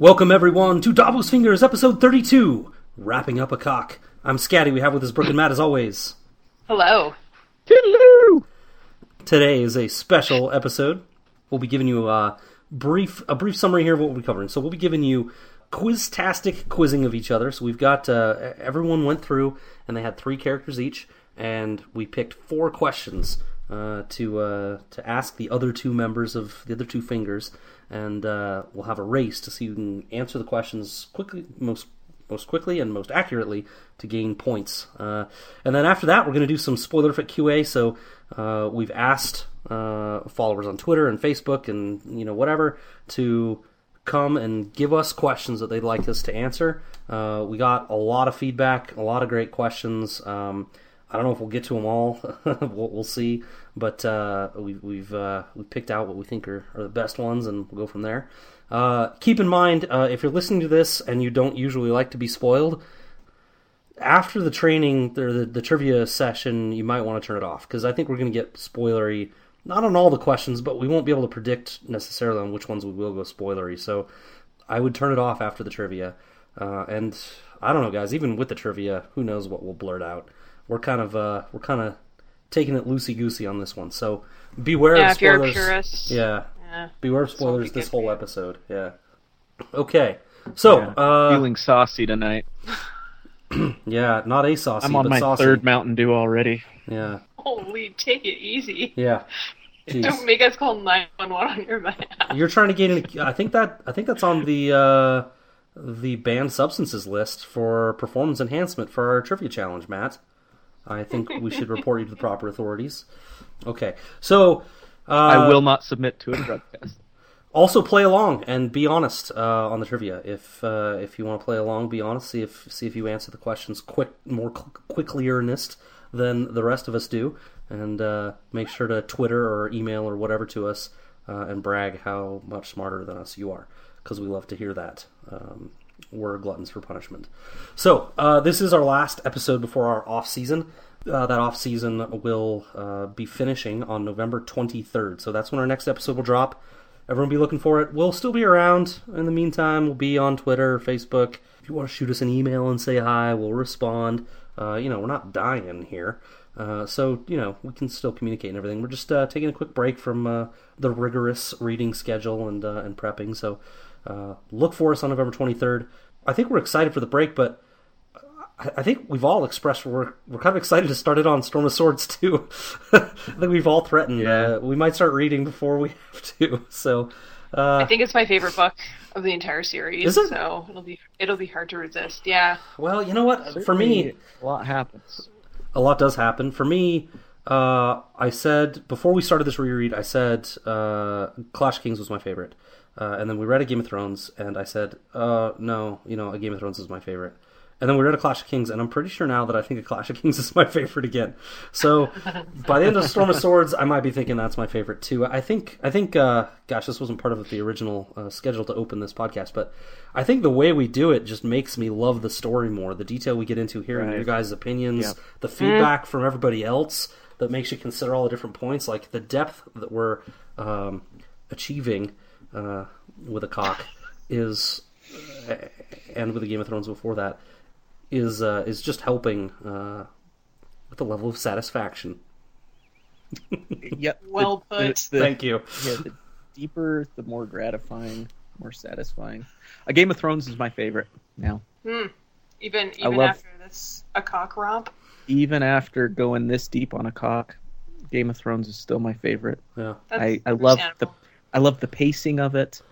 Welcome everyone to Davos Fingers, episode 32, wrapping up a cock. I'm Scatty. We have with us Brooke and Matt as always. Hello. Toodaloo! Today is a special episode. We'll be giving you a brief a brief summary here of what we'll be covering. So we'll be giving you quiz-tastic quizzing of each other. So we've got uh, everyone went through and they had three characters each, and we picked four questions uh, to uh, to ask the other two members of the other two fingers, and uh, we'll have a race to see who can answer the questions quickly, most most quickly and most accurately to gain points. Uh, and then after that, we're going to do some spoiler fit QA. So uh, we've asked followers on Twitter and Facebook and you know whatever to come and give us questions that they'd like us to answer. Uh, we got a lot of feedback, a lot of great questions. Um, I don't know if we'll get to them all. we'll, we'll, see. But uh, we, we've uh, we picked out what we think are, are, the best ones, and we'll go from there. Uh, keep in mind, uh, if you're listening to this and you don't usually like to be spoiled, after the training the, the trivia session, you might want to turn it off because I think we're going to get spoilery. Not on all the questions, but we won't be able to predict necessarily on which ones we will go spoilery. So I would turn it off after the trivia. Uh, and I don't know, guys. Even with the trivia, who knows what we'll blurt out we're kind of uh, we're kind of taking it loosey goosey on this one. So beware yeah, of spoilers. If you're a purist, yeah, yeah. beware of spoilers this whole episode. Yeah. Okay. So yeah. uh, feeling saucy tonight. yeah, not a saucy. I'm on my saucy. third Mountain Dew already. Yeah. Holy, take it easy. Yeah. Jeez. Don't make us call nine one one on your behalf. You're trying to get in. I think that I think that's on the uh, the banned substances list for performance enhancement for our trivia challenge, Matt. I think we should report you to the proper authorities. Okay, so uh, I will not submit to a drug test. Also, play along and be honest uh, on the trivia. If uh, if you want to play along, be honest. See if see if you answer the questions quick, more quickly earnest than the rest of us do, and uh, make sure to Twitter or email or whatever to us uh, and brag how much smarter than us you are, because we love to hear that. Um, we're gluttons for punishment. So uh, this is our last episode before our off season. Uh, that off season will uh, be finishing on November 23rd. So that's when our next episode will drop. Everyone be looking for it. We'll still be around. In the meantime, we'll be on Twitter, Facebook. If you want to shoot us an email and say hi, we'll respond. Uh, you know, we're not dying here. Uh, so, you know, we can still communicate and everything. We're just uh, taking a quick break from uh, the rigorous reading schedule and, uh, and prepping. So, uh, look for us on November 23rd. I think we're excited for the break, but I think we've all expressed we're we're kind of excited to start it on Storm of Swords too. I think we've all threatened yeah. uh, we might start reading before we have to. So uh, I think it's my favorite book of the entire series. Is It? So it'll be it'll be hard to resist. Yeah. Well, you know what? Certainly For me, a lot happens. A lot does happen. For me, uh, I said before we started this reread, I said uh, Clash Kings was my favorite. Uh, and then we read a Game of Thrones, and I said, uh, no, you know, a Game of Thrones is my favorite. And then we read a Clash of Kings, and I'm pretty sure now that I think a Clash of Kings is my favorite again. So by the end of Storm of Swords, I might be thinking that's my favorite too. I think, I think, uh, gosh, this wasn't part of the original uh, schedule to open this podcast, but I think the way we do it just makes me love the story more. The detail we get into hearing right. your guys' opinions, yep. the feedback mm. from everybody else that makes you consider all the different points, like the depth that we're um, achieving uh, with a cock is, uh, and with the Game of Thrones before that, is uh, is just helping uh, with the level of satisfaction. yep. Well put. The, the, Thank you. Yeah, the deeper, the more gratifying, more satisfying. A Game of Thrones is my favorite now. Hmm. Even even love, after this, a cock romp. Even after going this deep on a cock, Game of Thrones is still my favorite. Yeah. That's I, I love the I love the pacing of it.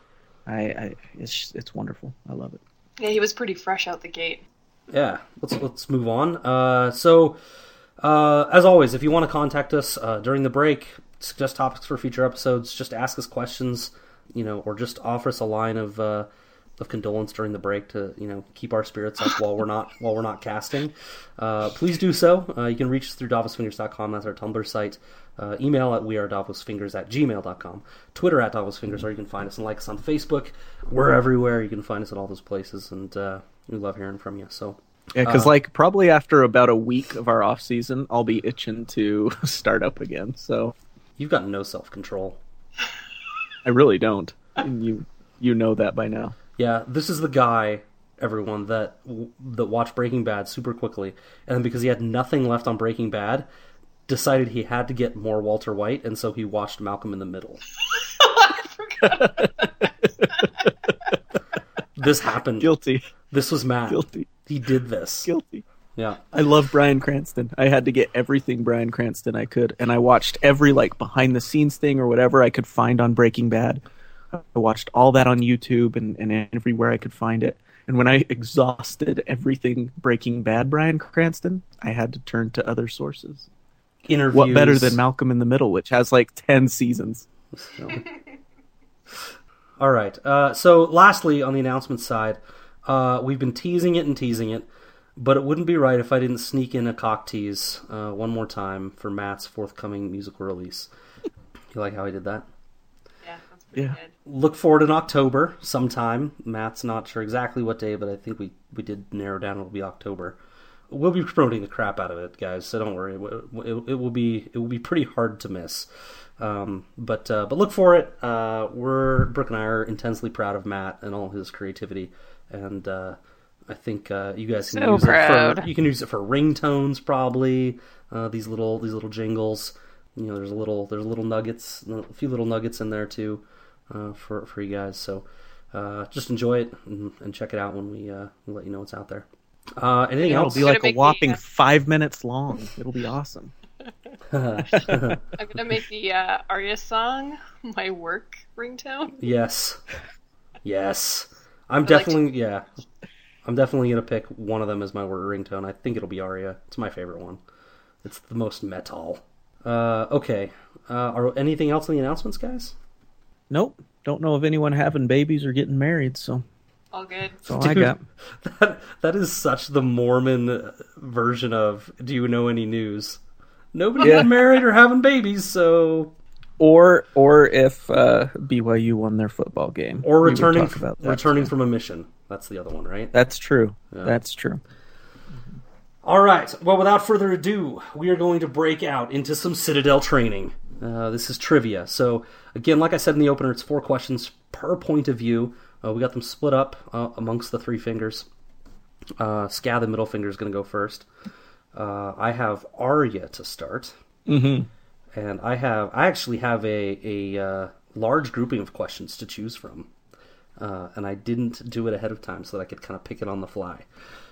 I, I it's it's wonderful. I love it. Yeah, he was pretty fresh out the gate. Yeah, let's let's move on. Uh, so, uh, as always, if you want to contact us uh, during the break, suggest topics for future episodes, just ask us questions, you know, or just offer us a line of uh, of condolence during the break to you know keep our spirits up while we're not while we're not casting. Uh, please do so. Uh, you can reach us through davosfingers.com. That's our Tumblr site. Uh, email at wearedavosfingers at gmail.com. Twitter at davosfingers, or you can find us and like us on Facebook. We're everywhere. You can find us at all those places, and uh, we love hearing from you. So. Yeah, because uh, like probably after about a week of our off season, I'll be itching to start up again. So you've got no self control. I really don't. And you you know that by now. Yeah, this is the guy, everyone that that watched Breaking Bad super quickly, and then because he had nothing left on Breaking Bad, decided he had to get more Walter White, and so he watched Malcolm in the Middle. this happened. Guilty. This was Matt. Guilty. He did this. Guilty. Yeah. I love Bryan Cranston. I had to get everything Bryan Cranston I could, and I watched every like behind the scenes thing or whatever I could find on Breaking Bad. I watched all that on YouTube and, and everywhere I could find it. And when I exhausted everything Breaking Bad Bryan Cranston, I had to turn to other sources. Interviews. What better than Malcolm in the Middle, which has like ten seasons? All right. Uh, so, lastly, on the announcement side, uh, we've been teasing it and teasing it, but it wouldn't be right if I didn't sneak in a cock tease uh, one more time for Matt's forthcoming musical release. You like how I did that? Yeah, that's pretty Yeah. good. Look forward in October sometime. Matt's not sure exactly what day, but I think we, we did narrow down it'll be October. We'll be promoting the crap out of it, guys. So don't worry. It, it, it will be it will be pretty hard to miss. Um, but uh, but look for it. Uh, we're Brooke and I are intensely proud of Matt and all his creativity, and uh, I think uh, you guys can So use it for proud. you can use it for ringtones probably. Uh, these little these little jingles. You know, there's a little there's little nuggets, a few little nuggets in there too, uh, for for you guys. So uh, just enjoy it and, and check it out when we uh, we let you know what's out there. Uh, anything It'll else? be gonna like a make me, whopping uh, five minutes long. It'll be awesome. I'm gonna make the uh, Arya song my work ringtone. Yes. Yes. I'm like to- definitely yeah. I'm definitely gonna pick one of them as my word ringtone. I think it'll be Arya. It's my favorite one. It's the most metal. Uh, okay. Uh, are anything else on the announcements, guys? Nope. Don't know of anyone having babies or getting married, so All good. that's all I got. That that is such the Mormon version of "Do you know any news?" Nobody Yeah. got married or having babies, so Or or if uh, BYU won their football game, or returning about that. returning from a mission. That's the other one, right? That's true. Yeah. That's true. All right. Well, without further ado, we are going to break out into some Citadel training. Uh, this is trivia. So, again, like I said in the opener, it's four questions per point of view. Uh, we got them split up uh, amongst the three fingers. Uh, Sca, the middle finger, is going to go first. Uh, I have Arya to start, Mm-hmm. and I have I actually have a a uh, large grouping of questions to choose from, uh, and I didn't do it ahead of time so that I could kind of pick it on the fly.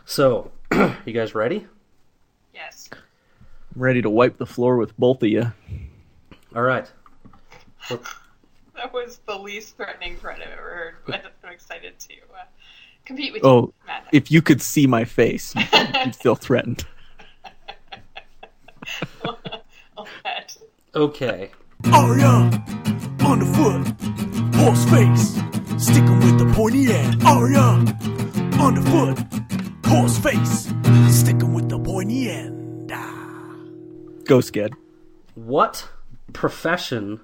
So, you guys ready? Yes. I'm ready to wipe the floor with both of you. All right. That was the least threatening threat I've ever heard, but I'm excited to uh, compete with you, Oh, Matt. if you could see my face, you'd feel threatened. I'll bet. Okay. Arya, on the foot, horse face, sticking with the pointy end. Arya, on the foot, horse face, sticking with the pointy end. Ah. Go, Sked. What profession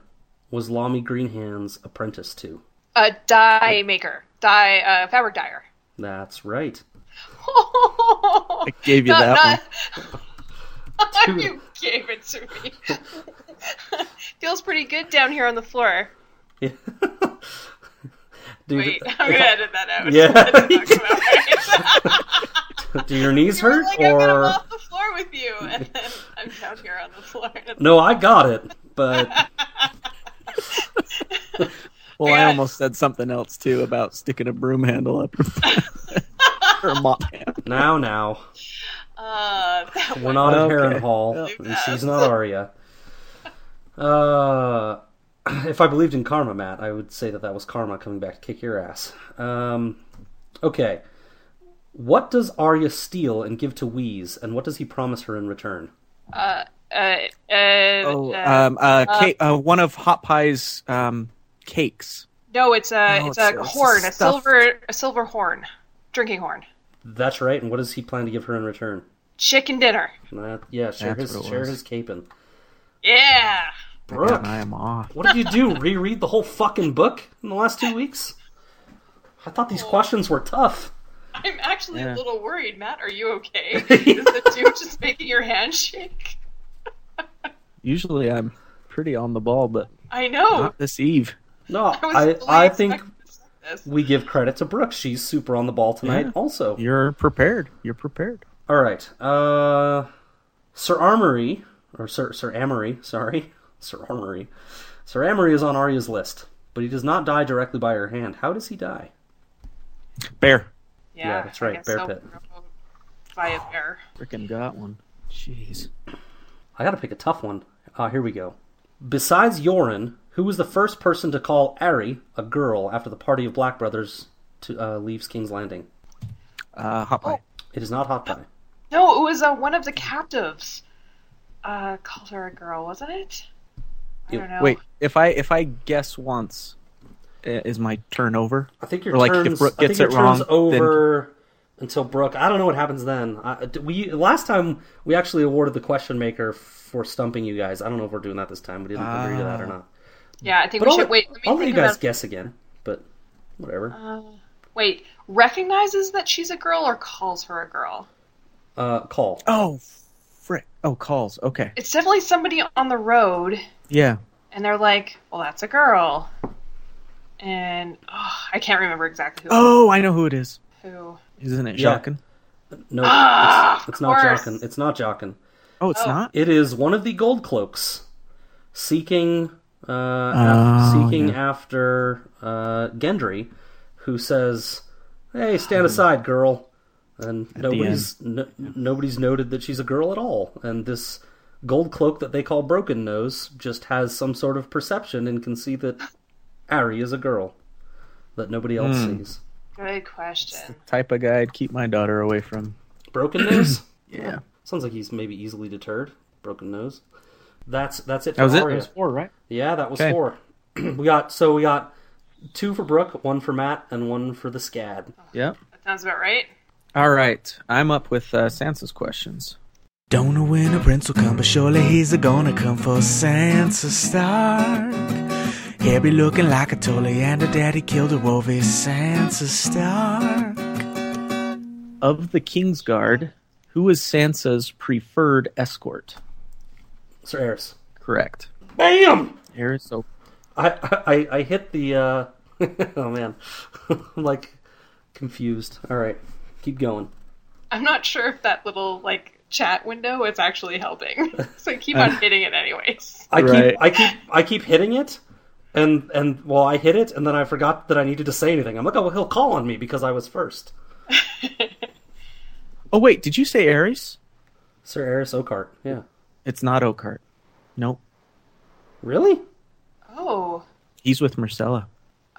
was Lommy Greenhands apprenticed to? A dye maker, dye, uh, fabric dyer. That's right. I gave you Not- that not- Dude. you gave it to me. Feels pretty good down here on the floor. Dude, Wait, I'm gonna I- edit that out. Yeah. That did not come out right. do your knees You were hurt like, I'm gonna or mop the floor with you, and then I'm down here on the floor. no? I got it, but one. Well, I Yeah. almost said something else too about sticking a broom handle up your or a mop hand. now, now Uh, we're one- not in Okay. Harrenhal, Well. and she's not Arya. Uh, if I believed in karma, Matt, I would say that that was karma coming back to kick your ass. Um, okay. What does Arya steal and give to Weese, and what does he promise her in return? Uh, uh, uh, Oh, uh, um, uh, cake, uh, one of Hot Pie's um, cakes. no, it's a No, it's, it's- a it's a horn, a stuffed- silver a silver horn, drinking horn. That's right. And what does he plan to give her in return? Chicken dinner. Uh, yeah, share That's his what it share was. his caping. Yeah. Brooke, And I am off. what did you do? Reread the whole fucking book in the last two weeks? I thought these questions were tough. I'm actually Yeah. a little worried, Matt. Are you okay? Is the dude just making your hand shake? Usually I'm pretty on the ball, but I know. not this eve. No, I I I think expecting this. this. we give credit to Brooke. She's super on the ball tonight, Yeah. also. You're prepared. You're prepared. All right. Uh, Sir Armory, or Sir Sir Amory, sorry, Sir Armory. Sir Amory is on Arya's list, but he does not die directly by her hand. How does he die? Bear. Yeah, Yeah, that's right, Bear so. Pit. By a bear. Freaking got one. Jeez. I gotta pick a tough one. Uh, here we go. Besides Yoren, who was the first person to call Ari a girl after the party of Black Brothers to uh, leaves King's Landing? Uh, hot pie. It is not Hot Pie. No, it was uh, one of the captives. Uh, called her a girl, wasn't it? I don't know. Wait, if I if I guess once, is my turn over? I think your Or, like, if turns. Brooke I think gets your it turns wrong, over until Brooke. I don't know what happens then. I, we last time we actually awarded the question maker for stumping you guys. I don't know if we're doing that this time. We didn't agree to that or Ah. not. Yeah, I think But we I'll, should let- wait. Let me I'll let think you guys about- guess again. But whatever. Uh, wait, recognizes that she's a girl or calls her a girl? Uh, call. Oh, frick. Oh, calls. Okay. It's definitely somebody on the road, Yeah. and they're like, "Well, that's a girl," and oh, I can't remember exactly who. Oh, I know who it is. Who? Isn't it Yeah. Jaqen? No, Ah, it's, it's not. Jaqen. It's not Jaqen. Oh, it's Oh. not. It is one of the gold cloaks seeking uh, af- Oh, seeking yeah. after uh, Gendry, who says, "Hey, stand aside, girl." And the nobody's no, nobody's noted that she's a girl at all. And this gold cloak that they call Broken Nose just has some sort of perception and can see that Ari is a girl that nobody else Hmm. sees. Good question. Type of guy I'd keep my daughter away from. Broken Nose. Yeah. Sounds like he's maybe easily deterred. Broken nose. That's that's it for That was it. That was four, right? Yeah, that was Okay. four. we got so we got two for Brooke, one for Matt, and one for the Scad. Yep. That sounds about right. All right. I'm up with uh, Sansa's questions. Don't know when a prince will come, but surely he's a gonna come for Sansa Stark. Harry looking like a Tully, and her daddy killed a wolf. Is Sansa Stark? Of the Kingsguard, who is Sansa's preferred escort? Sir Arys. Correct. Bam! Arys so I I, I hit the. uh Oh man, I'm like confused. All right, keep going. I'm not sure if that little like chat window is actually helping, so keep on hitting it anyways. I Right. keep I keep I keep hitting it, and and well I hit it, and then I forgot that I needed to say anything. I'm like, oh, well, he'll call on me because I was first. Oh wait, did you say Arys? Sir Arys Oakheart. Yeah. It's not Oakart. Nope. Really? Oh, He's with Myrcella.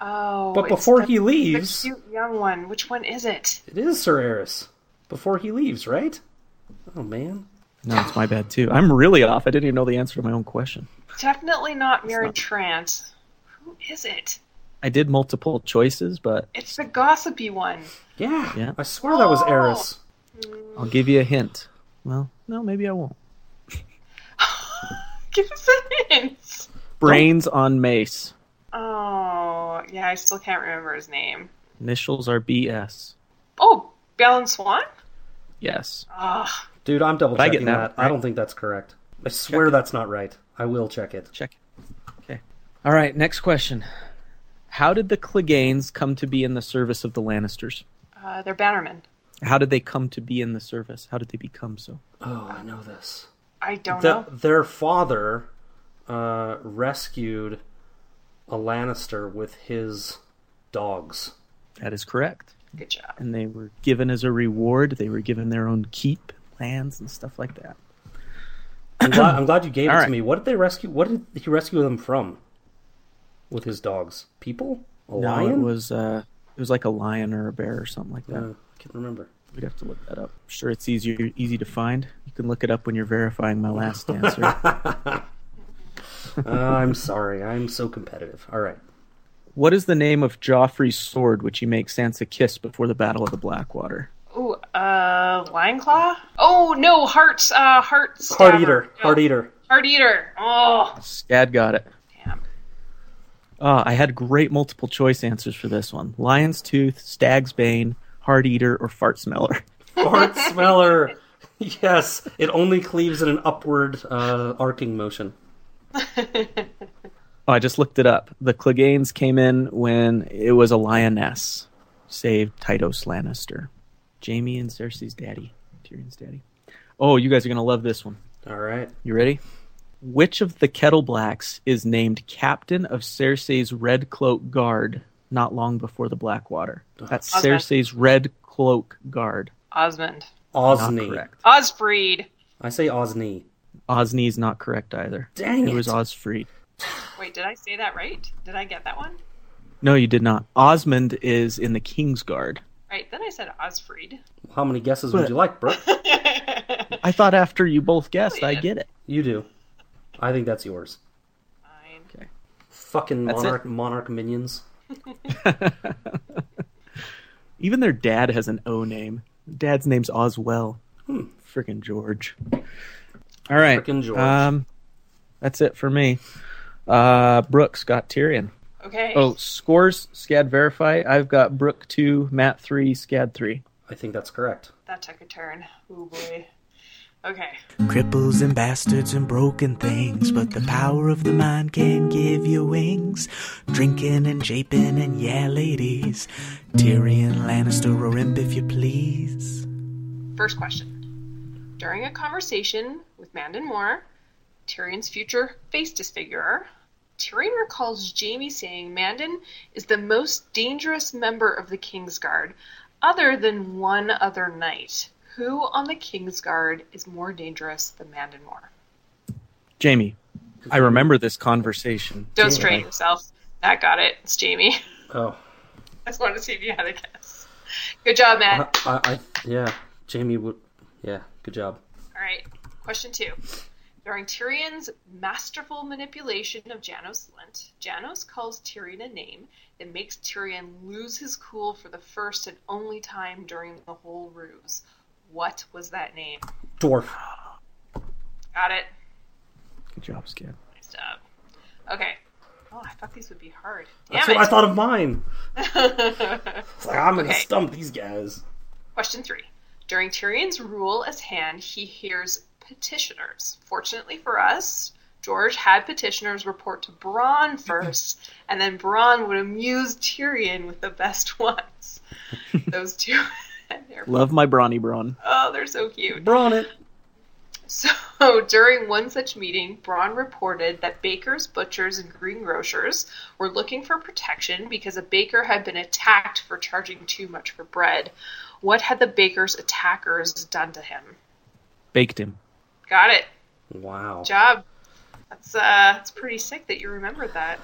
oh. But before the- he the leaves, cute young one. Which one is it? it is Sir Arys. Before he leaves, right? Oh man. No, it's my bad too. I'm really off. I didn't even know the answer to my own question. Definitely not Meryn not- Trant. Who is it? I did multiple choices, but It's the gossipy one. Yeah. Yeah. I swear that was Oh. Arys. I'll give you a hint. Well, no, maybe I won't. Give us a hint. Brains on Mace. Oh, yeah, I still can't remember his name. Initials are BS. Oh, Balon Swann? Yes. Ah, Dude, I'm double I get checking that that. I don't think that's correct. I swear that's not right. I will check it. Check. Okay. All right. Next question. How did the Cleganes come to be in the service of the Lannisters? uh, they're Bannermen. How did they come to be in the service? How did they become so? Oh, I know this. I don't The- know. their father uh, rescued a Lannister with his dogs. That is correct. Good job. And they were given as a reward. They were given their own keep, lands, and stuff like that. I'm glad, I'm glad you gave it All to right. me. What did they rescue? What did he rescue them from? With his dogs, people, a No, lion. it was uh, it was like a lion or a bear or something like that. Uh, I can't remember. We'd have to look that up. I'm sure it's easier easy to find. You can look it up when you're verifying my last answer. Uh, I'm sorry. I'm so competitive. All right. what is the name of Joffrey's sword which he makes Sansa kiss before the Battle of the Blackwater? Oh, uh, Lion Claw? Oh, no, Heart's, uh, Heart Heart eater. Heart eater. Heart Eater. Oh, Scad got it. Damn. Oh, I had great multiple choice answers for this one. Lion's Tooth, Stag's Bane, Heart Eater, or Fart Smeller. Fart smeller. Yes, it only cleaves in an upward uh, arcing motion. Oh, I just looked it up. The Cleganes came in when it was a lioness. Saved Tytos Lannister. Jaime and Cersei's daddy. Tyrion's daddy. Oh, you guys are going to love this one. All right. You ready? Which of the Kettleblacks is named captain of Cersei's Red Cloak Guard not long before the Blackwater? That's Osmund. Cersei's Red Cloak Guard. Osmund. Not Osney. correct. Osfryd. I say Osney. Osney's not correct either. Dang it was it. Osfryd. Wait, did I say that right? Did I get that one? No, you did not. Osmund is in the King's Guard. Right, then I said Osfryd. How many guesses would you like, Brooke? I thought after you both guessed, I yeah. get it. You do. I think that's yours. Fine. Fucking That's monarch monarch minions. Even their dad has an O name. Dad's name's Oswell. Hmm. Frickin' George. All right. Frickin' George. Um, that's it for me. Uh, Brooks got Tyrion. Okay. Oh, scores, SCAD verify. I've got Brook 2, Matt 3, SCAD 3. I think that's correct. That took a turn. Oh boy. Okay. Cripples and bastards and broken things, but the power of the mind can give you wings. Drinking and japing and yeah, ladies. Tyrion Lannister or imp if you please. First question. During a conversation with Mandon Moore, Tyrion's future face disfigurer, Tyrion recalls Jaime saying Mandon is the most dangerous member of the Kingsguard, other than one other knight. Who on the Kingsguard is more dangerous than Mandon Moore? Jaime, I remember this conversation. Don't strain yourself. Matt got it. It's Jaime. Oh, I just wanted to see if you had a guess. Good job, I, Matt. Uh, I, I yeah. Jaime would. Yeah. Good job. All right. Question two. During Tyrion's masterful manipulation of Janos Slynt, Janos calls Tyrion a name that makes Tyrion lose his cool for the first and only time during the whole ruse. What was that name? Dwarf. Got it. Good job, SCAD. Nice job. Okay. Oh, I thought these would be hard. Damn That's it. what I thought of mine. It's like, I'm gonna Okay. stump these guys. Question three. During Tyrion's rule as Hand, he hears petitioners. Fortunately for us, George had petitioners report to Bronn first, and then Bronn would amuse Tyrion with the best ones. Those two. They're, Love my Brawny Brawn. oh, they're so cute. Brawn it. So during one such meeting, Bronn reported that bakers, butchers, and greengrocers were looking for protection because a baker had been attacked for charging too much for bread. What had the baker's attackers done to him? Baked him. Got it. Wow. Good job. That's uh that's pretty sick that you remembered that.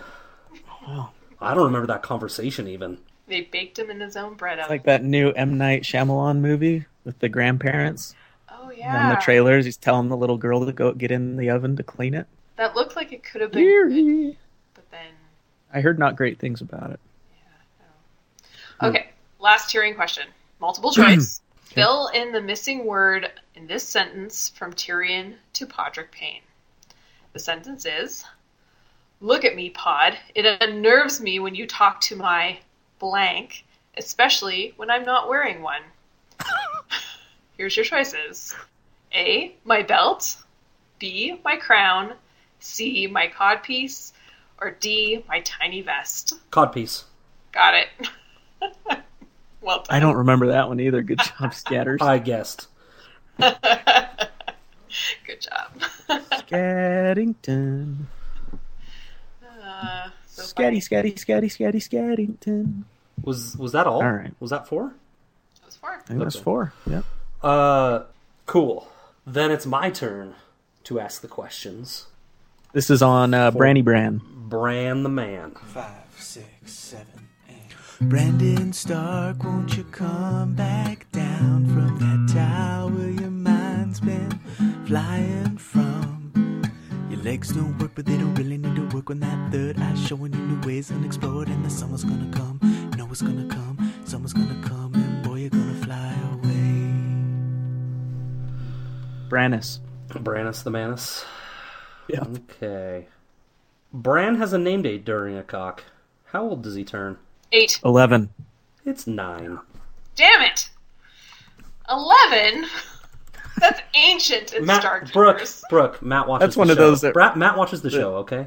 I don't remember that conversation even. They baked him in his own bread oven. Like that new M. Night Shyamalan movie with the grandparents. oh And yeah. the trailers, he's telling the little girl to go get in the oven to clean it. that looked like it could have been good, but then I heard not great things about it. Okay, last hearing question. Multiple choice. Fill in the missing word in this sentence from Tyrion to Podrick Payne. The sentence is Look at me, Pod. It unnerves me when you talk to my blank, especially when I'm not wearing one. Here's your choices A. My belt. B. My crown. C. My codpiece. Or D. My tiny vest. Codpiece. Got it. well done. I don't remember that one either. Good job, Scatters. I guessed. Good job. Scaddington. uh, so Scatty, scatty, scatty, scatty, Scaddington. Was was that all? All right. Was that four? That was four. I think that's Okay. four. Yeah. Uh, cool. Then it's my turn to ask the questions. This is on uh, Branny Bran. Bran the man. Five, six, seven, eight. Brandon Stark, won't you come back down from that tower your mind's been flying from? Your legs don't work, but they don't really need to work when that third eye's showing you new ways unexplored. And the summer's gonna come, you know it's gonna come, summer's gonna come, and boy, you're gonna fly away. Brannis. Brannis the Manus. Yeah. Okay. Bran has a name date during a cock. How old does he turn? Eight. Eleven. It's nine. Damn it. Eleven. That's ancient in Star Matt, Brooke, Brooke, Matt watches. That's the one of show. those that- Bra- Matt watches the show. Okay.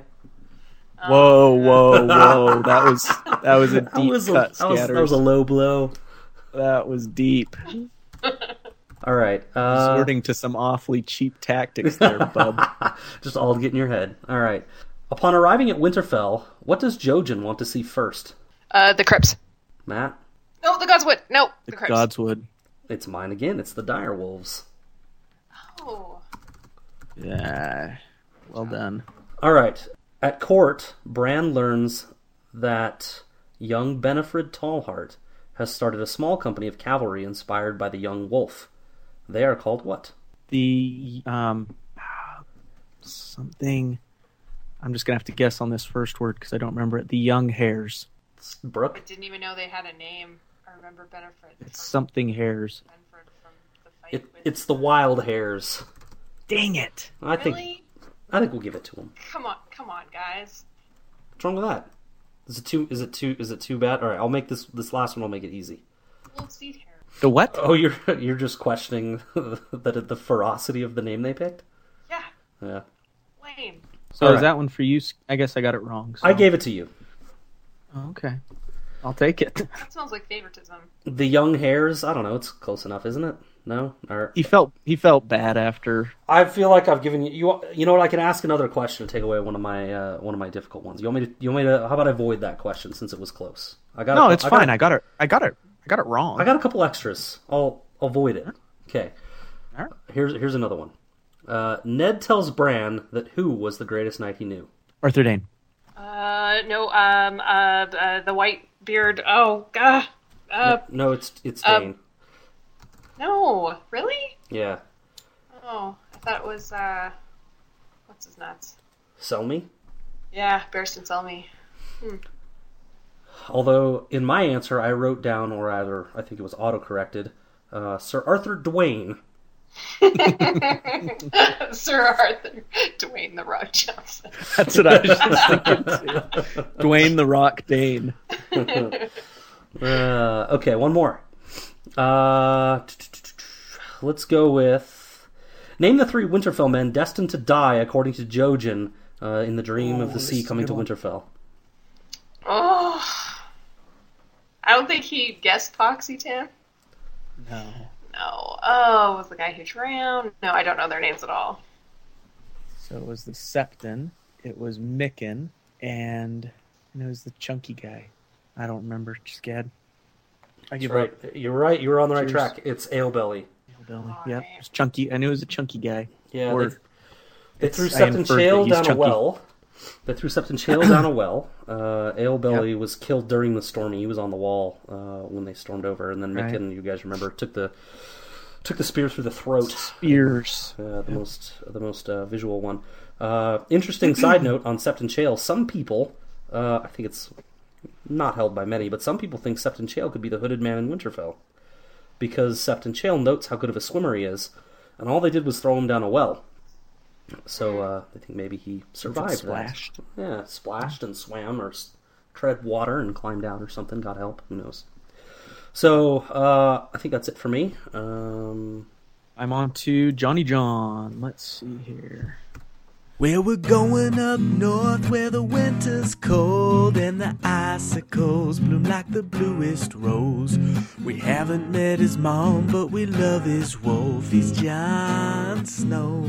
Whoa, whoa, whoa! That was that was a deep That was, a, cut, that, was, that was a low blow. That was deep. All right. Uh, Resorting to some awfully cheap tactics there, bub. just all to get in your head. All right. Upon arriving at Winterfell, what does Jojen want to see first? Uh, the crypts. Matt? No, the Godswood. No, the crypts. Godswood. It's mine again. It's the Dire Wolves. Yeah. Well done. All right. At court, Bran learns that young Benfred Tallhart has started a small company of cavalry inspired by the young wolf. They are called what? The um something. I'm just gonna have to guess on this first word because I don't remember it. The young hares. It's Brooke. I didn't even know they had a name. I remember Benefit. It's something hares. Benfred from the fight It, it's the Wild Hares. Dang it! I think really? I think we'll give it to them. Come on, come on, guys. What's wrong with that? Is it too? Is it too? Is it too bad? All right, I'll make this this last one. I'll make it easy. Little seed hair. The what? Oh, you're you're just questioning the the ferocity of the name they picked. Yeah, Yeah, lame. So Alright. is that one for you? I guess I got it wrong. So. I gave it to you. Oh, okay. I'll take it. That smells like favoritism. The young hairs. I don't know. It's close enough, isn't it? No. Or He felt he felt bad after. I feel like I've given you. You you know what? I can ask another question to take away one of my uh, one of my difficult ones. You want me to? You want me to? How about I avoid that question since it was close? I got. No, a, it's I got fine. a- I got it. I got it. I got it wrong. I got a couple extras. I'll avoid it. Okay. All right. Here's here's another one. Uh, Ned tells Bran that who was the greatest knight he knew. Arthur Dayne. Uh, no, um, uh, uh the white beard. Oh, god. Uh, No, it's it's um, Dayne. No, really? yeah. Oh, I thought it was, uh, what's his nuts? Selmy. Yeah, Barristan Selmy. Although in my answer I wrote down, or rather I think it was auto-corrected, uh, Sir Arthur Dwayne. Sir Arthur Dwayne the Rock Johnson. That's what I was just thinking too. Dwayne the Rock Dane. Uh, okay, one more. Uh, let's go with name the three Winterfell men destined to die according to Jojen uh, in the dream of the sea coming to one. Winterfell. Oh, I don't think he guessed Foxy Tan. No. No. Oh, was the guy who drowned? No, I don't know their names at all. So it was the Septon, it was Mikken, and, and it was the chunky guy. I don't remember. Scad. I give Right, you're right. You were on the right Cheers. track. It's Alebelly. up. Belly. Oh, Yeah, man. it was chunky. I knew it was a chunky guy. Yeah, Or- they, they threw It's- I Septon inferred that Chael down a well. They threw Septon Chael down a well. Uh, Alebelly was killed during the storming. He was on the wall uh, when they stormed over, and then Right. You guys remember, took the took the spear through the throat. Spears. Uh, the most the most uh, visual one. Uh, interesting side note on Septon Chael. Some people, uh, I think it's not held by many, but some people think Septon Chael could be the hooded man in Winterfell because Septon Chael notes how good of a swimmer he is, and all they did was throw him down a well. So uh, I think maybe he survived. that. splashed. Yeah, splashed and swam or s- tread water and climbed out or something. God help, who knows? So uh, I think that's it for me. Um, I'm on to Johnny John. Let's see here. Where we're going up north where the winter's cold and the icicles bloom like the bluest rose. We haven't met his mom, but we love his wolf. He's Jon Snow.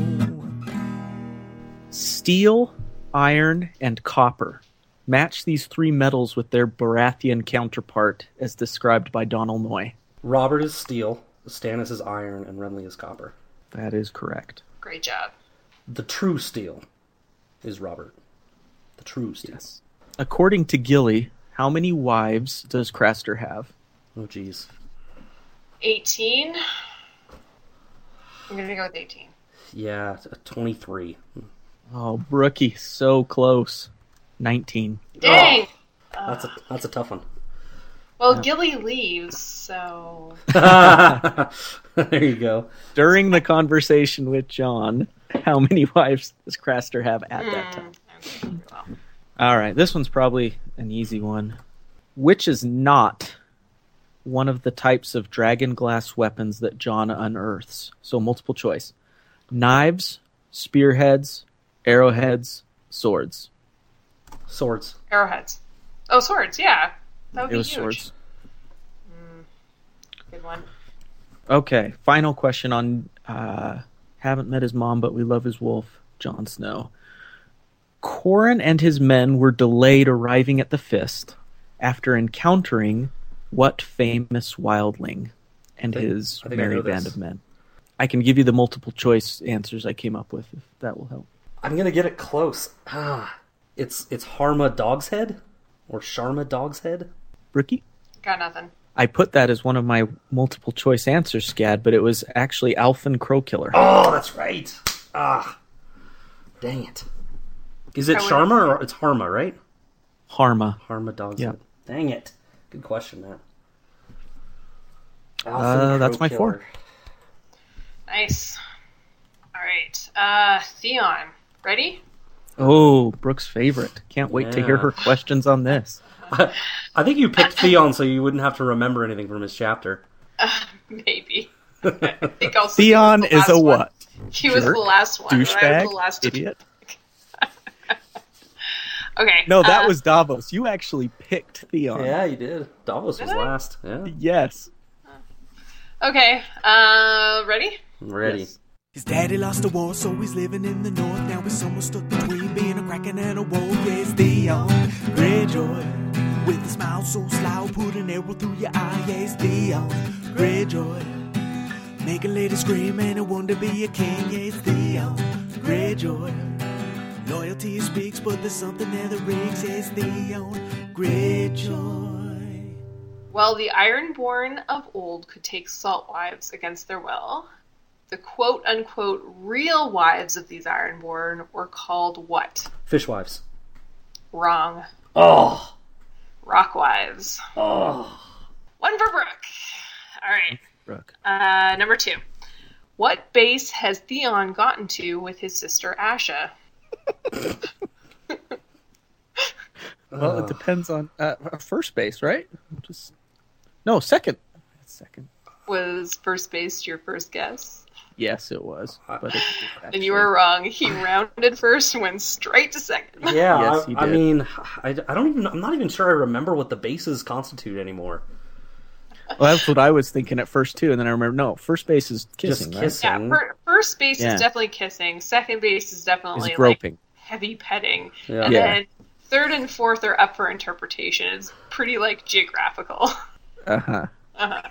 Steel, iron, and copper. Match these three metals with their Baratheon counterpart, as described by Donal Noye. Robert is steel, Stannis is iron, and Renly is copper. That is correct. Great job. The true steel is Robert. The true steel. Yes. According to Gilly, how many wives does Craster have? Oh, jeez. 18. I'm gonna go with 18. Yeah, uh, 23. Oh, Brookie, so close. 19. Dang! Oh, that's a that's a tough one. Well, Gilly leaves, so. there you go. During the conversation with Jon, how many wives does Craster have at that time? Mm, okay, well. All right, this one's probably an easy one. Which is not one of the types of dragon glass weapons that Jon unearths? So, multiple choice knives, spearheads, arrowheads, swords. Swords. Arrowheads. Oh, swords. Yeah, that would It be was huge. swords. Good one. Okay, final question on uh, haven't met his mom, but we love his wolf, Jon Snow. Qhorin and his men were delayed arriving at the Fist after encountering what famous wildling and think- his I think I merry band of men? I can give you the multiple choice answers I came up with if that will help. I'm gonna get it close. Ah, it's it's Harma Dogshead or Sharma Dog's Head. Rookie? Got nothing. I put that as one of my multiple choice answers, Scad, but it was actually Alfyn Crowkiller. Oh, that's right. Ah, dang it. Is it Sharma or it's Harma? Right? Harma. Harma Dog's Yeah. Dang it. Good question, Matt. Uh, that's my four. Nice. All right. Uh, Theon, ready? Oh, Brooke's favorite. Can't wait to hear her questions on this. I think you picked Theon so you wouldn't have to remember anything from his chapter. Maybe. Okay. I think also Theon the is a last one. what? He was Jerk? the last one. but I was Douchebag? the last Idiot? Okay. No, that uh, was Davos. You actually picked Theon. Yeah, you did. Davos was I? last. Yeah. Yes. Okay. Uh, ready? I'm ready. Yes. His daddy lost the war, so he's living in the north. Now he's somewhere stuck between being a kraken and a wolf. Yeah, it's Theon Greyjoy. With a smile so sly, put an arrow through your eye. Yeah, it's Theon uh, Greyjoy. Make a lady scream and a one to be a king. Yeah, it's Theon uh, Greyjoy. Loyalty speaks, but there's something there that rings. Yeah, it's Theon uh, Greyjoy. Well, the Ironborn of old could take salt wives against their will. The quote unquote real wives of these Ironborn were called what? Fishwives. Wrong. Oh. Rock wives. Oh. One for Brooke. All right. Brooke. Uh, number two. What base has Theon gotten to with his sister Asha? Well, it depends on uh, first base, right? Just no second. Second. Was first base your first guess? Yes, it was. But it, And you were wrong. He rounded first went straight to second. Yeah, Yes, I, he I mean, I, I don't even. I'm not even sure I remember what the bases constitute anymore. Well, that's what I was thinking at first too, and then I remember no, first base is kissing, Just right? kissing. Yeah, fir- first base Yeah. is definitely kissing. Second base is Is definitely like groping. heavy petting. Yeah. And Yeah. then third and fourth are up for interpretation. It's pretty like geographical. Uh huh. uh-huh.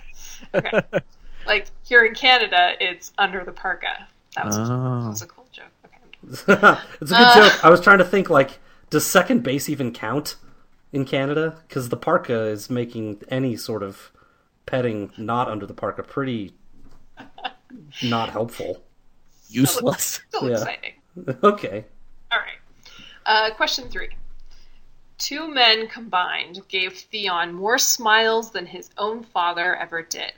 Okay. like here in Canada, it's under the parka. That was, that Oh. was a cool joke. Okay. it's a good Uh. joke. I was trying to think like, does second base even count in Canada? Because the parka is making any sort of petting not under the parka pretty not helpful. Useless. Still Yeah. exciting. okay. All right. Uh, question three. Two men combined gave Theon more smiles than his own father ever did.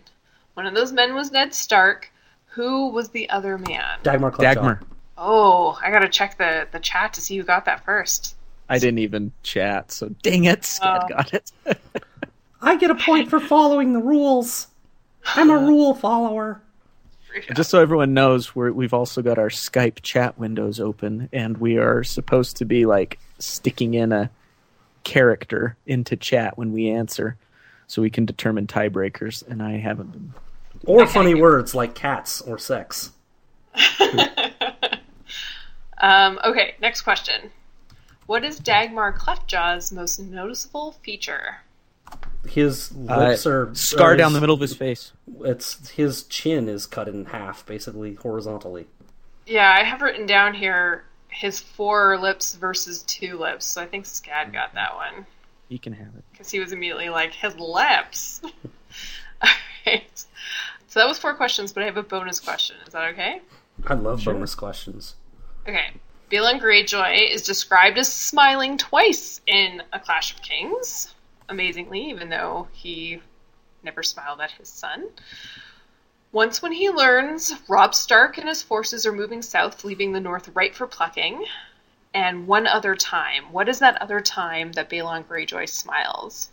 One of those men was Ned Stark. Who was the other man? Dagmer Cleftjaw. Dagmer. Oh, I gotta check the, the chat to see who got that first. I didn't even chat, so dang it, Scad Oh. got it. I get a point for following the rules. I'm a rule follower. Just so everyone knows, we're, we've also got our Skype chat windows open, and we are supposed to be like sticking in a character into chat when we answer, so we can determine tiebreakers. And I haven't been. Or funny words like cats or sex. Um, okay, next question. What is Dagmer Cleftjaw's most noticeable feature? His lips Uh, are scar or down his- the middle of his face. It's his chin is cut in half, basically horizontally. Yeah, I have written down here his four lips versus two lips, so I think Scad got that one. He can have it. because he was immediately like his lips. Alright. So that was four questions, but I have a bonus question. Is that okay? I love bonus questions. Okay. Balon Greyjoy is described as smiling twice in A Clash of Kings. Amazingly, even though he never smiled at his son. Once when he learns Robb Stark and his forces are moving south, leaving the north ripe for plucking. And one other time. What is that other time that Balon Greyjoy smiles?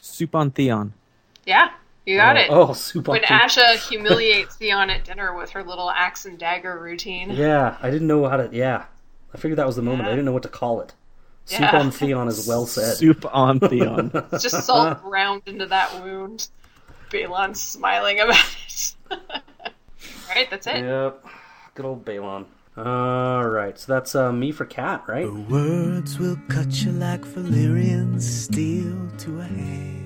Soup on Theon. Yeah, you got oh, it. Oh, super. when Asha humiliates Theon at dinner with her little axe and dagger routine. Yeah, I didn't know how to. Yeah, I figured that was the moment. I didn't know what to call it. Soup Yeah. on Theon is well said. Soup on Theon. It's just salt ground into that wound. Balon's smiling about it. Alright, that's it. Yep. Good old Balon. All right, so that's uh, me for cat, right? Her words will cut you like Valyrian steel to a hand.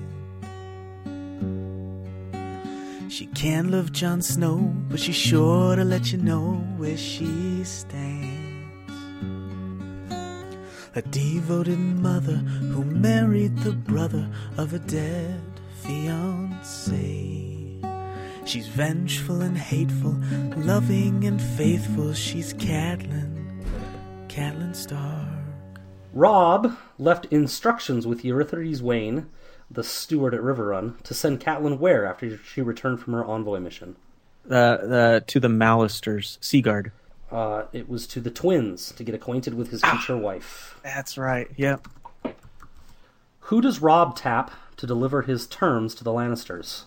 She can't love Jon Snow, but she's sure to let you know where she stands. A devoted mother who married the brother of a dead fiance. She's vengeful and hateful, loving and faithful. She's Catelyn, Catelyn Stark. Robb left instructions with Utherydes Wayn, the steward at Riverrun, to send Catelyn where after she returned from her envoy mission. uh, the, to the Mallisters, Seagard. Uh, it was to the twins to get acquainted with his future wife. That's right. Yep. Who does Robb tap to deliver his terms to the Lannisters?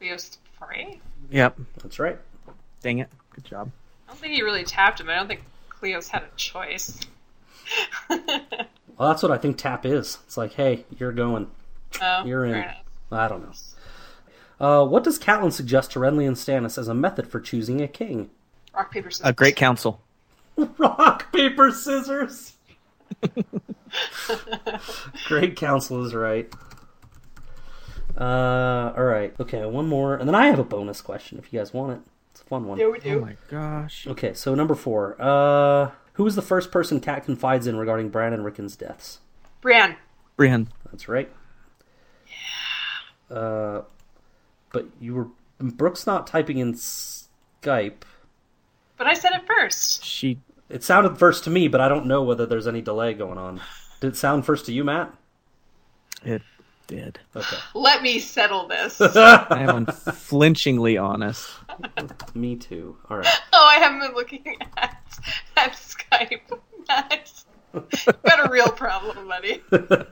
Cleos Frey? Yep. That's right. Dang it. Good job. I don't think he really tapped him. I don't think Cleos had a choice. Well, that's what I think tap is. It's like, hey, you're going. Oh, You're in. fair. I don't know. Uh, what does Catelyn suggest to Renly and Stannis as a method for choosing a king? Rock, paper, scissors. A great council. Rock, paper, scissors. Great council is right. Uh, all right. Okay, one more, and then I have a bonus question if you guys want it. It's a fun one. Yeah, we do. Oh my gosh. Okay, so number four. Uh, who was the first person Cat confides in regarding Bran and Rickon's deaths? Brienne. Brienne. That's right. Uh, but you were Brooke's not typing in Skype. But I said it first. She. It sounded first to me, but I don't know whether there's any delay going on. Did it sound first to you, Matt? It did. Okay. Let me settle this. I am unflinchingly honest. Me too. All right. oh, I haven't been looking at, at Skype. Matt. Got a real problem, buddy. Brown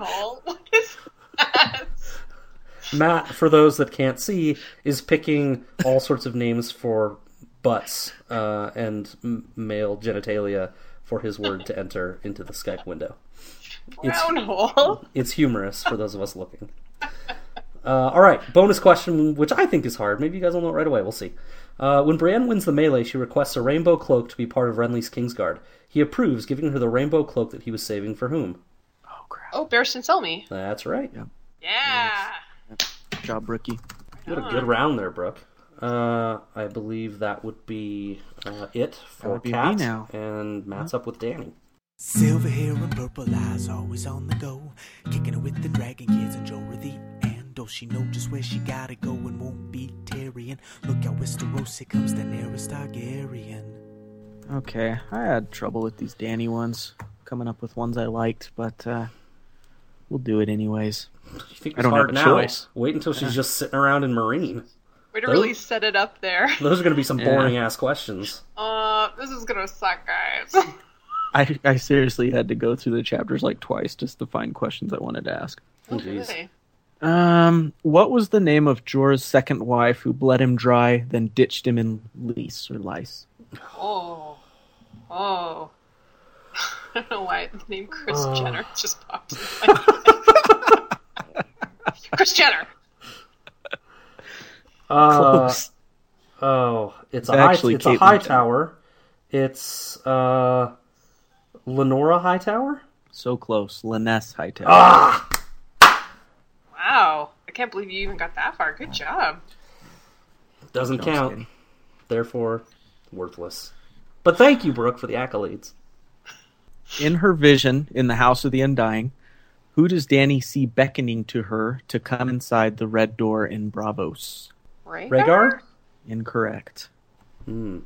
hole? What is Matt, for those that can't see, is picking all sorts of names for butts uh, and m- male genitalia for his word to enter into the Skype window. It's, hole? it's humorous for those of us looking. Uh, all right, bonus question, which I think is hard. Maybe you guys will know it right away. We'll see. Uh, when Brienne wins the melee, she requests a rainbow cloak to be part of Renly's Kingsguard. He approves, giving her the rainbow cloak that he was saving for whom? Oh crap. Barristan Selmy. That's right. Yeah. Good job, rookie. What a good round there, Brooke. Uh, I believe that would be uh, it for would be Kat. now. And Matt's up with Danny. Silver hair and purple eyes, always on the go. Kicking it with the dragon kids and Jorah the Andal. She know just where she gotta go and won't be tarrying. Look out, Westeros, here comes Daenerys Targaryen. Okay, I had trouble with these Danny ones, coming up with ones I liked, but uh, we'll do it anyways. You think I don't hard have a now? choice. Wait until she's just sitting around in Meereen. Way to Those- really set it up there. Those are going to be some Yeah. boring ass questions. Uh, this is gonna suck, guys. I, I seriously had to go through the chapters like twice just to find questions I wanted to ask. Oh. Really? Um, what was the name of Jorah's second wife who bled him dry, then ditched him in Lys or Lys? Oh. Oh. I don't know why the name Kris Oh. Jenner just popped in my head. Kris Jenner. Uh, Close. oh, it's a It's high, actually it's a high tower. It's uh, Lenora Hightower. So close. Lynesse Hightower. Ah, Wow. I can't believe you even got that far. Good job. doesn't No, count. Therefore, worthless. But thank you, Brooke, for the accolades. In her vision in the House of the Undying, who does Danny see beckoning to her to come inside the red door in Braavos? Right? Rhaegar. Incorrect. Hmm.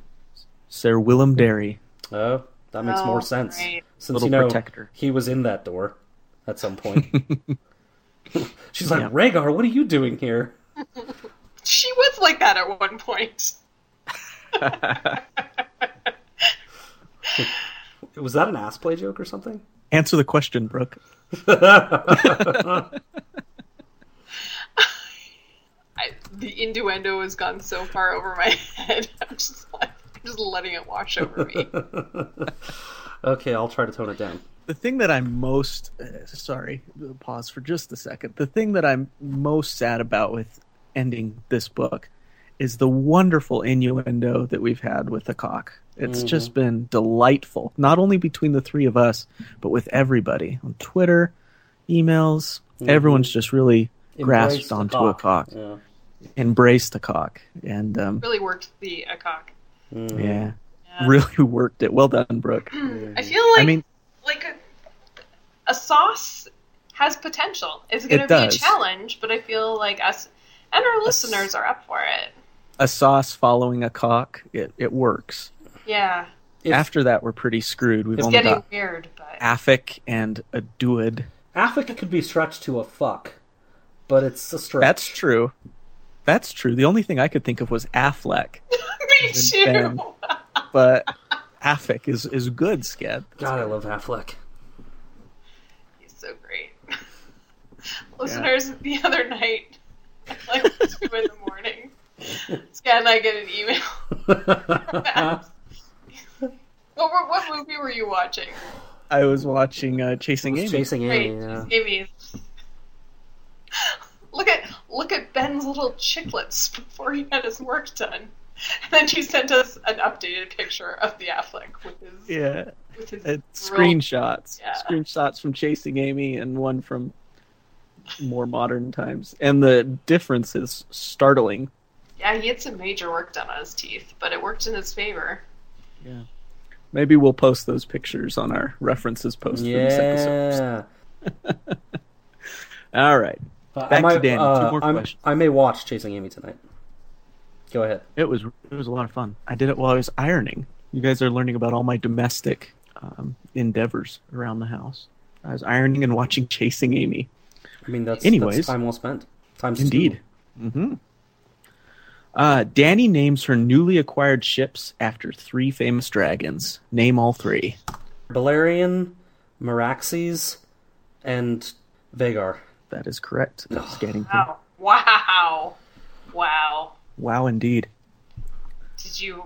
Sir Willem Darry, Oh, that makes Oh, more sense. right. Since little you know protector. he was in that door at some point. She's like, Yeah. Rhaegar, what are you doing here? She was like that at one point. Was that an ass play joke or something? Answer the question, Brooke. I, the innuendo has gone so far over my head. I'm just like, I'm just letting it wash over me. Okay, I'll try to tone it down. the thing that I'm most uh, sorry, pause for just a second. The thing that I'm most sad about with ending this book is the wonderful innuendo that we've had with the cock. It's just been delightful, not only between the three of us, but with everybody on Twitter, emails. Everyone's just really Embrace grasped the onto a cock, Yeah. embraced the cock, and um, Really worked the a cock. Mhm. yeah, Yeah. really worked it. Well done, Brooke. I feel like I mean, like a, a sauce has potential. It's going to It be does. a challenge, but I feel like us and our listeners are up for it. a sauce following a cock, it, it works. Yeah, If- After that, we're pretty screwed. We've it's only getting got weird, but Affic and a duid. Affleck could be stretched to a fuck, but it's a stretch. That's true. That's true. The only thing I could think of was Affleck, me too. Ben. but Affic is is good, Scad. God, I love Affleck. He's so great. Listeners, the other night, like two in the morning, Scott and I get an email. what, were, what movie were you watching? I was watching uh, Chasing Amy. Chasing Great, Amy. Yeah. Amy. Look at look at Ben's little chiclets before he had his work done. And then she sent us an updated picture of the Affleck with his Yeah, with his it's screenshots. Yeah. Screenshots from Chasing Amy and one from more modern times, and the difference is startling. Yeah, he had some major work done on his teeth, but it worked in his favor. Maybe we'll post those pictures on our references post for this episode. Yeah. All right. Uh, Back I to might, Danny. Two uh, more I'm- questions. I may watch Chasing Amy tonight. Go ahead. It was it was a lot of fun. I did it while I was ironing. You guys are learning about all my domestic um, endeavors around the house. I was ironing and watching Chasing Amy. I mean, that's, Anyways. that's time well spent. Times Indeed. Mm-hmm. Uh, Danny names her newly acquired ships after three famous dragons. Name all three. two. Balerion, Meraxes, and Vhagar. That is correct. Scaddington. Wow. Wow. Wow. Wow, indeed. Did you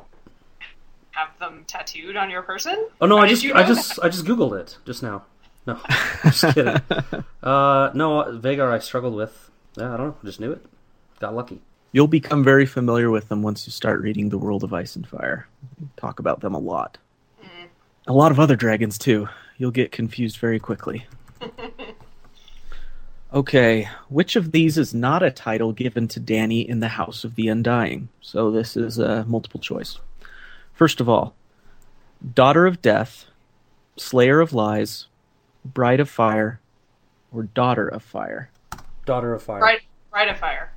have them tattooed on your person? Oh no, How I just you I just that? I just googled it just now. No, just kidding. uh, no, Vhagar I struggled with. Yeah, I don't know. Just knew it. Got lucky. You'll become very familiar with them once you start reading The World of Ice and Fire. Talk about them a lot. Mm. A lot of other dragons, too. You'll get confused very quickly. okay, which of these is not a title given to Danny in the House of the Undying? So this is a multiple choice. First of all, Daughter of Death, Slayer of Lies, Bride of Fire, or Daughter of Fire? Daughter of Fire. Right, right of fire.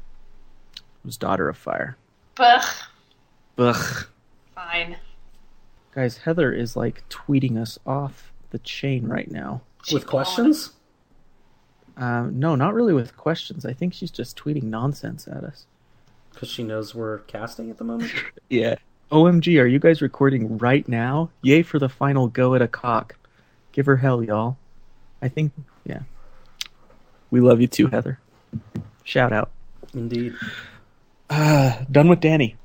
It was Daughter of Fire. Ugh. Ugh. Fine. Guys, Heather is like tweeting us off the chain right now. With questions? Um, no, not really with questions. I think she's just tweeting nonsense at us. Because she knows we're casting at the moment. Yeah. OMG, are you guys recording right now? Yay for the final go at a cock. Give her hell, y'all. I think, yeah. We love you too, Heather. Shout out. Indeed. Uh, done with Danny.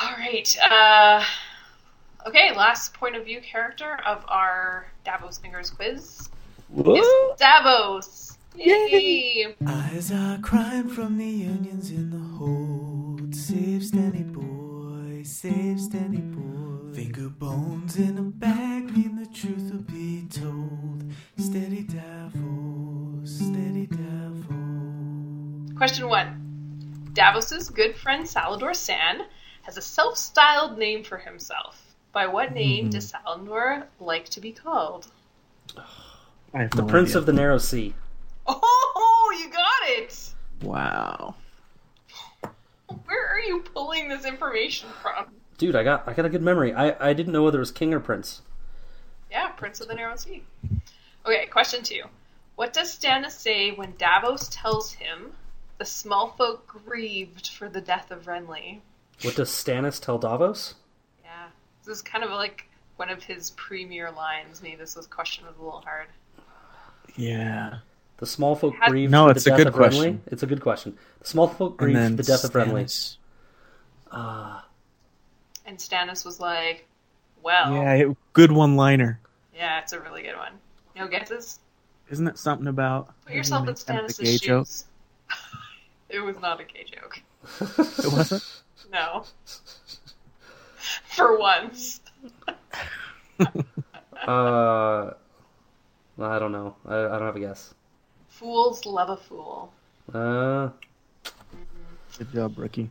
All right. Uh, okay, last point of view character of our Davos Fingers quiz is Davos. Yay! Eyes are crying from the onions in the hold. Save Stannis boy, save Stannis boy. Finger bones in a bag mean the truth will be told. Steady Davos, steady Davos. Question one. Davos's good friend Salladhor Saan has a self-styled name for himself. By what name hmm. does Salladhor like to be called? I have The no Prince idea. of the Narrow Sea. Oh, you got it! Wow. Where are you pulling this information from? Dude, I got I got a good memory. I, I didn't know whether it was King or Prince. Yeah, Prince of the Narrow Sea. Okay, question two. What does Stannis say when Davos tells him the small folk grieved for the death of Renly? What does Stannis tell Davos? Yeah, this is kind of like one of his premier lines. Maybe this was question was a little hard. Yeah. The small folk Had- grieve No, for it's the a death good question. Renly. It's a good question. The small folk And grieve for the death of Renly. Stannis- Ah, And Stannis was like, "Well, Yeah, it, good one liner. Yeah, it's a really good one. No guesses? Isn't it something about Put yourself in Maybe kind of a Stannis' shoes. joke? It was not a gay joke. It wasn't. No. For once. Uh, I don't know. I, I don't have a guess. Fools love a fool. Uh, Good job, rookie.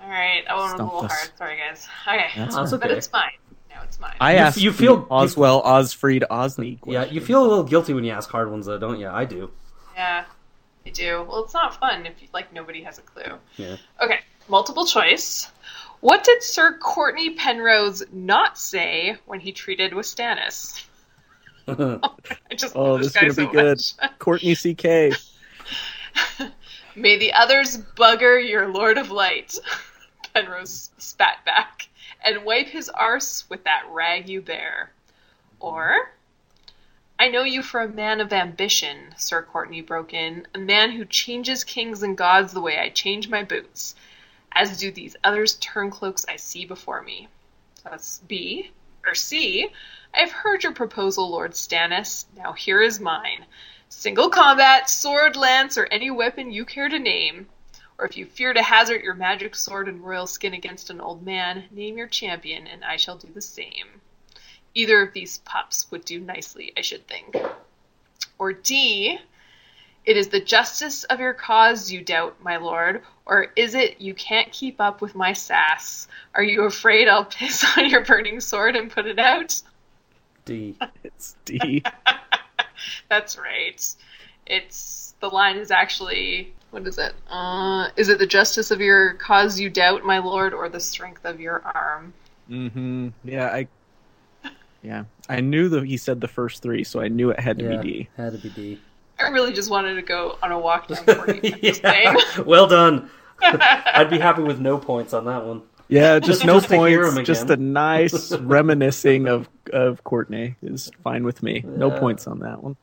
All right, I one was a little us. hard. Sorry, guys. Okay, That's that's but it's fine. No, it's mine. I You- asked you the feel- Oswell Osfryd Osney. yeah, you feel a little guilty when you ask hard ones, though, don't you? I do. Yeah, I do. Well, it's not fun if like nobody has a clue. Yeah. Okay, multiple choice. What did Sir Cortnay Penrose not say when he treated with Stannis? I just Oh, love this is gonna so be good. Cortnay C.K. May the others bugger your Lord of Light. Penrose spat back and wipe his arse with that rag you bear. Or, I know you for a man of ambition, Sir Cortnay broke in, a man who changes kings and gods the way I change my boots, as do these others turncloaks I see before me. That's B. Or C. I've heard your proposal, Lord Stannis. Now here is mine. Single combat, sword, lance, or any weapon you care to name. Or if you fear to hazard your magic sword and royal skin against an old man, name your champion, and I shall do the same. Either of these pups would do nicely, I should think. Or D. It is the justice of your cause you doubt, my lord, or is it you can't keep up with my sass? Are you afraid I'll piss on your burning sword and put it out? D. It's D. That's right. It's the line is actually what is it? Uh, is it the justice of your cause you doubt, my lord, or the strength of your arm? mm-hmm. Yeah, I. Yeah, I knew that he said the first three, so I knew it had to Yeah, be D. had to be D. I really just wanted to go on a walk down 40 minutes yeah. well done. I'd be happy with no points on that one. Yeah, just no Just points. Just a nice reminiscing of of Cortnay is fine with me. No points on that one.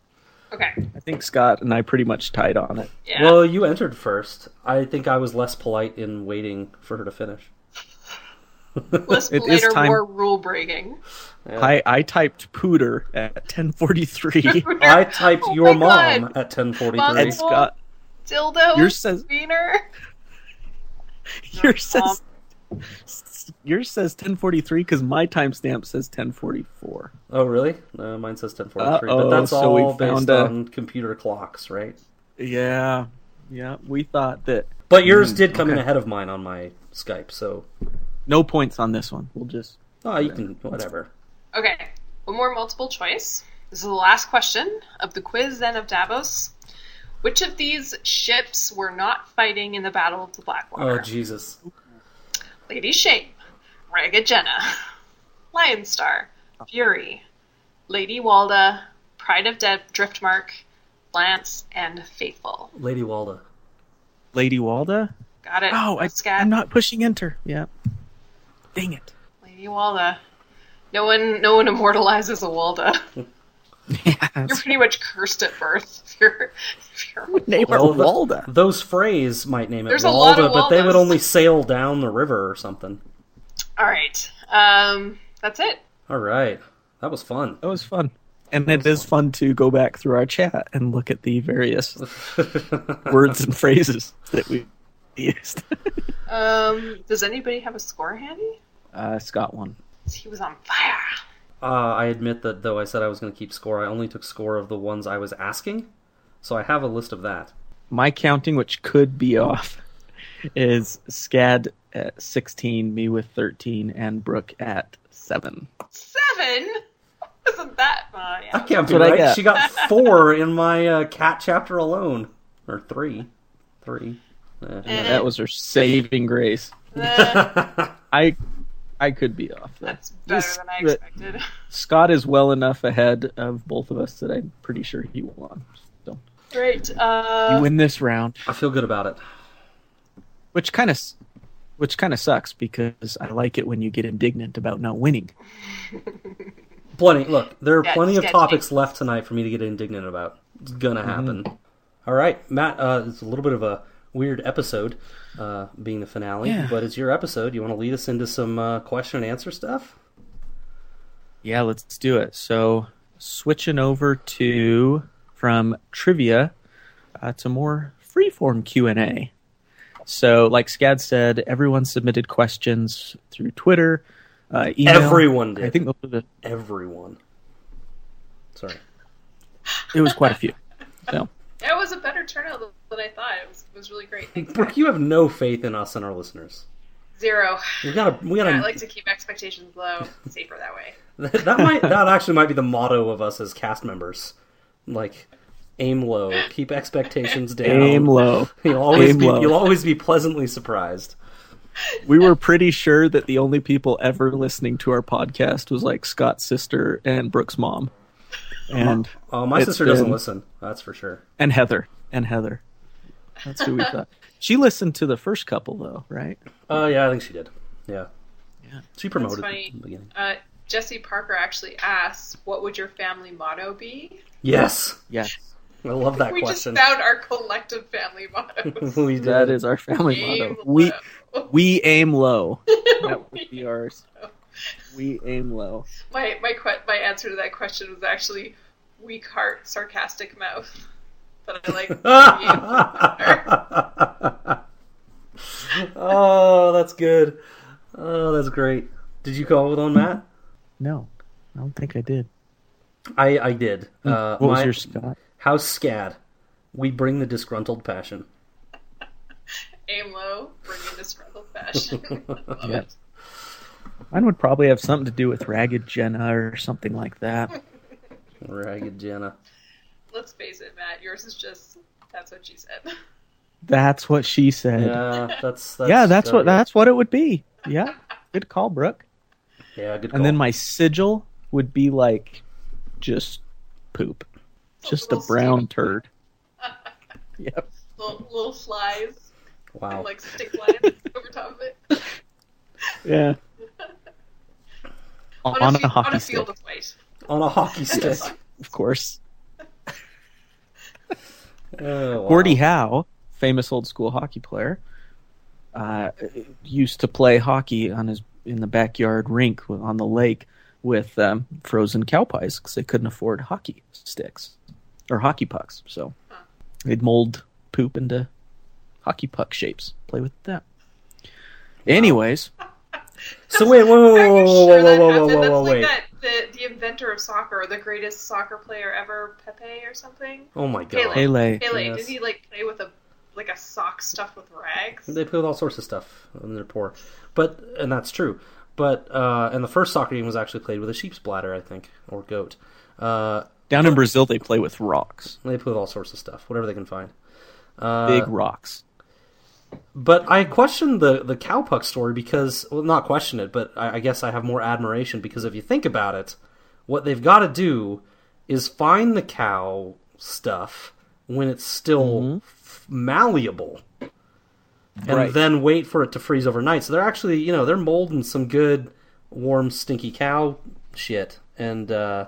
Okay. I think Scott and I pretty much tied on it. Yeah. Well, you entered first. I think I was less polite in waiting for her to finish. Less it is later, time- more rule breaking. Yeah. I I typed pooter at 10:43, I typed Oh your mom God. at 10:43. Mom- and Scott Dildo. Yours says- Wiener. yours says yours says 10:43 because my timestamp says 10:44. Oh, really? Uh, mine says 10:43, but that's so all we based found a- on computer clocks, right? Yeah, yeah. We thought that But yours Mm, did come in ahead of mine on my Skype, so no points on this one. We'll just oh, you can whatever. Okay. One more multiple choice. This is the last question of the quiz then of Davos. Which of these ships were not fighting in the Battle of the Blackwater? Oh, Jesus. Lady Shame, Ragged Jenna, Lion Star, Fury, Lady Walda, Pride of De- Driftmark, Lance, and Faithful. Lady Walda. Lady Walda. Got it. Oh, I, I'm not pushing enter. Yeah. Dang it. Lady Walda. No one, no one immortalizes a Walda. Yeah. You're pretty much cursed at birth. If you're, if you're Name her Well, the- Walda. Those Freys might name it There's Walda, but they would only sail down the river or something. All right. Um, that's it. All right. That was fun. That was fun. And it is fun to go back through our chat and look at the various words and phrases that we used. Um, does anybody have a score handy? Uh, Scott won. He was on fire. Uh, I admit that though I said I was going to keep score, I only took score of the ones I was asking, so I have a list of that. My counting, which could be off, is Scad at 16, me with 13, and Brooke at 7. Seven? Wasn't that? Uh, yeah. I can't be what I right. got. She got four in my uh, cat chapter alone, or three, three. Eh. Eh. That was her saving grace. Eh, I I could be off. though. that's better This- than I expected. Scott is well enough ahead of both of us that I'm pretty sure he won. So Great. you Uh, win this round, I feel good about it. which kind of which kind of sucks because I like it when you get indignant about not winning. Plenty. Look, there are Yeah, plenty of sketchy. topics left tonight for me to get indignant about. It's gonna Mm-hmm. happen. All right, Matt. Uh, it's a little bit of a weird episode, uh, being the finale, Yeah. but it's your episode. You want to lead us into some uh, question and answer stuff? Yeah, let's do it. So switching over to from trivia uh, to more freeform Q and A. So, like Scad said, everyone submitted questions through Twitter, uh, email. Everyone did. I think the, Everyone. Sorry. it was quite a few. So, was a better turnout than I thought. It was, it was really great. Thanks, Brooke, you have no faith in us and our listeners. Zero. We gotta, we gotta. I like to keep expectations low. Safer that way. that might, that actually might be the motto of us as cast members. Like, aim low, keep expectations down. aim low. You'll always Aim be, low. you'll always be pleasantly surprised. We were pretty sure that the only people ever listening to our podcast was like Scott's sister and Brooke's mom, and Oh, my It's sister doesn't been- listen. That's for sure. and Heather and Heather. That's who we thought. She listened to the first couple though, right? Oh yeah, I think she did. Yeah. Yeah. She promoted That's it funny. in the beginning. Uh, Jesse Parker actually asks, "What would your family motto be?" Yes, Yes, I love that we question. just found our collective family motto. we did. that is our family Aim motto. We low. we aim low. That would be ours. We aim low. my my que- my answer to that question was actually weak heart, sarcastic mouth. But I like. oh, that's good. Oh, that's great. Did you call it on Matt? No, I don't think I did. I I did. Uh, what was my- your Scott? House Scad? We bring the disgruntled passion. aim low, bring in disgruntled passion. Love Yeah. it. Mine would probably have something to do with Ragged Jenna or something like that. Ragged Jenna. Let's face it, Matt. Yours is just that's what she said. That's what she said. Yeah, that's, that's yeah, that's what that's what it would be. Yeah, good call, Brooke. Yeah, good. Call. And then my sigil would be like just poop, just a brown stick. turd. Yep. little, little flies wow. and like stick lines over top of it. Yeah. On, On, a, a, hockey on a stick, field of white. on a hockey stick. Of course. Oh, wow. Gordie Howe, famous old school hockey player, uh, used to play hockey on his in the backyard rink on the lake with um, frozen cow pies because they couldn't afford hockey sticks or hockey pucks. So they'd mold poop into hockey puck shapes. Play with that. Anyways, So wait, whoa, whoa, Are whoa, you whoa, sure whoa, whoa, whoa, whoa, whoa, wait. that the, the inventor of soccer, the greatest soccer player ever, Pepe or something. Oh my Pele. god. Pele. Pele, Yes. did he like play with a like a sock stuffed with rags? They play with all sorts of stuff when they're poor, but and that's true. But uh, and the first soccer game was actually played with a sheep's bladder, I think, or goat. Uh, down in Brazil, they play with rocks, they play with all sorts of stuff, whatever they can find. Uh, big rocks. But I question the the cowpuck story because, well, not question it, but I, I guess I have more admiration because if you think about it, what they've got to do is find the cow stuff when it's still f- malleable, and Right. then wait for it to freeze overnight. So they're actually, you know, they're molding some good warm, stinky cow shit, and uh,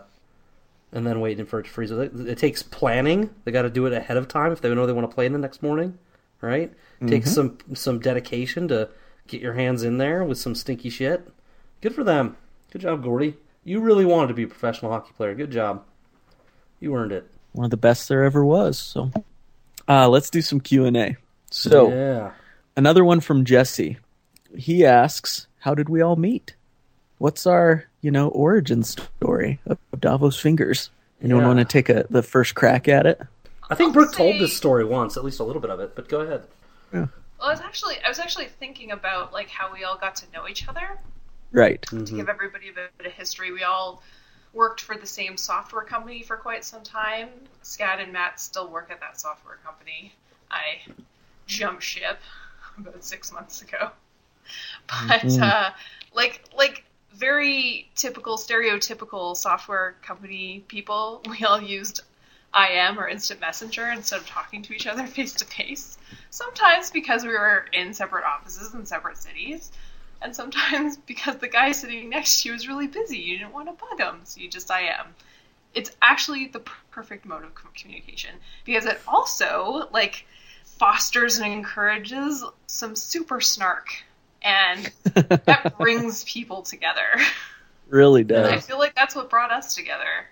and then waiting for it to freeze. It, it takes planning. They got to do it ahead of time if they know they want to play in the next morning, right? Takes some some dedication to get your hands in there with some stinky shit. Good for them. Good job, Gordy. You really wanted to be a professional hockey player. Good job. You earned it. One of the best there ever was. So, uh, let's do some Q and A. So, yeah. another one from Jesse. He asks, "How did we all meet? What's our, you know, origin story of Davos Fingers? Anyone Yeah. want to take a the first crack at it? I think I'll Brooke told this story once, at least a little bit of it. But go ahead. Well, I was actually I was actually thinking about like how we all got to know each other. Right. To Mm-hmm. give everybody a bit of history, we all worked for the same software company for quite some time. Scad and Matt still work at that software company. I jumped ship about six months ago. But uh, like like very typical stereotypical software company people, we all used IM or instant messenger instead of talking to each other face to face. Sometimes because we were in separate offices in separate cities, and sometimes because the guy sitting next to you was really busy. You didn't want to bug him, so you just IM. It's actually the perfect mode of communication because it also like fosters and encourages some super snark, and that brings people together. Really And I feel like that's what brought us together.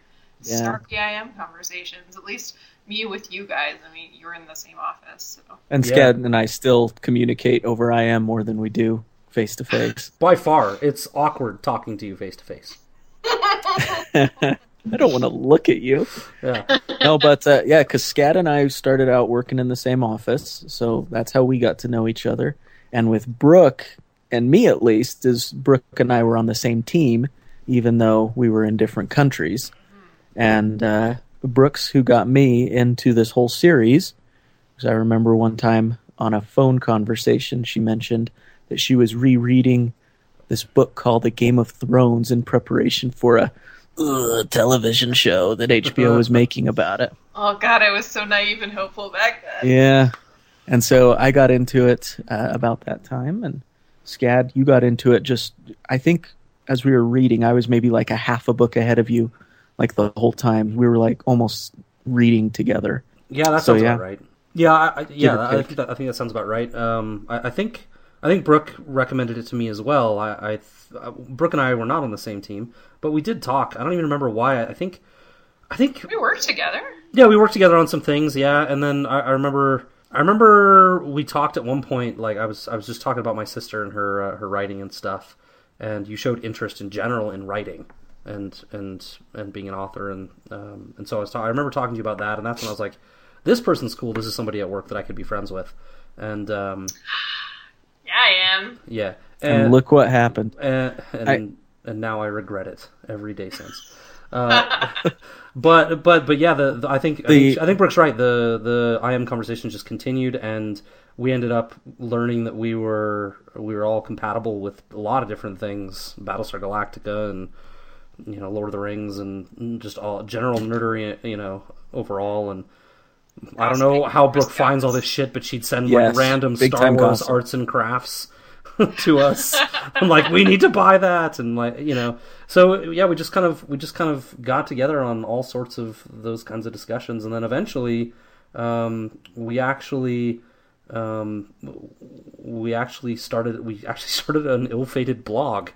Yeah. start I am conversations. At least me with you guys. I mean, you're in the same office. So. And Yeah. And I still communicate over IM more than we do face to face. By far, it's awkward talking to you face to face. I don't want to look at you. Yeah. No, but uh, yeah, because Scad and I started out working in the same office, so that's how we got to know each other. And with Brooke and me, at least, is Brooke and I were on the same team, even though we were in different countries. And uh, Brooks, who got me into this whole series, because I remember one time on a phone conversation, she mentioned that she was rereading this book called The Game of Thrones in preparation for a uh, television show that HBO was making about it. Oh God, I was so naive and hopeful back then. Yeah. And so I got into it uh, about that time, and Scad, you got into it just, I think, as we were reading, I was maybe like a half a book ahead of you, like the whole time. We were like almost reading together. Yeah, that So, sounds yeah. about right. Yeah, I, I, yeah, or I think that, I think that sounds about right. Um, I, I think I think Brooke recommended it to me as well. I, I th- uh, Brooke and I were not on the same team, but we did talk. I don't even remember why. I think I think We worked together. yeah, we worked together on some things. Yeah, and then I, I remember I remember we talked at one point. Like I was I was just talking about my sister and her uh, her writing and stuff, and you showed interest in general in writing and and and being an author and um, and so I was ta- I remember talking to you about that, and that's when I was like, this person's cool. This is somebody at work that I could be friends with, and um, Yeah, I am. yeah, And look what happened. and and, I- and now I regret it every day since. Uh, but but but yeah, the, the I think I think I think Brooke's right. The the IM conversation just continued, and we ended up learning that we were we were all compatible with a lot of different things, Battlestar Galactica, and you know Lord of the Rings, and just all general nerdery, you know, overall, and. I don't know how Brooke finds all this shit, but she'd send like random Star Wars gossip. arts and crafts to us. I'm like, we need to buy that, and like, you know. So yeah, we just kind of we just kind of got together on all sorts of those kinds of discussions, and then eventually, um, we actually, um, we actually started we actually started an ill-fated blog,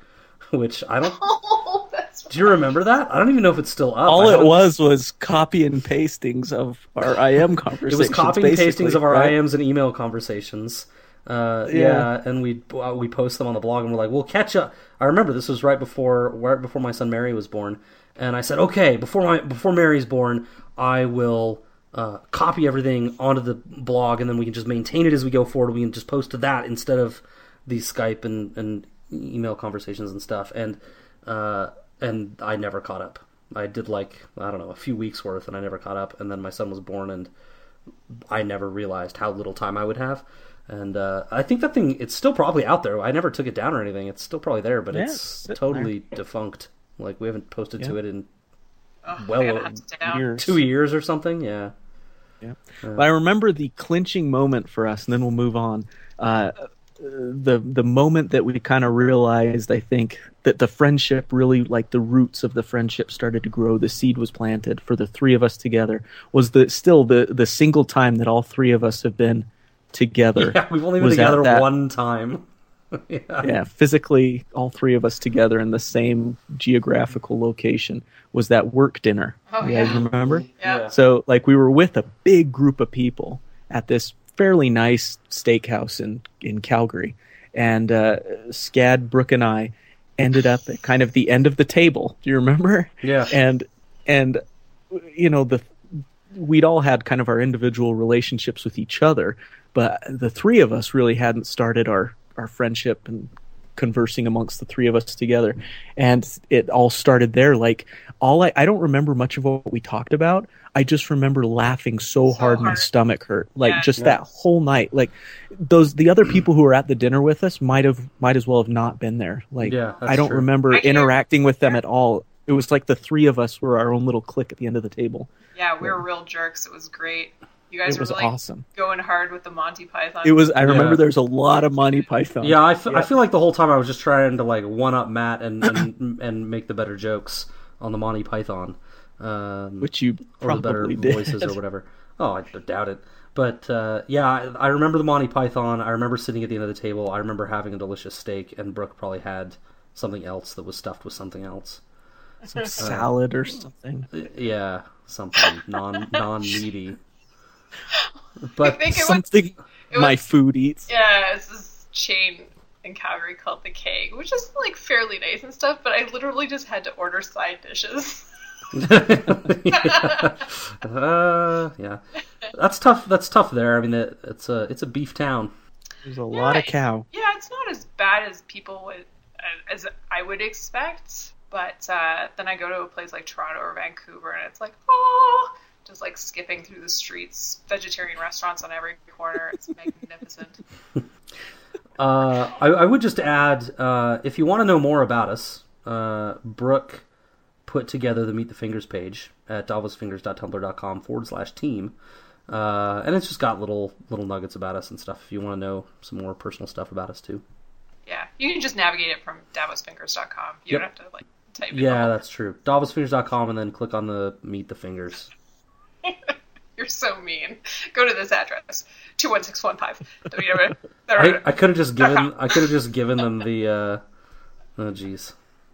which I don't. Do you remember that? I don't even know if it's still up. All it was was copy and pastings of our IM conversations. It was copy and pastings of our right? IMs and email conversations. Uh, yeah. Yeah. and we uh, we post them on the blog, and we're like, we'll catch up. I remember this was right before right before my son Mary was born, and I said, okay, before my before Mary's born, I will uh, copy everything onto the blog, and then we can just maintain it as we go forward. We can just post to that instead of these Skype and, and email conversations and stuff. And uh, and I never caught up. I did like I don't know a few weeks worth, and I never caught up. And then my son was born, and I never realized how little time I would have. And uh, I think that thing it's still probably out there. I never took it down or anything. It's still probably there, but Yeah, it's it's sitting totally defunct. Like we haven't posted to it in oh, well, I gotta hunt it down. Years. two years or something. Yeah. Yeah. But I remember the clinching moment for us, and then we'll move on. Uh, the the moment that we kind of realized, I think, that the friendship really, like the roots of the friendship, started to grow. The seed was planted for the three of us together. Was the still the the single time that all three of us have been together? Yeah, we've only been together that- one time. yeah. yeah, physically, all three of us together in the same geographical location was that work dinner. Oh, you guys remember? Yeah. So, like, we were with a big group of people at this fairly nice steakhouse in in Calgary, and uh, Scad, Brooke, and I ended up at kind of the end of the table. Do you remember? Yeah. And and you know the we'd all had kind of our individual relationships with each other, but the three of us really hadn't started our our friendship and conversing amongst the three of us together. And it all started there. Like all I, I don't remember much of what we talked about. I just remember laughing so, So hard, my stomach hurt. Like Yeah. just that whole night. Like those the other people who were at the dinner with us might have might as well have not been there. Like Yeah, i don't true. remember I interacting with them at all. It was like the three of us were our own little clique at the end of the table. Yeah, we were real jerks. It was great. You guys it were was really awesome going hard with the Monty Python. it was i remember Yeah. there's a lot of monty python Yeah, i feel like the whole time I was just trying to like one up Matt and and, and make the better jokes on the Monty Python, um, which you or the better probably did voices or whatever. Oh, I doubt it. But uh, yeah, I, I remember the Monty Python. I remember sitting at the end of the table. I remember having a delicious steak, and Brooke probably had something else that was stuffed with something else. Some salad or something. Yeah, something non non meaty. But I think it was, Something it my was- food eats. yeah, it's this chain in Calgary called the Keg, which is like fairly nice and stuff, but I literally just had to order side dishes. yeah. Uh, yeah, that's tough. That's tough there. I mean, it, it's a it's a beef town. There's a lot of cow. Yeah, it's not as bad as people would, as I would expect. But uh, then I go to a place like Toronto or Vancouver, and it's like, oh, just like skipping through the streets, vegetarian restaurants on every corner. It's magnificent. Uh, I, I would just add, uh, if you want to know more about us, uh, Brooke put together the Meet the Fingers page at davosfingers.tumblr.com forward slash team. Uh, and it's just got little little nuggets about us and stuff if you want to know some more personal stuff about us too. Yeah, you can just navigate it from davosfingers.com. You Yep. don't have to like type it. Yeah, that's true. davosfingers.com and then click on the Meet the Fingers. You're so mean. Go to this address, two one six one five. I, I could have just given I could have just given them the uh, oh jeez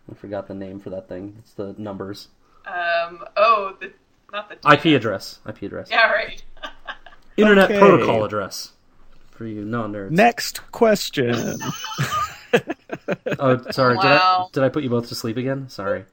I forgot the name for that thing. It's the numbers. Um. Oh, the not the IP address. IP address. Yeah, right. Internet Okay. protocol address. For you non nerds. Next question. Oh, sorry. Wow. Did I did I put you both to sleep again? Sorry.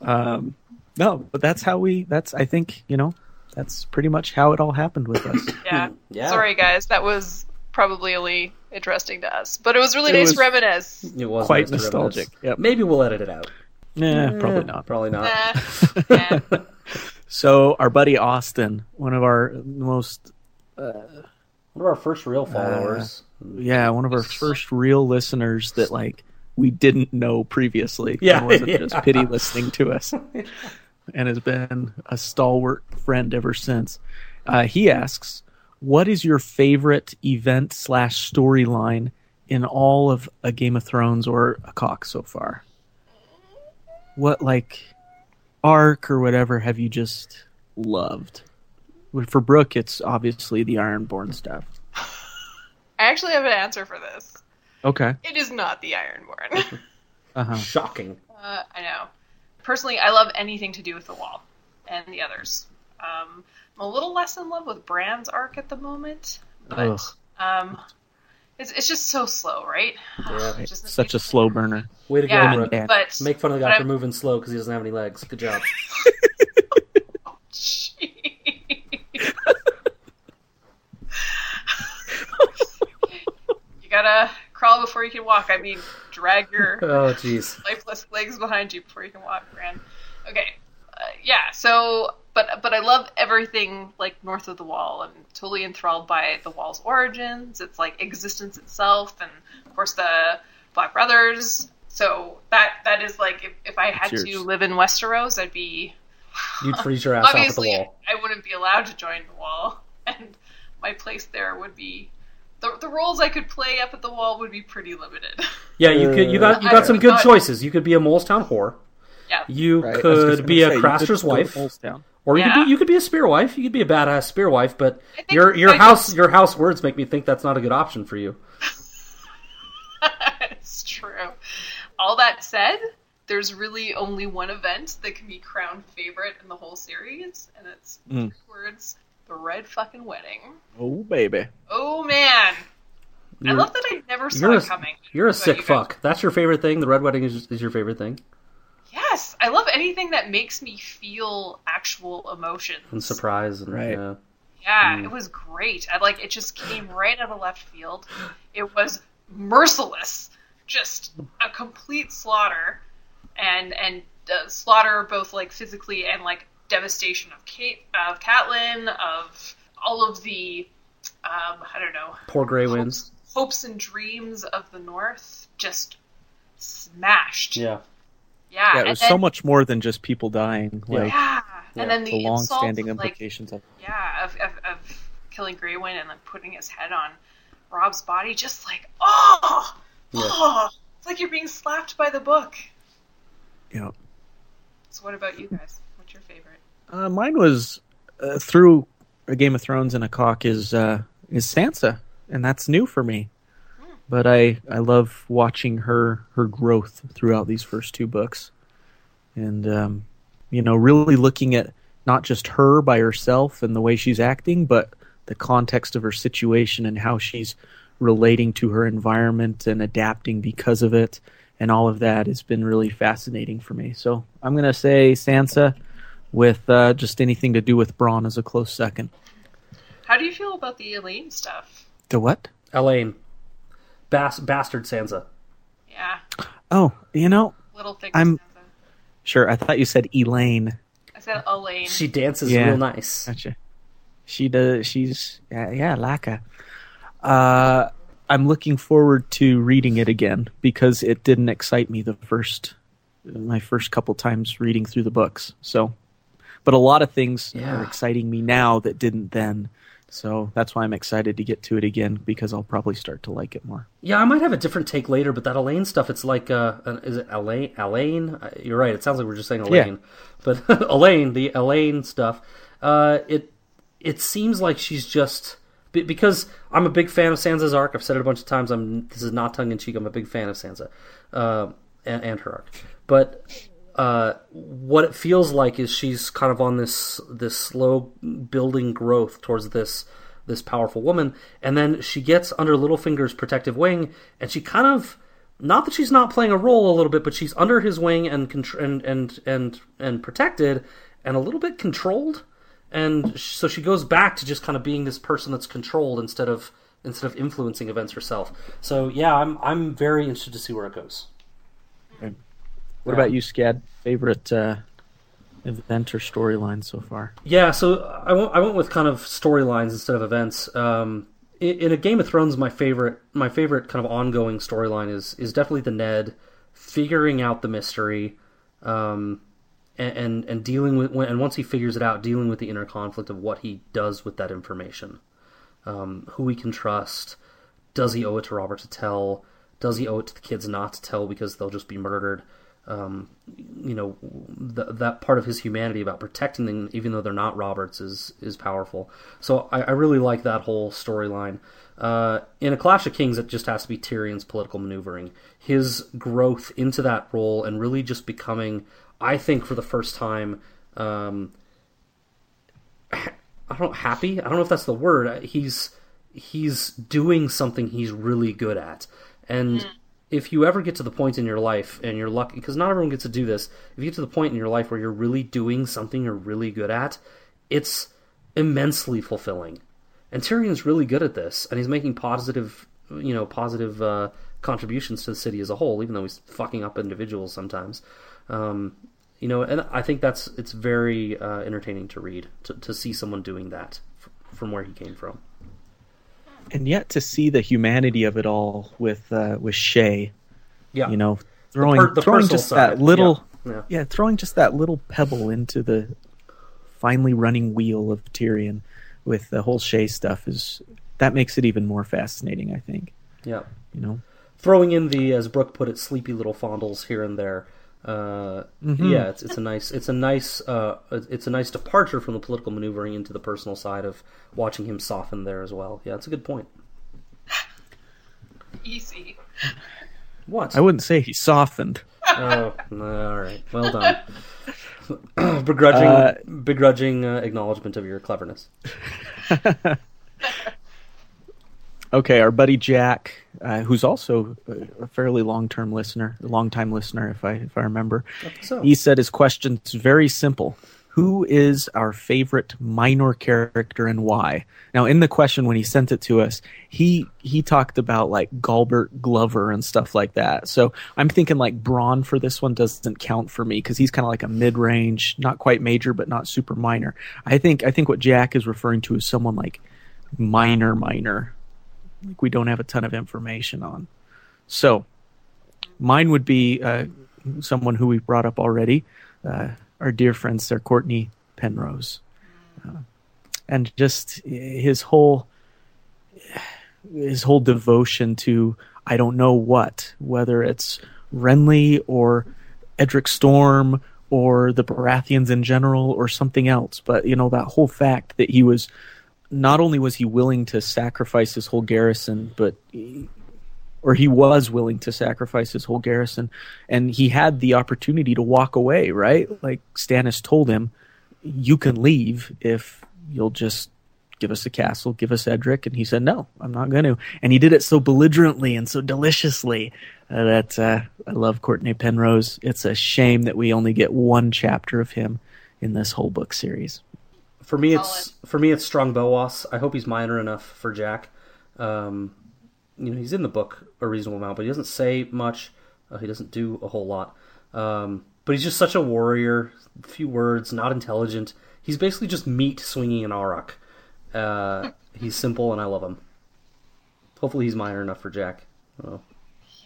um, no, but that's how we. That's I think you know. That's pretty much how it all happened with us. Yeah. Hmm. Yeah. Sorry, guys. That was probably only interesting to us, but it was really It nice was- to reminisce. It was Quite nice nostalgic, reminisce. yep. Maybe we'll edit it out. Nah, probably not. Probably not. Nah. yeah. So our buddy Austin, one of our most, uh, One of our first real uh, followers. yeah, one of our first real listeners that like we didn't know previously. Yeah, and wasn't yeah. just pity listening to us, and has been a stalwart friend ever since. Uh, he asks, "What is your favorite event slash storyline in all of a Game of Thrones or a cock so far? What like arc or whatever have you just loved?" For Brooke, it's obviously the Ironborn stuff. I actually have an answer for this. Okay. It is not the Ironborn. Uh huh. Shocking. uh, I know. Personally, I love anything to do with the wall and the others. Um, I'm a little less in love with Bran's arc at the moment, but um, it's it's just so slow, right? Yeah. Just Such a slow burner. Way to Yeah, go, Brooke. But Make fun of the but guy I'm- for moving slow because he doesn't have any legs. Good job. you gotta crawl before you can walk. I mean, drag your Oh, jeez. lifeless legs behind you before you can walk, Bran. Okay, uh, yeah. So, but but I love everything like north of the wall. I'm totally enthralled by the wall's origins. It's like existence itself, and of course the Black Brothers. So that that is like if, if I had Cheers. to live in Westeros, I'd be You'd freeze your ass off at the obviously wall. I wouldn't be allowed to join the wall, and my place there would be. The, the roles I could play up at the wall would be pretty limited. Yeah, you could. You got. You I got some good know. choices. You could be a Mole's Town whore. yeah. You Right? I was could just be gonna a say, you could Craster's go to wife, Mole's Town. or you could be you could be a spear wife. You could be a badass spear wife. But I think your your I house just- your house words make me think that's not a good option for you. it's true. All that said, there's really only one event that can be crowned favorite in the whole series, and it's Mm. three words: the red fucking wedding. Oh baby. Oh man, I You're- love that I never saw You're a, it coming. you're a sick you fuck. That's your favorite thing. The red wedding is is your favorite thing. Yes, I love anything that makes me feel actual emotions. And surprise and Right. yeah. Yeah, Mm. it was great. I like it just came right out of left field. It was merciless, just a complete slaughter, and and uh, slaughter both like physically and like devastation of Kate, of Catelyn, of all of the um, I don't know Poor Grey Winds. hopes, hopes and dreams of the North just smashed. Yeah. yeah, Yeah, it and was then, so much more than just people dying. Yeah. Like yeah, Yeah, and then the, the long-standing of, like, implications of. yeah, of, of, of killing Grey Wind and like putting his head on Robb's body, just like oh, Yeah. oh, it's like you're being slapped by the book. Yeah. So what about you guys? What's your favorite? Uh, mine was uh, through a Game of Thrones and a cock is uh, is Sansa, and that's new for me. but I I love watching her her growth throughout these first two books, and um, you know, really looking at not just her by herself and the way she's acting, but the context of her situation and how she's relating to her environment and adapting because of it, and all of that has been really fascinating for me. So I'm gonna say Sansa, with uh, just anything to do with Bronn as a close second. How do you feel about the Alayne stuff? The what? Alayne, Bas- bastard Sansa. Yeah, Oh, you know, little thing. I'm- sure. I thought you said Alayne. I said Alayne. She dances Yeah. real nice. Gotcha. She does. She's yeah, yeah Laka. Uh, I'm looking forward to reading it again because it didn't excite me the first, my first couple times reading through the books. So, but a lot of things Yeah. are exciting me now that didn't then. So that's why I'm excited to get to it again because I'll probably start to like it more. Yeah, I might have a different take later, but that Alayne stuff, it's like, uh, is it Alayne? Alayne? Uh, You're right. It sounds like we're just saying Alayne, yeah. but Alayne, the Alayne stuff, uh, it it seems like she's just because I'm a big fan of Sansa's arc. I've said it a bunch of times. I'm this is not tongue in cheek. I'm a big fan of Sansa uh, and, and her arc, but uh, what it feels like is she's kind of on this this slow building growth towards this this powerful woman, and then she gets under Littlefinger's protective wing, and she kind of not that she's not playing a role a little bit, but she's under his wing and and and and and protected, and a little bit controlled, and so she goes back to just kind of being this person that's controlled instead of instead of influencing events herself. So yeah, I'm I'm very interested to see where it goes. What about you, Scad? Favorite uh, event or storyline so far? Yeah, so I went, I went with kind of storylines instead of events. Um, in, in a Game of Thrones, my favorite my favorite kind of ongoing storyline is is definitely the Ned figuring out the mystery, um, and, and and dealing with when, and once he figures it out, dealing with the inner conflict of what he does with that information, um, who he can trust, does he owe it to Robert to tell, does he owe it to the kids not to tell because they'll just be murdered um, you know th- that part of his humanity about protecting them even though they're not roberts is is powerful so i, I really like that whole storyline uh, in a clash of kings it just has to be tyrion's political maneuvering his growth into that role and really just becoming i think for the first time um, I don't happy. I don't know if that's the word. He's he's doing something he's really good at. And if you ever get to the point in your life and you're lucky because not everyone gets to do this, if you get to the point in your life where you're really doing something you're really good at, it's immensely fulfilling. And Tyrion's really good at this and he's making positive, you know, positive uh, contributions to the city as a whole even though he's fucking up individuals sometimes. Um, you know, and I think that's it's very uh, entertaining to read to, to see someone doing that from where he came from. And yet to see the humanity of it all with uh, with Shae, Yeah, you know, throwing per- the throwing just side, that little yeah, yeah. yeah, throwing just that little pebble into the finely running wheel of Tyrion with the whole Shae stuff is that makes it even more fascinating. I think yeah. you know. Throwing in the, as Brooke put it, sleepy little fondles here and there. Uh, Mm-hmm. Yeah, it's, it's a nice, it's a nice, uh, it's a nice departure from the political maneuvering into the personal side of watching him soften there as well. Yeah, it's a good point. Easy. What? I wouldn't say he softened. oh, all right. Well done. begrudging, Uh, begrudging uh, acknowledgement of your cleverness. Okay, our buddy Jack, uh, who's also a- fairly long-term listener, a long-time listener, if I if I remember, So, he said his question's very simple: Who is our favorite minor character and why? Now, in the question when he sent it to us, he he talked about like Galbart Glover and stuff like that. So I'm thinking like Bronn for this one doesn't count for me because he's kind of like a mid-range, not quite major, but not super minor. I think I think what Jack is referring to is someone like minor minor like we don't have a ton of information on. So, mine would be uh, someone who we've brought up already, uh, our dear friend Sir Cortnay Penrose, uh, and just his whole his whole devotion to I don't know what, whether it's Renly or Edric Storm or the Baratheons in general or something else, but you know that whole fact that he was not only was he willing to sacrifice his whole garrison, but he- or he was willing to sacrifice his whole garrison, and he had the opportunity to walk away. Right, like Stannis told him, "You can leave if you'll just." Give us the castle, give us Edric, and he said, "No, I'm not going to." And he did it so belligerently and so deliciously uh, that uh, I love Cortnay Penrose. It's a shame that we only get one chapter of him in this whole book series. For me, it's for me it's Strong Belwas. I hope he's minor enough for Jack. Um, you know, he's in the book a reasonable amount, but he doesn't say much. Uh, he doesn't do a whole lot. Um, but he's just such a warrior. Few words, not intelligent. He's basically just meat swinging an arakh. Uh, he's simple, and I love him. Hopefully, he's minor enough for Jack. Oh.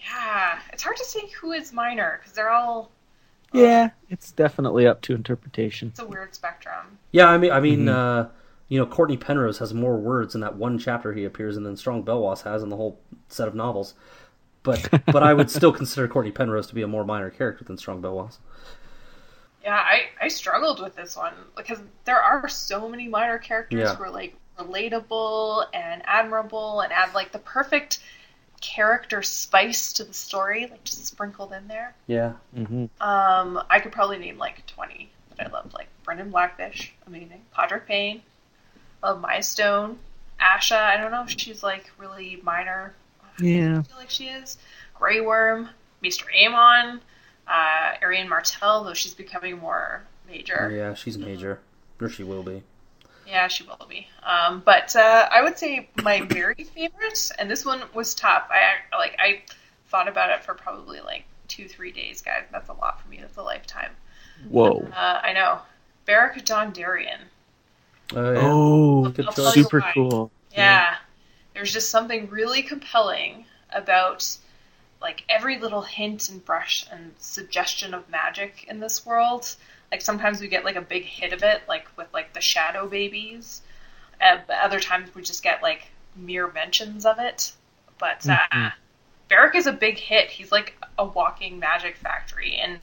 Yeah, it's hard to say who is minor because they're all. Yeah, it's definitely up to interpretation. It's a weird spectrum. Yeah, I mean, I mean, uh, you know, Cortnay Penrose has more words in that one chapter he appears in than Strong Belwas has in the whole set of novels. But but I would still consider Cortnay Penrose to be a more minor character than Strong Belwas. Yeah, I, I struggled with this one because there are so many minor characters Yeah. who are like relatable and admirable and add like the perfect character spice to the story, like just sprinkled in there. Yeah, hmm Um, I could probably name like 20 that I loved, like Brynden Blackfish, amazing. Podrick Payne, love Mya Stone. Asha, I don't know if she's like really minor. Yeah. I feel like she is. Grey Worm, Mr. Amon, uh, Arianne Martell, though she's becoming more major. yeah, she's major, or she will be. Yeah, she will be. Um, but uh, I would say my very favorite, and this one was tough. I like I thought about it for probably like two, three days, guys. That's a lot for me. That's a lifetime. Whoa. Uh, I know. Beric Dondarrion. Oh, yeah. Oh, Good I'll choice. tell you super why. cool. Yeah. There's just something really compelling about like every little hint and brush and suggestion of magic in this world. Like sometimes we get like a big hit of it, like with like the shadow babies. Uh, but other times we just get like mere mentions of it. But uh, Mhm. Beric is a big hit. He's like a walking magic factory, and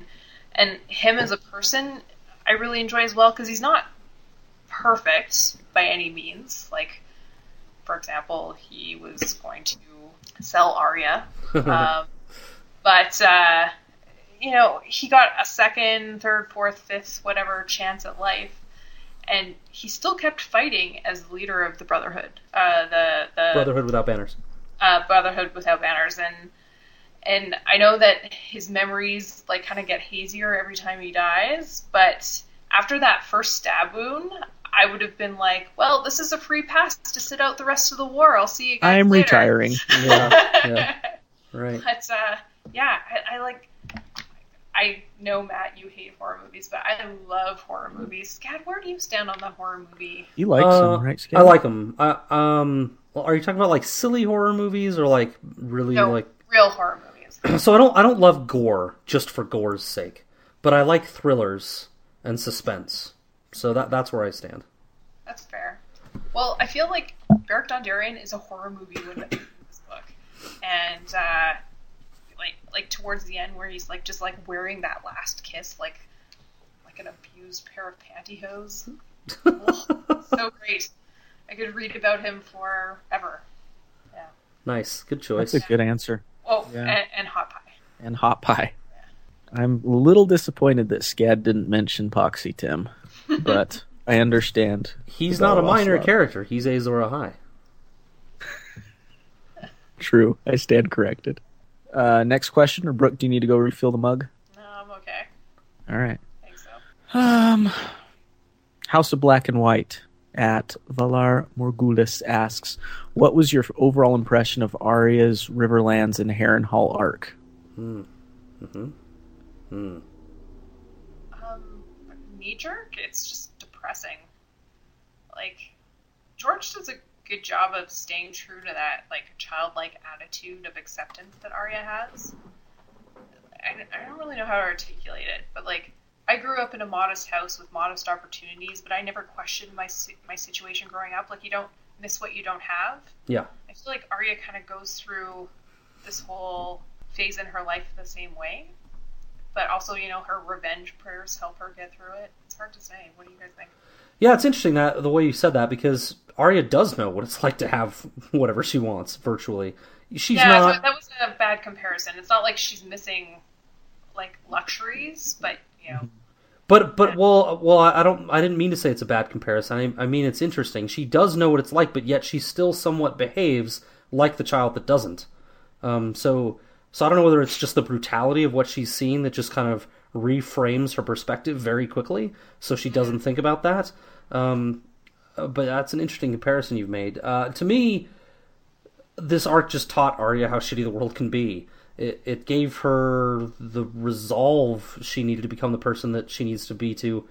and him as a person, I really enjoy as well because he's not perfect by any means. Like, for example, he was going to sell Arya, um, but uh, you know he got a second, third, fourth, fifth, whatever chance at life, and he still kept fighting as the leader of the Brotherhood, uh, the the Brotherhood without banners. uh, Brotherhood without banners, and and I know that his memories like kind of get hazier every time he dies, but after that first stab wound, I would have been like, well, this is a free pass to sit out the rest of the war. I'll see you guys. I am later. retiring. Yeah, yeah. Right. But uh, yeah, I, I like. I know Matt, you hate horror movies, but I love horror movies. Scad, where do you stand on the horror movie? You like Uh, some, right? Skip? I like them. Uh, um, well, are you talking about like silly horror movies or like really No, like? real horror movies. So I don't I don't love gore just for gore's sake, but I like thrillers and suspense. So that that's where I stand. That's fair. Well, I feel like Beric Dondarrion is a horror movie within this book, and uh, like like towards the end where he's like just like wearing that last kiss like like an abused pair of pantyhose. Ugh, so great. I could read about him forever. Nice, good choice. That's a good answer. Oh, Yeah. and, and hot pie. And hot pie. I'm a little disappointed that Scad didn't mention Poxy Tim, but I understand. He's the not a minor love. character. He's Azor Ahai. True, I stand corrected. Uh, next question, or Brooke, do you need to go refill the mug? No, I'm okay. All right. I think so. Um, House of Black and White at Valar Morgulis asks, "What was your overall impression of Arya's Riverlands and Harrenhal arc?" Hmm. hmm Hmm. Um, knee jerk. It's just depressing. Like George does a good job of staying true to that like childlike attitude of acceptance that Arya has. I, I don't really know how to articulate it, but like I grew up in a modest house with modest opportunities, but I never questioned my my situation growing up. Like you don't miss what you don't have. Yeah. I feel like Arya kind of goes through this whole phase in her life the same way. But also, you know, her revenge prayers help her get through it. It's hard to say. What do you guys think? Yeah, it's interesting that the way you said that because Arya does know what it's like to have whatever she wants virtually she's yeah, not. so that was a bad comparison. It's not like she's missing like luxuries, but you know, But but well well I I don't I didn't mean to say it's a bad comparison. I, I mean it's interesting. She does know what it's like, but yet she still somewhat behaves like the child that doesn't. Um, so so I don't know whether it's just the brutality of what she's seen that just kind of reframes her perspective very quickly, so she doesn't think about that. Um, uh, but that's an interesting comparison you've made. Uh, to me, this arc just taught Arya how shitty the world can be. It, it gave her the resolve she needed to become the person that she needs to be to.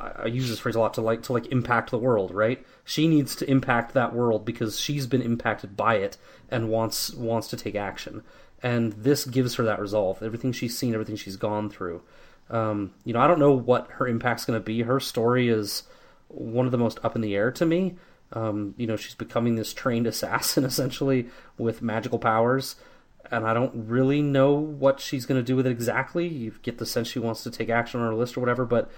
I, use this phrase a lot to like to like impact the world, right? She needs to impact that world because she's been impacted by it and wants wants to take action. And this gives her that resolve. Everything she's seen, everything she's gone through. Um, you know, I don't know what her impact's going to be. Her story is one of the most up in the air to me. Um, you know, she's becoming this trained assassin essentially with magical powers, and I don't really know what she's going to do with it exactly. You get the sense she wants to take action on her list or whatever, but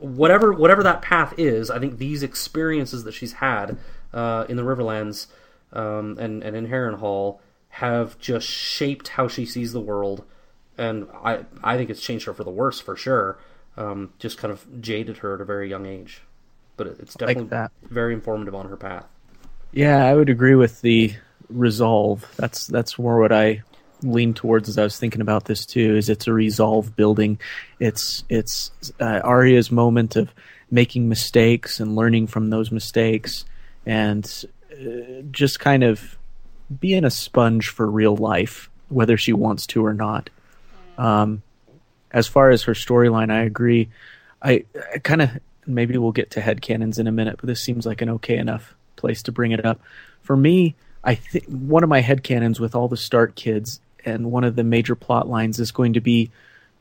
whatever whatever that path is, I think these experiences that she's had uh, in the Riverlands um, and and in Harrenhal have just shaped how she sees the world, and I I think it's changed her for the worse for sure. Um, just kind of jaded her at a very young age, but it- it's Like definitely that. very informative on her path. Yeah, I would agree with the resolve. That's that's more what I lean towards as I was thinking about this too. Is it's a resolve building. It's it's uh, Arya's moment of making mistakes and learning from those mistakes, and uh, just kind of being a sponge for real life, whether she wants to or not. Um, as far as her storyline, I agree. I, I kind of maybe we'll get to headcanons in a minute, but this seems like an okay enough place to bring it up. For me, I think one of my headcanons with all the Stark kids and one of the major plot lines is going to be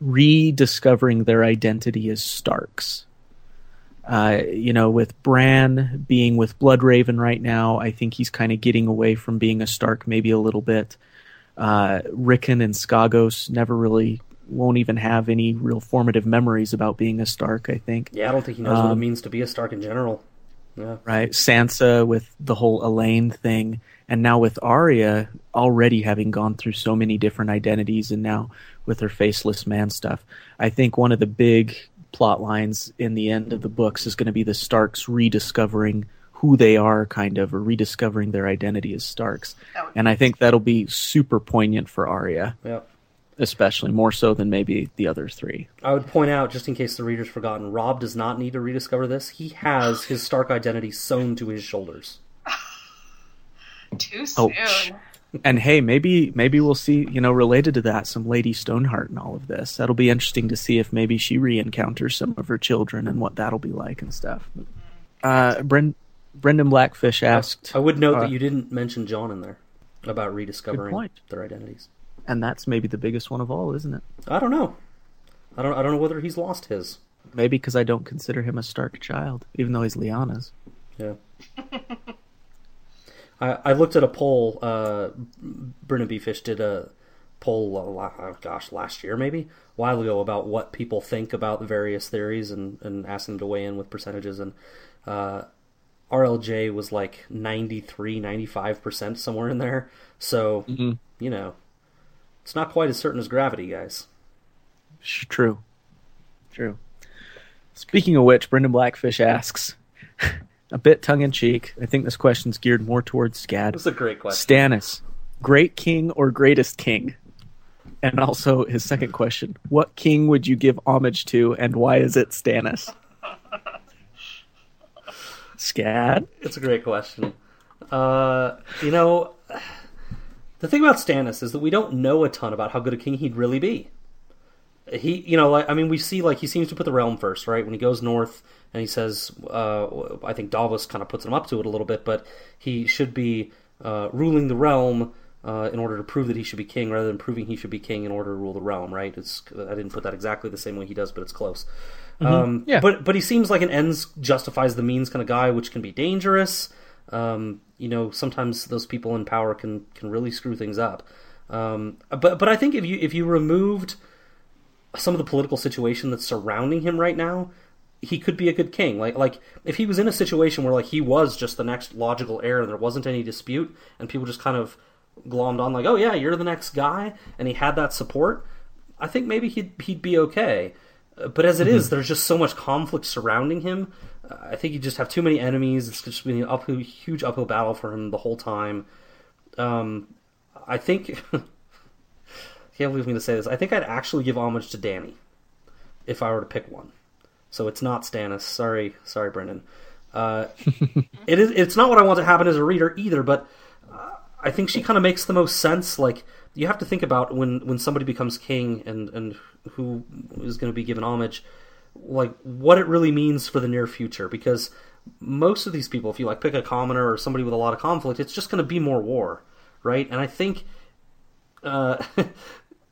rediscovering their identity as Starks. Uh, you know, with Bran being with Bloodraven right now, I think he's kind of getting away from being a Stark maybe a little bit. Uh, Rickon and Skagos never really won't even have any real formative memories about being a Stark. I think Yeah, I don't think he knows what it Um, means to be a Stark in general. Yeah, right? Sansa with the whole Alayne thing, and now with Arya already having gone through so many different identities, and now with her faceless man stuff. I think one of the big plot lines in the end of the books is going to be the Starks rediscovering who they are, kind of, or rediscovering their identity as Starks. That And I think that'll be super poignant for Arya, yeah. especially more so than maybe the other three. I would point out, just in case the reader's forgotten, Robb does not need to rediscover this. He has his Stark identity sewn to his shoulders. Too Oh, soon. sh- And hey, maybe maybe we'll see, you know, related to that, some Lady Stoneheart and all of this. That'll be interesting to see if maybe she re-encounters some of her children and what that'll be like and stuff. Uh, Bren- Brynden Blackfish asked, I would note uh, that you didn't mention Jon in there about rediscovering point. their identities. and that's maybe the biggest one of all, isn't it? I don't know. I don't. I don't know whether he's lost his. Maybe because I don't consider him a Stark child, even though he's Lyanna's. Yeah. I, I looked at a poll. Uh, Brynden B. Fish did a poll, uh, oh gosh, last year maybe, a while ago, about what people think about the various theories and, and asked them to weigh in with percentages. And uh, RLJ was like 93, 95%, somewhere in there. So, you know, it's not quite as certain as gravity, guys. True. True. Speaking of which, Brynden Blackfish asks, a bit tongue in cheek. I think this question's geared more towards Scad. That's a great question. Stannis, great king or greatest king? And also his second question: What king would you give homage to, and why is it Stannis? Scad. It's a great question. Uh, you know, the thing about Stannis is that we don't know a ton about how good a king he'd really be. He, you know, like I mean, we see like he seems to put the realm first, right? When he goes north and he says, uh, I think Davos kind of puts him up to it a little bit, but he should be uh, ruling the realm uh, in order to prove that he should be king, rather than proving he should be king in order to rule the realm, right? It's I didn't put that exactly the same way he does, but it's close. Um, Yeah. But but he seems like an ends justifies the means kind of guy, which can be dangerous. Um, you know, sometimes those people in power can can really screw things up. Um, but but I think if you if you removed some of the political situation that's surrounding him right now, he could be a good king. Like like if he was in a situation where like he was just the next logical heir and there wasn't any dispute and people just kind of glommed on like, oh yeah, you're the next guy, and he had that support, I think maybe he'd he'd be okay. But as it is, there's just so much conflict surrounding him. Uh, I think you just have too many enemies. It's just been an uphill, huge uphill battle for him the whole time. Um, I think can't believe me to say this. I think I'd actually give homage to Danny if I were to pick one. So it's not Stannis. Sorry, sorry, Brynden. Uh, it is. It's not what I want to happen as a reader either. But uh, I think she kind of makes the most sense. Like you have to think about when when somebody becomes king and and who is going to be given homage, like what it really means for the near future. Because most of these people, if you like pick a commoner or somebody with a lot of conflict, it's just going to be more war, right? And I think uh,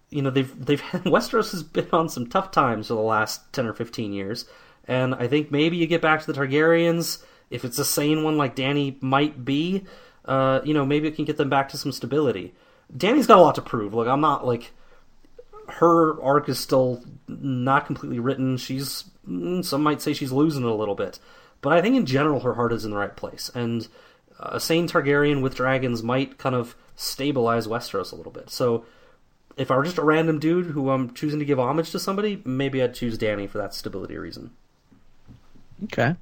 you know they've they've Westeros has been on some tough times for the last ten or fifteen years, and I think maybe you get back to the Targaryens if it's a sane one like Danny might be. Uh, you know, maybe it can get them back to some stability. Danny's got a lot to prove. Look, I'm not like her arc is still not completely written. She's mm, some might say she's losing it a little bit, but I think in general her heart is in the right place, and a sane Targaryen with dragons might kind of stabilize Westeros a little bit. So if I were just a random dude who I'm choosing to give homage to somebody, maybe I'd choose Danny for that stability reason. Okay.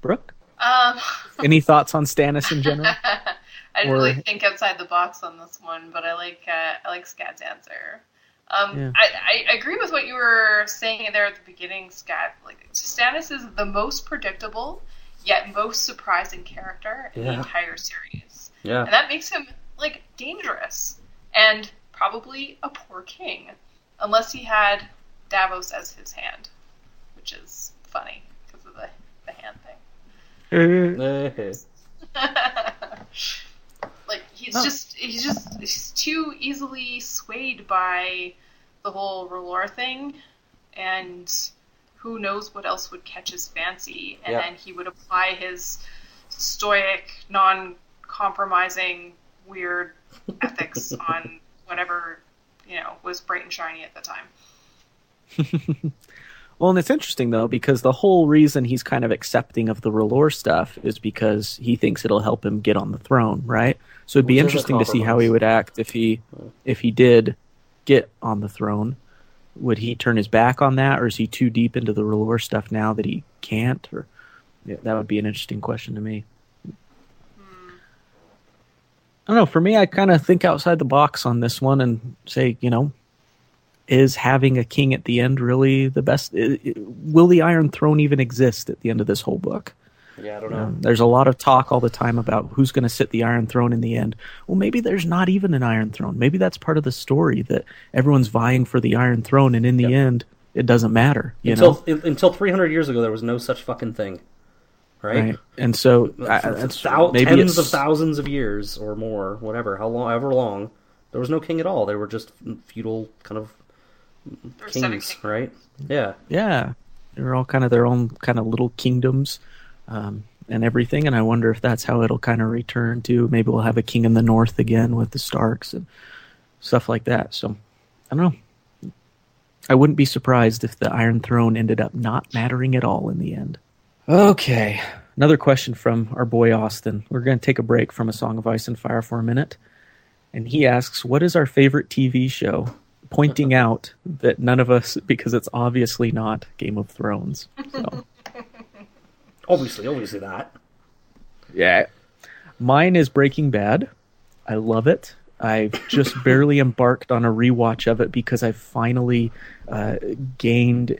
Brooke, Um, any thoughts on Stannis in general? I didn't Or- really think outside the box on this one, but I like uh, I like Scad's answer. Um, Yeah. I, I agree with what you were saying there at the beginning, Scad. Like Stannis is the most predictable yet most surprising character in the entire series, Yeah. and that makes him like dangerous and probably a poor king, unless he had Davos as his hand, which is funny because of the the hand thing. Like he's just he's just he's too easily swayed by the whole R'hllor thing, and who knows what else would catch his fancy, and Yeah. then he would apply his stoic, non-compromising, weird ethics on whatever you know was bright and shiny at the time. Well, and it's interesting though because the whole reason he's kind of accepting of the R'hllor stuff is because he thinks it'll help him get on the throne, right? So it'd be Which interesting to see how he would act if he if he did get on the throne. Would he turn his back on that, or is he too deep into the R'hllor stuff now that he can't? Or yeah, that would be an interesting question to me. I don't know. For me, I kind of think outside the box on this one and say, you know, is having a king at the end really the best? Will the Iron Throne even exist at the end of this whole book? yeah, I don't know. know, there's a lot of talk all the time about who's going to sit the Iron Throne in the end. Well, maybe there's not even an Iron Throne. Maybe that's part of the story that everyone's vying for the Iron Throne, and in the Yep. end, it doesn't matter. You until know, until 300 years ago, there was no such fucking thing, right? right? And so I, For- for that's- thou- maybe tens it's, of thousands of years or more, whatever, how long, however long, there was no king at all. They were just feudal kind of There kings, right? Yeah. Yeah, they're all kind of their own kind of little kingdoms um, and everything. And I wonder if that's how it'll kind of return to. Maybe we'll have a king in the north again with the Starks and stuff like that. So I don't know. I wouldn't be surprised if the Iron Throne ended up not mattering at all in the end. Okay, another question from our boy Austin. We're going to take a break from A Song of Ice and Fire for a minute. And he asks, What is our favorite TV show? Pointing out that none of us, because it's obviously not Game of Thrones. So, Obviously, obviously that. yeah. Mine is Breaking Bad. I love it. I've just barely embarked on a rewatch of it because I finally uh, gained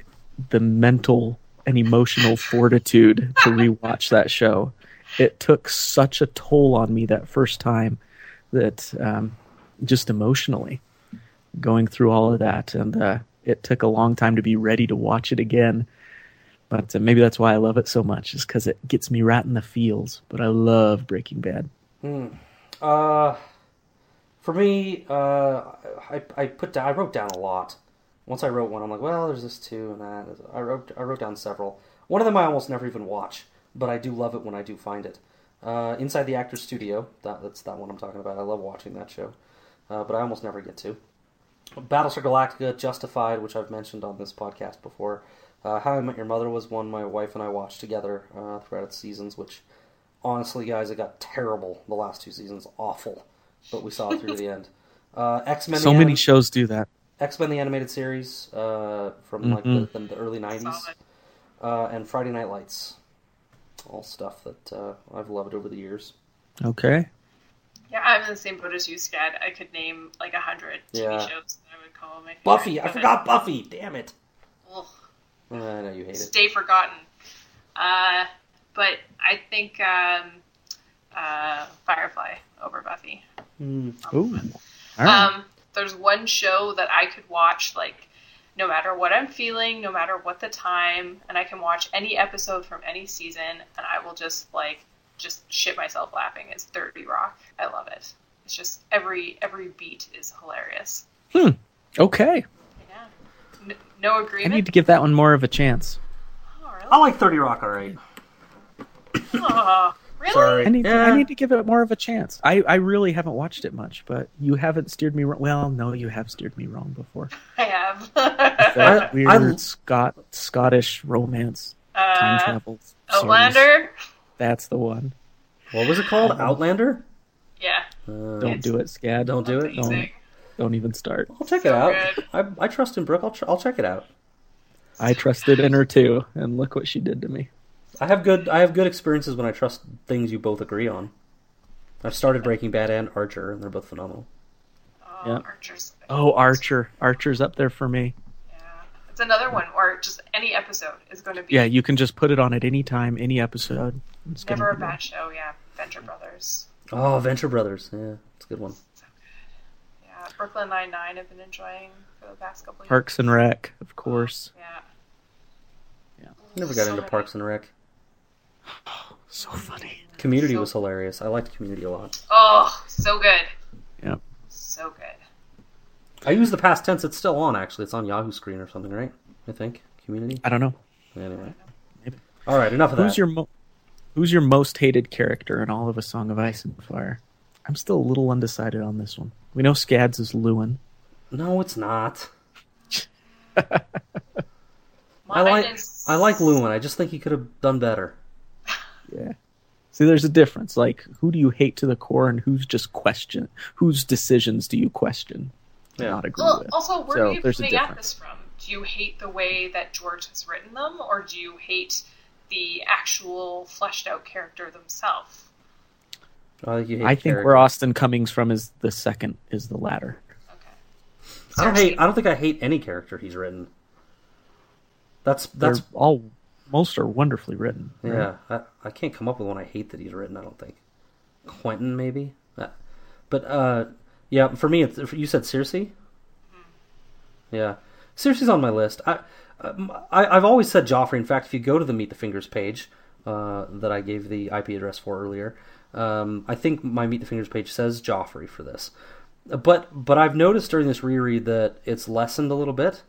the mental and emotional fortitude to rewatch that show. It took such a toll on me that first time that um, just emotionally going through all of that, and uh, it took a long time to be ready to watch it again. But uh, maybe that's why I love it so much, is because it gets me right in the feels. But I love Breaking Bad. Uh, for me, uh, I, I put down, I wrote down a lot. Once I wrote one, I'm like, well, there's this too and that. I wrote, I wrote down several. One of them I almost never even watch, but I do love it when I do find it. Uh, Inside the Actors Studio, that, that's that one I'm talking about. I love watching that show, uh, but I almost never get to. Battlestar Galactica, Justified, which I've mentioned on this podcast before. Uh, How I Met Your Mother was one my wife and I watched together uh, throughout its seasons, which honestly, guys, it got terrible the last two seasons. Awful. but we saw it through to the end. Uh, X Men. So many shows do that. X Men the animated series uh, from like the, the, the early '90s, uh, and Friday Night Lights. All stuff that uh, I've loved over the years. Okay. Yeah, I'm in the same boat as you, Scad. I could name like a hundred TV Yeah. shows that I would call my favorite. Buffy, I forgot Buffy. Damn it! Ugh, Uh, I know you hate it. stay forgotten. Uh, but I think um, uh, Firefly over Buffy. Hmm. Ooh. All right. Um, there's one show that I could watch like no matter what I'm feeling, no matter what the time, and I can watch any episode from any season, and I will just like just shit myself laughing. It's 30 Rock. I love it. It's just every every beat is hilarious. Hmm. Okay. Yeah. N- no agreement. I need to give that one more of a chance. Oh, really? I like Thirty Rock. All right. Oh, really? Sorry. I need, Yeah. to, I need to give it more of a chance. I, I really haven't watched it much, but you haven't steered me wrong. Well, no, you have steered me wrong before. I have. That I- weird I- Scot Scottish romance time uh, travel. series. Outlander. That's the one. What was it called? Outlander. Yeah. Uh, Don't do it, Scad. Don't do it. Amazing. Don't even start. I'll check So it out. I, I trust in Brooke. I'll, ch- I'll check it out. I trusted in her too, and look what she did to me. I have good I have good experiences when I trust things you both agree on. I've started Breaking Bad and Archer, and they're both phenomenal. Oh, Yeah. Archer's. Oh, Archer. Archer's up there for me. Yeah. It's another one or just any episode is going to be Yeah, you can just put it on at any time, any episode. It's never a be bad show. Yeah. Venture Brothers. Oh, Venture Brothers. Yeah, it's a good one. Yeah. Brooklyn Nine Nine. I've been enjoying for the past couple of years. Parks and Rec, of uh, course. Yeah. Yeah. Never got So into many- Parks and Rec. Oh so funny. Community So- was hilarious. I liked Community a lot. Oh, so good. Yep. So good. I use the past tense. It's still on. Actually, it's on Yahoo Screen or something, right? I think Community. I don't know. Anyway. Maybe. All right, enough of that. Who's your mo- Who's your most hated character in all of A Song of Ice and Fire? I'm still a little undecided on this one. We know Scads is Luwin. No, it's not. I like is- I like Luwin. I just think he could have done better. Yeah. See, there's a difference. Like, who do you hate to the core, and who's just question? Whose decisions do you question? Yeah. Not agree Well, with. also, where So, are you there's a coming at this from? Do you hate the way that George has written them, or do you hate the actual fleshed out character themselves? I think you hate I think character. where Austin Cummings from is the second is the latter. Okay. I don't hate. I don't think I hate any character he's written. That's that's They're all most are wonderfully written. right? yeah. I, I can't come up with one I hate that he's written. I don't think. Quentyn maybe, Uh, but uh, yeah. For me, it's you said Cersei. Yeah, Cersei's on my list. I, um, I I've always said Joffrey. In fact, if you go to the Meet the Fingers page uh, that I gave the IP address for earlier, um, I think my Meet the Fingers page says Joffrey for this. But but I've noticed during this reread that it's lessened a little bit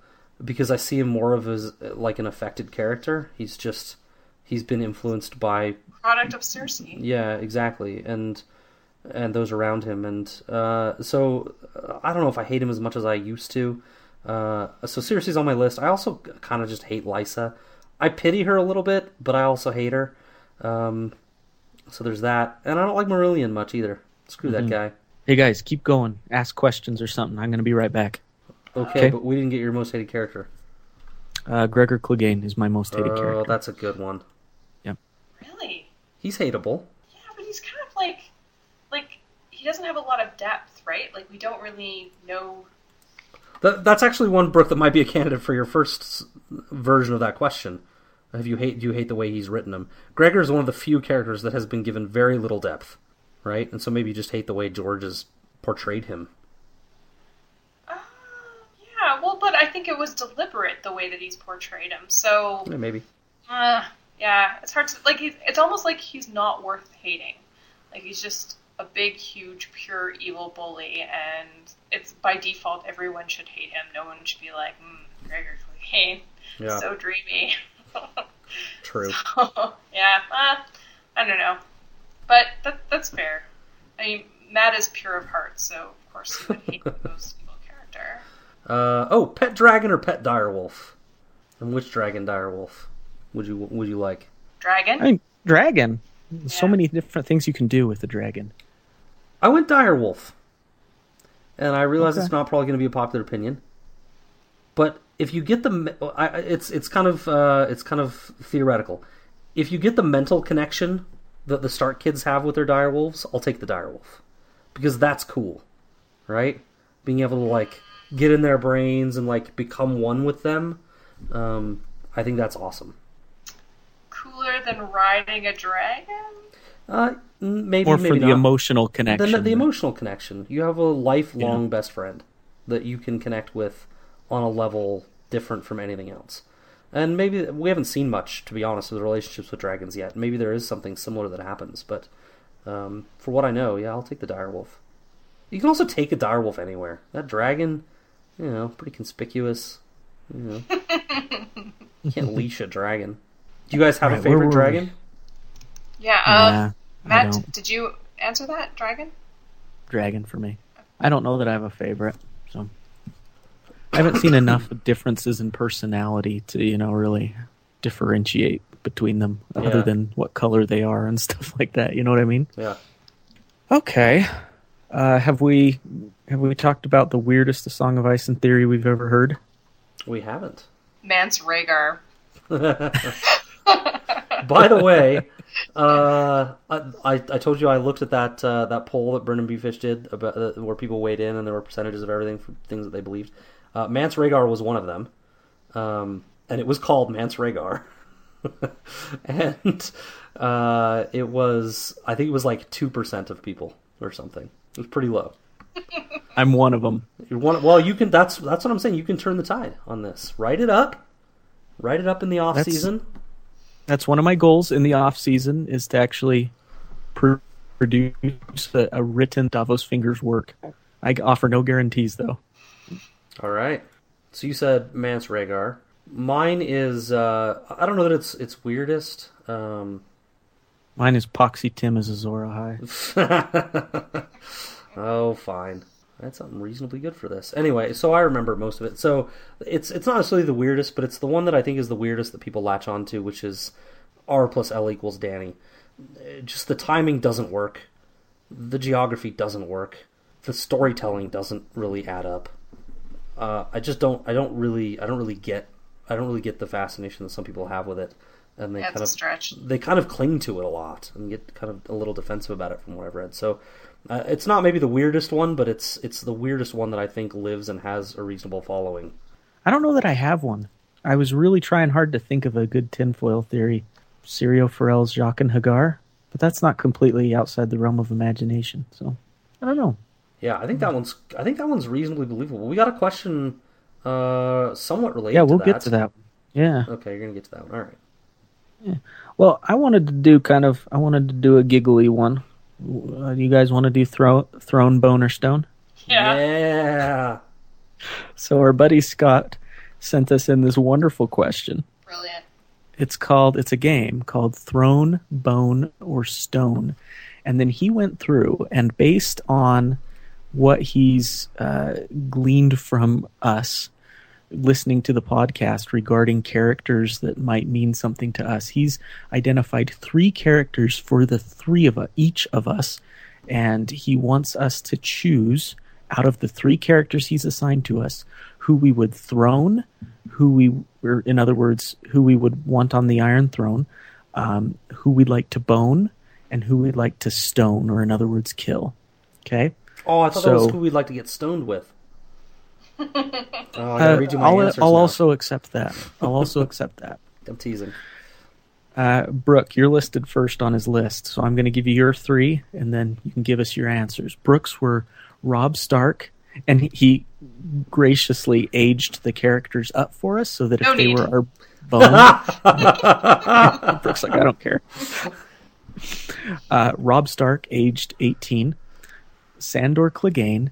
because I see him more of as like an affected character. He's just he's been influenced by Product of Cersei. yeah exactly and and those around him and uh, so uh, I don't know if I hate him as much as I used to. Uh, so Cersei's on my list. I also kind of just hate Lysa. I pity her a little bit, but I also hate her. Um, so there's that, and I don't like Marillion much either. Screw that guy. Hey guys, keep going. Ask questions or something. I'm going to be right back. Okay, Okay. but we didn't get your most hated character. Uh, Gregor Clegane is my most hated character. Oh, that's a good one. Really? He's hateable. Yeah, but he's kind of like, like he doesn't have a lot of depth, right? Like we don't really know. That, that's actually one Brooke that might be a candidate for your first version of that question. Have you hate do you hate the way he's written him? Gregor is one of the few characters that has been given very little depth, right? And so maybe you just hate the way George has portrayed him. Uh, yeah, well, but I think it was deliberate the way that he's portrayed him. So Yeah, maybe. Uh, yeah, it's hard to like. He's, it's almost like he's not worth hating. Like he's just a big, huge, pure evil bully, and it's by default everyone should hate him. No one should be like, mm, Gregor Clegane, Yeah, so dreamy. true. yeah, uh, I don't know, but that that's fair. I mean, Matt is pure of heart, so of course he would hate the most evil character. Uh, oh, pet dragon or pet direwolf? And which dragon direwolf would you would you like? Dragon. I mean, dragon. There's So many different things you can do with the dragon. I went direwolf. and I realize Okay. it's not probably going to be a popular opinion. But if you get the, I, I- it's it's kind of uh, it's kind of theoretical. If you get the mental connection that the Stark kids have with their direwolves, I'll take the direwolf because that's cool, right? Being able to like get in their brains and like become one with them, um, I think that's awesome. Cooler than riding a dragon? Uh, maybe More for maybe the not. emotional the, connection. the emotional connection. You have a lifelong best friend that you can connect with on a level different from anything else. And maybe we haven't seen much, to be honest, with relationships with dragons yet. Maybe there is something similar that happens, but um, for what I know, yeah, I'll take the direwolf. You can also take a direwolf anywhere. That dragon, you know, pretty conspicuous. You know, you can't leash a dragon. Do you guys have Right, a favorite were we? dragon? Yeah, Nah, um, I Matt, did you answer that, dragon? Dragon for me. I don't know that I have a favorite, so I haven't seen enough differences in personality to you know really differentiate between them, Yeah. other than what color they are and stuff like that. You know what I mean? Yeah. Okay. Uh, have we have we talked about the weirdest Song of Ice and Theory we've ever heard? We haven't. Mance Rhaegar. By the way, uh, I, I told you I looked at that uh, that poll that Brynden B. Fish did about uh, where people weighed in and there were percentages of everything for things that they believed. Uh, Mance Rhaegar was one of them, um, and it was called Mance Rhaegar, and uh, it was I think it was like two percent of people or something. It was pretty low. I'm one of them. Want well, you can. That's that's what I'm saying. You can turn the tide on this. Write it up. Write it up in the off That's- season. That's one of my goals in the off season is to actually pr- produce a, a written Davos Fingers work. I offer no guarantees though. All right. So you said Mance Rhaegar. Mine is uh, I don't know that it's it's weirdest. Um, Mine is Poxy Tim as Azor Ahai. oh, fine. That's something reasonably good for this. Anyway, so I remember most of it. So it's it's not necessarily the weirdest, but it's the one that I think is the weirdest that people latch on to, which is R plus L equals Danny. Just the timing doesn't work. The geography doesn't work. The storytelling doesn't really add up. Uh, I just don't. I don't really. I don't really get. I don't really get the fascination that some people have with it, and they kind of stretch. they kind of cling to it a lot and get kind of a little defensive about it from what I've read. So uh, it's not maybe the weirdest one, but it's it's the weirdest one that I think lives and has a reasonable following. I don't know that I have one. I was really trying hard to think of a good tinfoil theory. Syrio Forel's Jacques and Hagar, but that's not completely outside the realm of imagination. So I don't know. Yeah, I think that one's I think that one's reasonably believable. We got a question uh, somewhat related. Yeah, we'll to get to that. Yeah. Okay, you're gonna get to that one. All right. Well, I wanted to do kind of. I wanted to do a giggly one. Uh, you guys want to do throw, throne bone, or stone? Yeah. Yeah. So our buddy Scott sent us in this wonderful question. Brilliant. It's called. It's a game called Throne, Bone, or Stone, and then he went through and based on what he's uh, gleaned from us listening to the podcast regarding characters that might mean something to us. He's identified three characters for the three of us, each of us, and he wants us to choose out of the three characters he's assigned to us who we would throne, who we, or in other words, who we would want on the Iron Throne, um, who we'd like to bone, and who we'd like to stone, or in other words, kill. Okay. Oh, I thought that was who we'd like to get stoned with. oh, I gotta Uh, read you my I'll, I'll now. also accept that. I'll also accept that. I'm teasing. Uh, Brooke, you're listed first on his list, so I'm going to give you your three, and then you can give us your answers. Brooks were Robb Stark, and he, he graciously aged the characters up for us so that if No they need. were our bone, Brooks like I don't care. Uh, Robb Stark, aged 18, Sandor Clegane,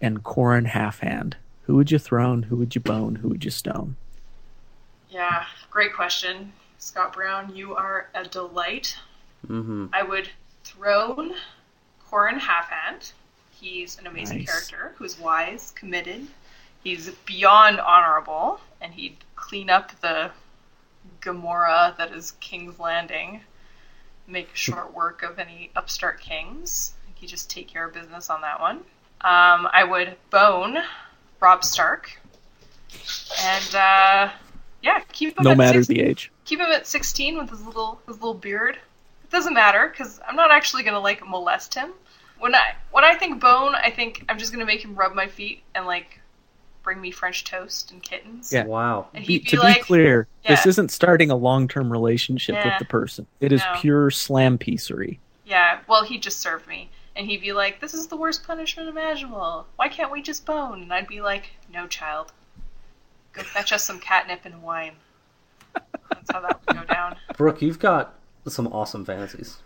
and Qhorin Halfhand. Who would you throne? Who would you bone? Who would you stone? Yeah, great question. Scott Brown, you are a delight. hmm I would throne Qhorin Halfhand. He's an amazing Nice. character who's wise, committed. He's beyond honorable, and he'd clean up the Gomorrah that is King's Landing, make short work of any upstart kings. He just take care of business on that one. Um, I would bone Robb Stark, and uh, yeah, keep him No at matter 16 the age. keep him at 16 with his little his little beard. It doesn't matter because I'm not actually gonna like molest him. When I when I think bone, I think I'm just gonna make him rub my feet and like bring me French toast and kittens. Yeah. Wow. And Be- be to like, be clear, this isn't starting a long-term relationship with the person. It is No. pure slam piecery. yeah. Well, he just served me, and he'd be like, "This is the worst punishment imaginable. Why can't we just bone?" And I'd be like, "No, child. Go fetch us some catnip and wine." That's how that would go down. Brooke, you've got some awesome fantasies.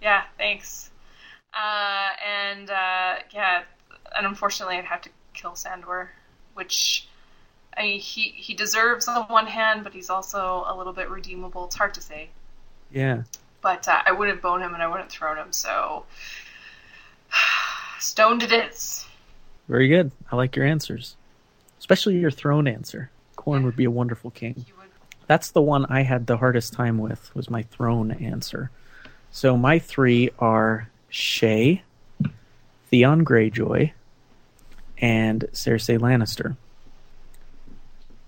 Yeah, thanks. Uh, and uh, yeah, and unfortunately, I'd have to kill Sandor, which I mean, he he deserves on one hand, but he's also a little bit redeemable. It's hard to say, Yeah. but uh, I wouldn't bone him and I wouldn't throw him, so stoned it is. Very good. I like your answers. Especially your throne answer. Corn would be a wonderful king. That's the one I had the hardest time with was my throne answer. So my three are Shae, Theon Greyjoy, and Cersei Lannister.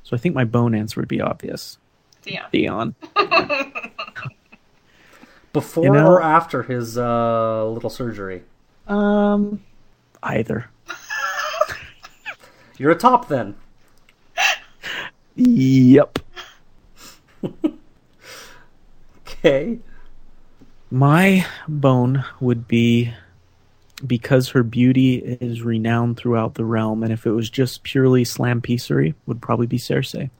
So I think my bone answer would be obvious. Theon. Theon. Before You know- or after his uh, little surgery? Um either. You're a top then. Yep. Okay. My bone would be because her beauty is renowned throughout the realm, and if it was just purely slam piecery, would probably be Cersei.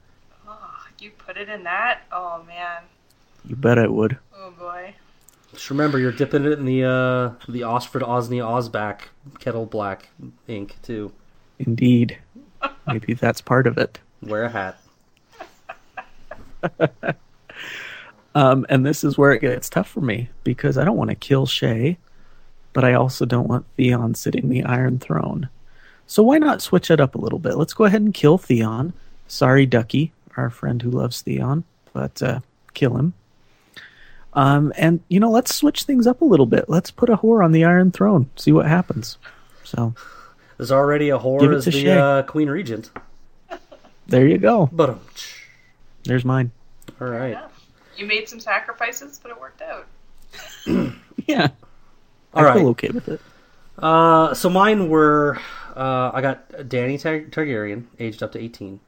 Oh, you put it in that? Oh man. You bet I would. Oh boy. Just remember, you're dipping it in the uh, the Osford Osney Osback kettle black ink too. Indeed. Maybe that's part of it. Wear a hat. Um, and this is where it gets tough for me because I don't want to kill Shae, but I also don't want Theon sitting the Iron Throne. So why not switch it up a little bit? Let's go ahead and kill Theon. Sorry, Ducky, our friend who loves Theon, but uh, kill him. Um, and you know, let's switch things up a little bit. Let's put a whore on the Iron Throne. See what happens. So There's already a whore it as the uh, Queen Regent. there you go. But um, There's mine. all right. Yeah. You made some sacrifices, but it worked out. Yeah, All I right. feel okay with it. Uh, so mine were uh, I got Dany Tar- Targaryen, aged up to 18.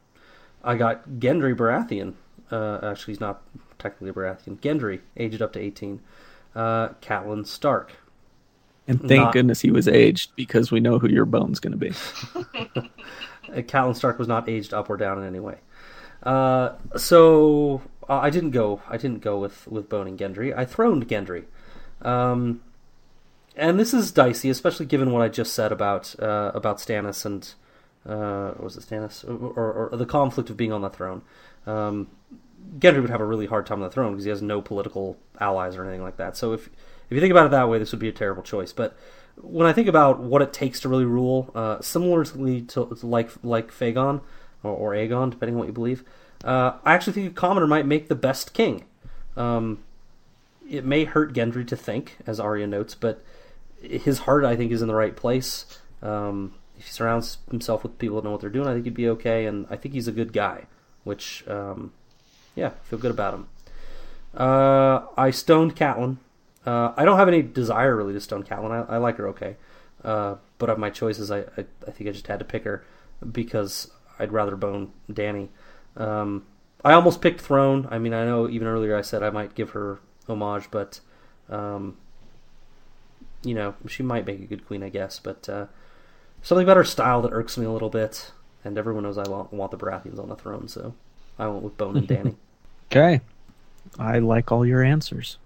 I got Gendry Baratheon. Uh, actually, he's not technically Baratheon. Gendry, aged up to 18. Uh, Catelyn Stark. And thank Not- goodness he was aged because we know who your bone's going to be. Uh, Catelyn Stark was not aged up or down in any way. Uh, so uh, I didn't go. I didn't go with with boning Gendry. I throned Gendry. Um, and this is dicey, especially given what I just said about uh, about Stannis and uh, was it Stannis or, or, or the conflict of being on the throne. Um, Gendry would have a really hard time on the throne because he has no political allies or anything like that. So if if you think about it that way, this would be a terrible choice. But when I think about what it takes to really rule, uh, similarly to, like like fAegon or, or Aegon, depending on what you believe, uh, I actually think a commoner might make the best king. Um, it may hurt Gendry to think, as Arya notes, but his heart, I think, is in the right place. Um, if he surrounds himself with people that know what they're doing, I think he'd be okay, and I think he's a good guy, which, um, yeah, feel good about him. Uh, I stoned Catelyn. Uh, I don't have any desire really to stone Catelyn. I, I like her okay, uh, but of my choices, I, I I think I just had to pick her because I'd rather bone Dany. Um, I almost picked Throne. I mean, I know even earlier I said I might give her homage, but um, you know she might make a good queen, I guess. But uh, something about her style that irks me a little bit, and everyone knows I want, want the Baratheons on the throne, so I went with Bone and Dany. Okay. I like all your answers.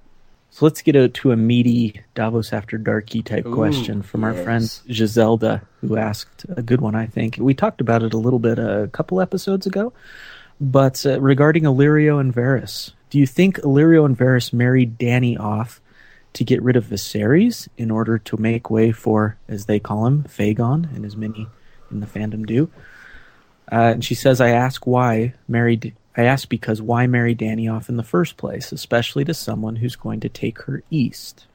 So let's get out to a meaty Davos after darky type Ooh, question from our yes. friend Giselda, who asked a good one, I think. We talked about it a little bit a couple episodes ago, but uh, regarding Illyrio and Varys, do you think Illyrio and Varys married Dany off to get rid of Viserys in order to make way for, as they call him, fAegon, and as many in the fandom do? Uh, and she says, I ask why married. I ask because why marry Dany off in the first place, especially to someone who's going to take her east.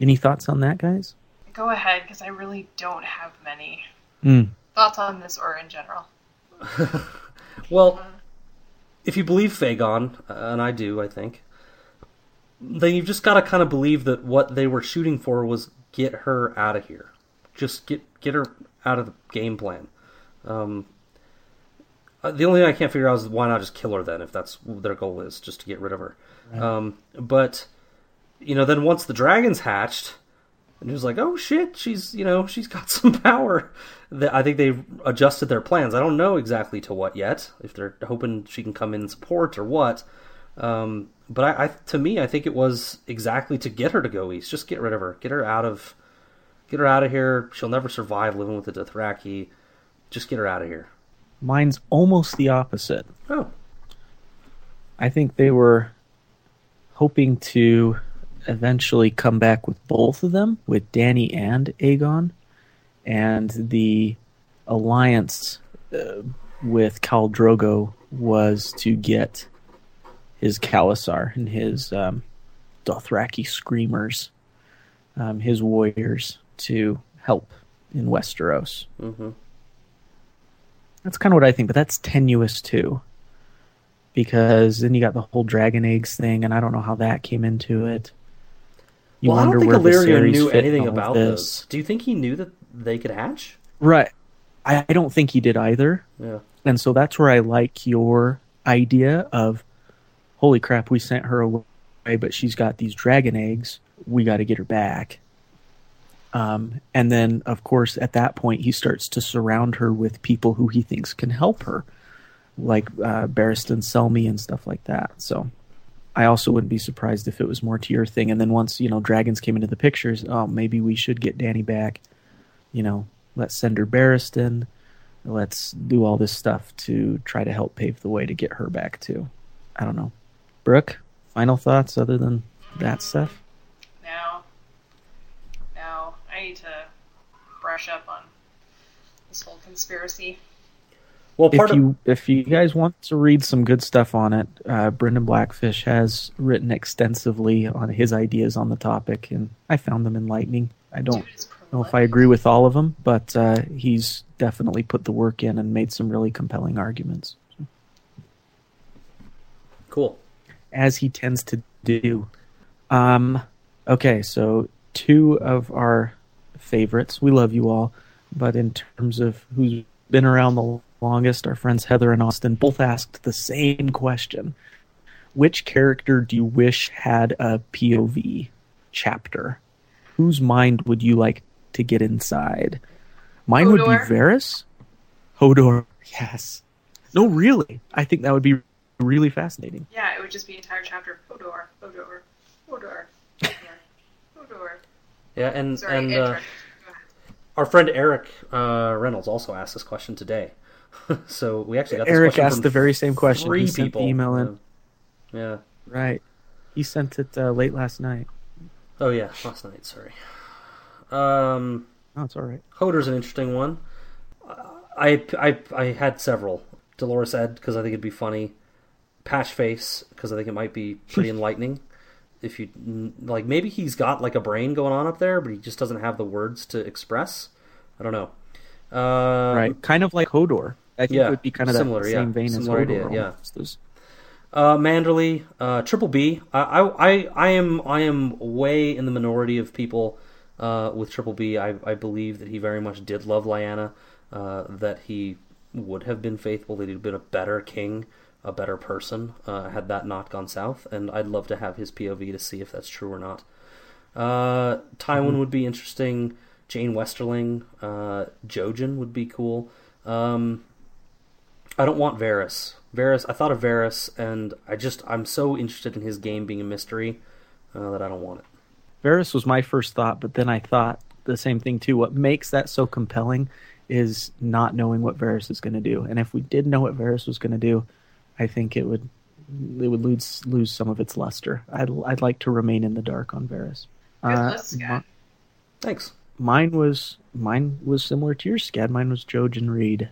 Any thoughts on that, guys? Go ahead, because I really don't have many. Thoughts on this or in general? Well, if you believe fAegon, uh, and I do, I think, then you've just got to kind of believe that what they were shooting for was get her out of here. Just get get her out of the game plan. Um, uh, the only thing I can't figure out is why not just kill her then, if that's their goal is, just to get rid of her. Um, but you know, then once the dragons hatched, and it was like, oh shit, she's you know she's got some power. That I think they adjusted their plans. I don't know exactly to what yet. If they're hoping she can come in and support or what. Um, but I, I, to me, I think it was exactly to get her to go east. Just get rid of her. Get her out of, get her out of here. She'll never survive living with the Dothraki. Just get her out of here. Mine's almost the opposite. Oh, I think they were hoping to eventually come back with both of them, with Dany and Aegon, and the alliance uh, with Khal Drogo was to get his Khalasar and his um, Dothraki screamers, um, his warriors, to help in Westeros. hmm That's kind of what I think, but that's tenuous too. Because then you got the whole dragon eggs thing, and I don't know how that came into it. You well, I don't think where Illyrio knew anything about this. those. Do you think he knew that they could hatch? Right. I I don't think he did either. Yeah. And so that's where I like your idea of holy crap, we sent her away, but she's got these dragon eggs. We got to get her back. Um, and then, of course, at that point, he starts to surround her with people who he thinks can help her, like uh, Barristan Selmy and stuff like that. So I also wouldn't be surprised if it was more to your thing. And then once, you know, dragons came into the pictures, oh, maybe we should get Dany back. You know, let's send her Barristan. Let's do all this stuff to try to help pave the way to get her back too. I don't know. Brooke, final thoughts other than that stuff? No. No. I need to brush up on this whole conspiracy. Well, part if of you if you guys want to read some good stuff on it, uh, Brendan Blackfish has written extensively on his ideas on the topic, and I found them enlightening. I don't Dude know if I agree with all of them, but uh, he's definitely put the work in and made some really compelling arguments, cool. as he tends to do. Um, okay, so two of our favorites. We love you all, but in terms of who's been around the longest, our friends Heather and Austin both asked the same question. Which character do you wish had a POV chapter? Whose mind would you like to get inside? Mine would be Varys. Hodor, yes. No, really. I think that would be really fascinating. Yeah, it would just be an entire chapter of Hodor, Hodor, Hodor, Hodor, Hodor. Yeah, and Sorry, and uh, Trench. Go ahead. our friend Eric uh, Reynolds also asked this question today. so we actually got this Eric question asked from the very same question. Three He sent the people. email in. Yeah. Right. He sent it uh, late last night. Oh yeah, last night. Sorry. Um, Oh, it's all right. Hodor's an interesting one. I, I, I had several. Dolorous Edd because I think it'd be funny. Patchface because I think it might be pretty enlightening. If you like, maybe he's got like a brain going on up there, but he just doesn't have the words to express. I don't know. Uh, right. Kind of like Hodor. I think yeah, it would be kind of similar, that yeah. same vein Similar as Hodor. idea, yeah. Those- Uh, Manderley, uh, Triple B. I, I, I, I am, I am way in the minority of people uh, with Triple B. I, I believe that he very much did love Lyanna. Uh, that he would have been faithful. That he'd been a better king, a better person. Uh, had that not gone south, and I'd love to have his POV to see if that's true or not. Uh, Tywin would be interesting. Jeyne Westerling, uh, Jojen would be cool. Um, I don't want Varys. Varys, I thought of Varys, and I just I'm so interested in his game being a mystery uh, that I don't want it. Varys was my first thought, but then I thought the same thing too. What makes that so compelling is not knowing what Varys is going to do. And if we did know what Varys was going to do, I think it would it would lose lose some of its luster. I'd I'd like to remain in the dark on Varys. Good Uh, list, Scad. Thanks. Mine was mine was similar to yours, Scad. Mine was Jojen Reed.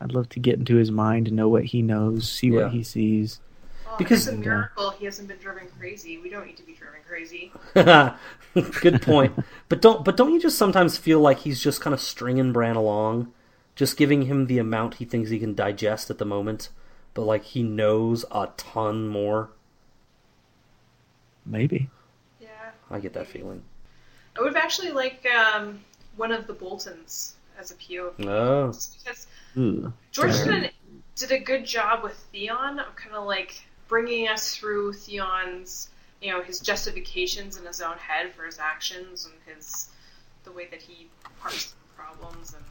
I'd love to get into his mind, know what he knows, see Yeah. what he sees. Well, because- it's a miracle he hasn't been driven crazy. We don't need to be driven crazy. Good point. but don't but don't you just sometimes feel like he's just kind of stringing Bran along, just giving him the amount he thinks he can digest at the moment, but like he knows a ton more. Maybe. Yeah. I get that feeling. I would have actually like um, one of the Boltons as a POV. Oh, Just because Ugh. George Fair. did, did a good job with Theon of kind of like bringing us through Theon's, you know, his justifications in his own head for his actions and his the way that he parses problems and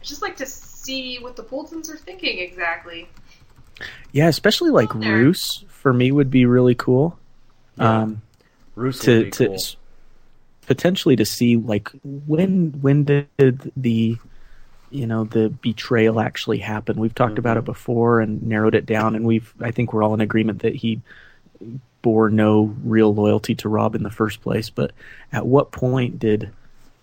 I just like to see what the Boltons are thinking exactly. Yeah, especially like There. Roose for me would be really cool. Yeah. Um, Roose to would be to cool. s- potentially to see like when when did the you know the betrayal actually happen we've talked about Mhm. it before and narrowed it down and we've i think we're all in agreement that he bore no real loyalty to Robb in the first place but at what point did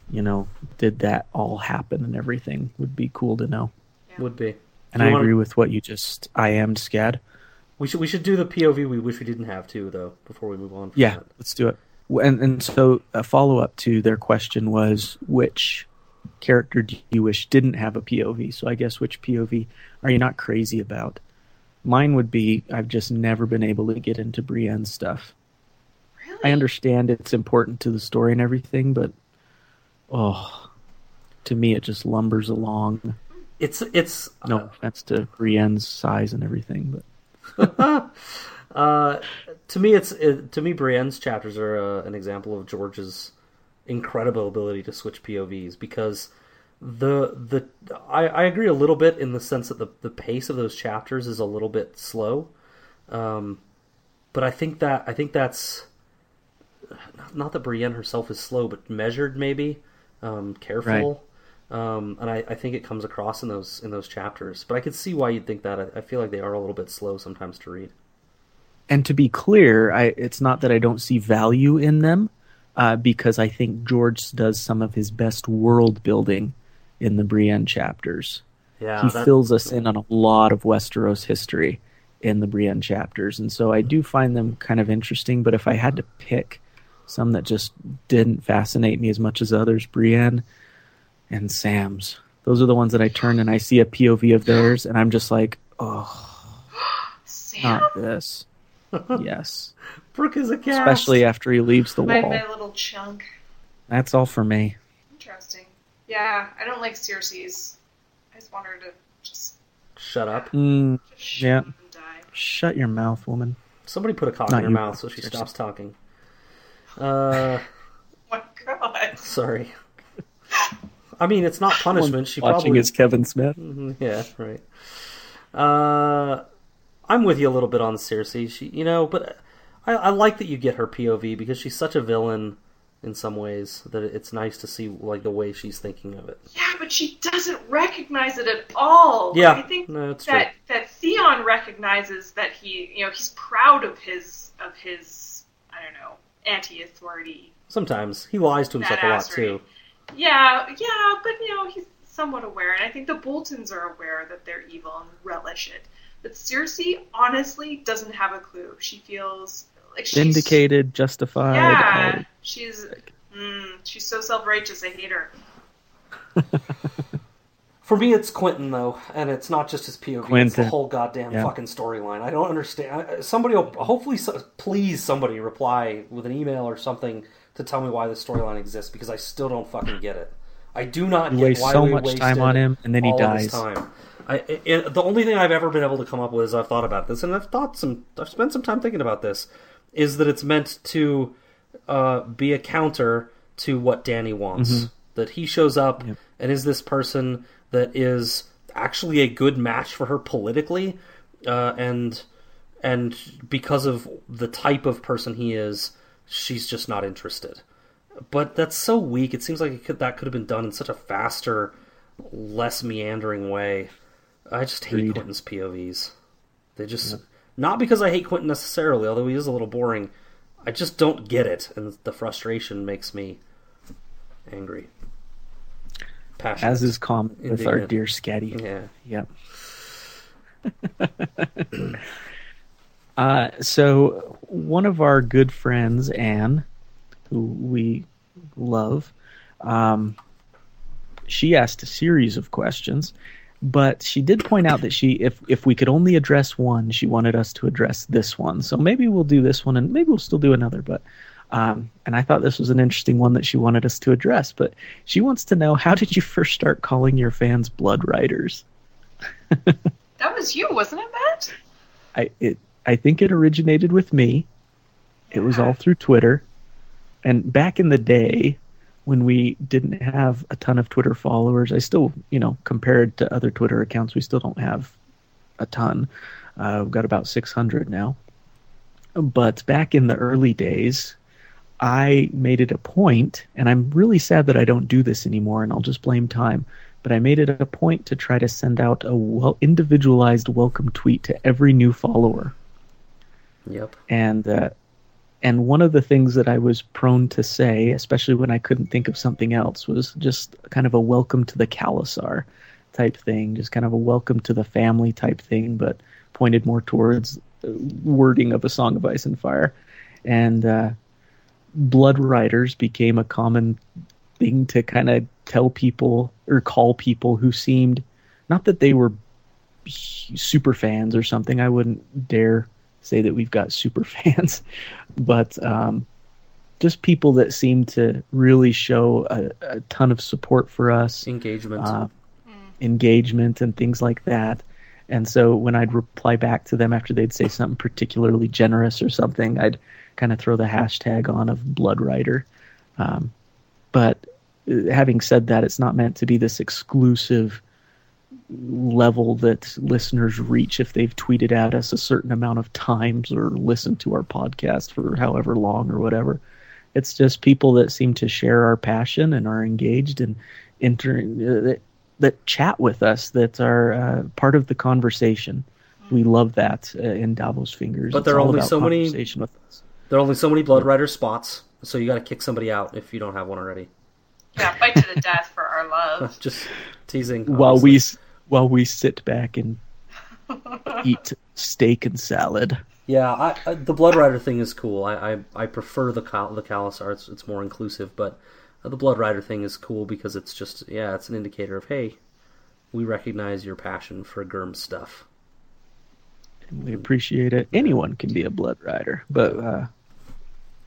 you know did that all happen and everything would be cool to know Would be. And i wanna- agree with what you just i am scad We should we should do the POV we wish we didn't have to though before we move on. From Yeah, that. let's do it. And and so a follow up to their question was which character do you wish didn't have a POV? So I guess which POV are you not crazy about? Mine would be I've just never been able to get into Brienne's stuff. Really? I understand it's important to the story and everything, but oh, to me it just lumbers along. It's it's No offense to Brienne's size and everything, but Uh, to me, it's it, to me. Brienne's chapters are uh, an example of George's incredible ability to switch POVs because the the I, I agree a little bit in the sense that the the pace of those chapters is a little bit slow, um, but I think that I think that's not that Brienne herself is slow, but measured maybe, um, careful. Um, and I, I think it comes across in those in those chapters. But I could see why you'd think that. I, I feel like they are a little bit slow sometimes to read. and to be clear, I, it's not that I don't see value in them, uh, because I think George does some of his best world building in the Brienne chapters. Yeah, he that- fills us in on a lot of Westeros history in the Brienne chapters, and so I do find them kind of interesting. But if I had to pick some that just didn't fascinate me as much as others, Brienne and Sam's, those are the ones that I turn and I see a POV of theirs, and I'm just like, oh, Sam? not this. yes. Brooke is a cat. especially after he leaves the My, wall. my little chunk. That's all for me. Interesting. Yeah, I don't like Cersei's. I just want her to just, Shut up. Mm, just shoot Yeah. and die. shut your mouth, woman. Somebody put a cock Not in her you, mouth so she Cersei. stops talking. Uh, Oh my god. sorry. I mean, it's not punishment. She Watching probably is Kevin Smith. Mhm, yeah, right. Uh, I'm with you a little bit on Cersei. She, you know, but I, I like that you get her POV because she's such a villain in some ways that it's nice to see like the way she's thinking of it. Yeah, but she doesn't recognize it at all. Yeah, I think no, it's true. that that Theon recognizes that he, you know, he's proud of his of his, I don't know, anti-authority. Sometimes he lies to himself a lot badassery. too. Yeah, yeah, but you know, he's somewhat aware, and I think the Boltons are aware that they're evil and relish it. But Cersei honestly doesn't have a clue. She feels like she's Vindicated, justified. Yeah, all- she's mm, she's so self-righteous. I hate her. For me, it's Quentyn though, and it's not just his POV. It's the whole goddamn Yeah. fucking storyline. I don't understand. Somebody, will, hopefully, please, somebody reply with an email or something to tell me why this storyline exists because I still don't fucking get it. I do not You get waste why so we much time on him, and then he all of this dies. time. I, it, it- the only thing I've ever been able to come up with is I've thought about this, and I've thought some. I've spent some time thinking about this. Is that it's meant to uh, be a counter to what Dany wants. Mm-hmm. That he shows up and is this person that is actually a good match for her politically, uh, and and because of the type of person he is, she's just not interested. But that's so weak. It seems like it could, that could have been done in such a faster, less meandering way. I just hate Agreed. Quentyn's POVs. They just not because I hate Quentyn necessarily, although he is a little boring. I just don't get it, and the frustration makes me angry. Passionate. As is common with our dear Scatty. yeah. Yep. uh, so one of our good friends, Anne, who we love, um, she asked a series of questions, but she did point out that she, if if we could only address one, she wanted us to address this one. So maybe we'll do this one, and maybe we'll still do another. But um, and I thought this was an interesting one that she wanted us to address. But she wants to know how did you first start calling your fans blood riders? That was you, wasn't it, Matt? I it I think it originated with me. It was all through Twitter. And back in the day when we didn't have a ton of Twitter followers, I still, you know, compared to other Twitter accounts, we still don't have a ton. Uh, we've got about 600 now. But back in the early days, I made it a point, and I'm really sad that I don't do this anymore, and I'll just blame time. But I made it a point to try to send out a well, individualized welcome tweet to every new follower Yep. and uh, and one of the things that I was prone to say, especially when I couldn't think of something else, was just kind of a welcome to the Khalasar type thing, just kind of a welcome to the family type thing, but pointed more towards uh, wording of a Song of Ice and Fire, and uh, Blood Riders became a common thing to kind of tell people or call people who seemed not that they were super fans or something. I wouldn't dare say that we've got super fans, but um, just people that seem to really show a, a ton of support for us, Engagement. uh, engagement, and things like that. And so when I'd reply back to them after they'd say something particularly generous or something, I'd kind of throw the hashtag on of Blood Rider. Um, but uh, having said that, it's not meant to be this exclusive level that listeners reach if they've tweeted at us a certain amount of times or listened to our podcast for however long or whatever. It's just people that seem to share our passion and are engaged and entering uh, that, that chat with us that are uh, part of the conversation. We love that uh, in Davos Fingers. But It's there are only so many- conversation with us. there are only so many Blood Rider spots, so you got to kick somebody out if you don't have one already. Yeah, fight to the death for our love. Just teasing. while we s- while we sit back and eat steak and salad. Yeah, I, I, the Blood Rider thing is cool. I I, I prefer the Cal- the Khalasar. It's, it's more inclusive, but uh, the Blood Rider thing is cool because it's just yeah, it's an indicator of hey, we recognize your passion for Gurm stuff. and we appreciate it. Anyone can be a blood rider, but uh,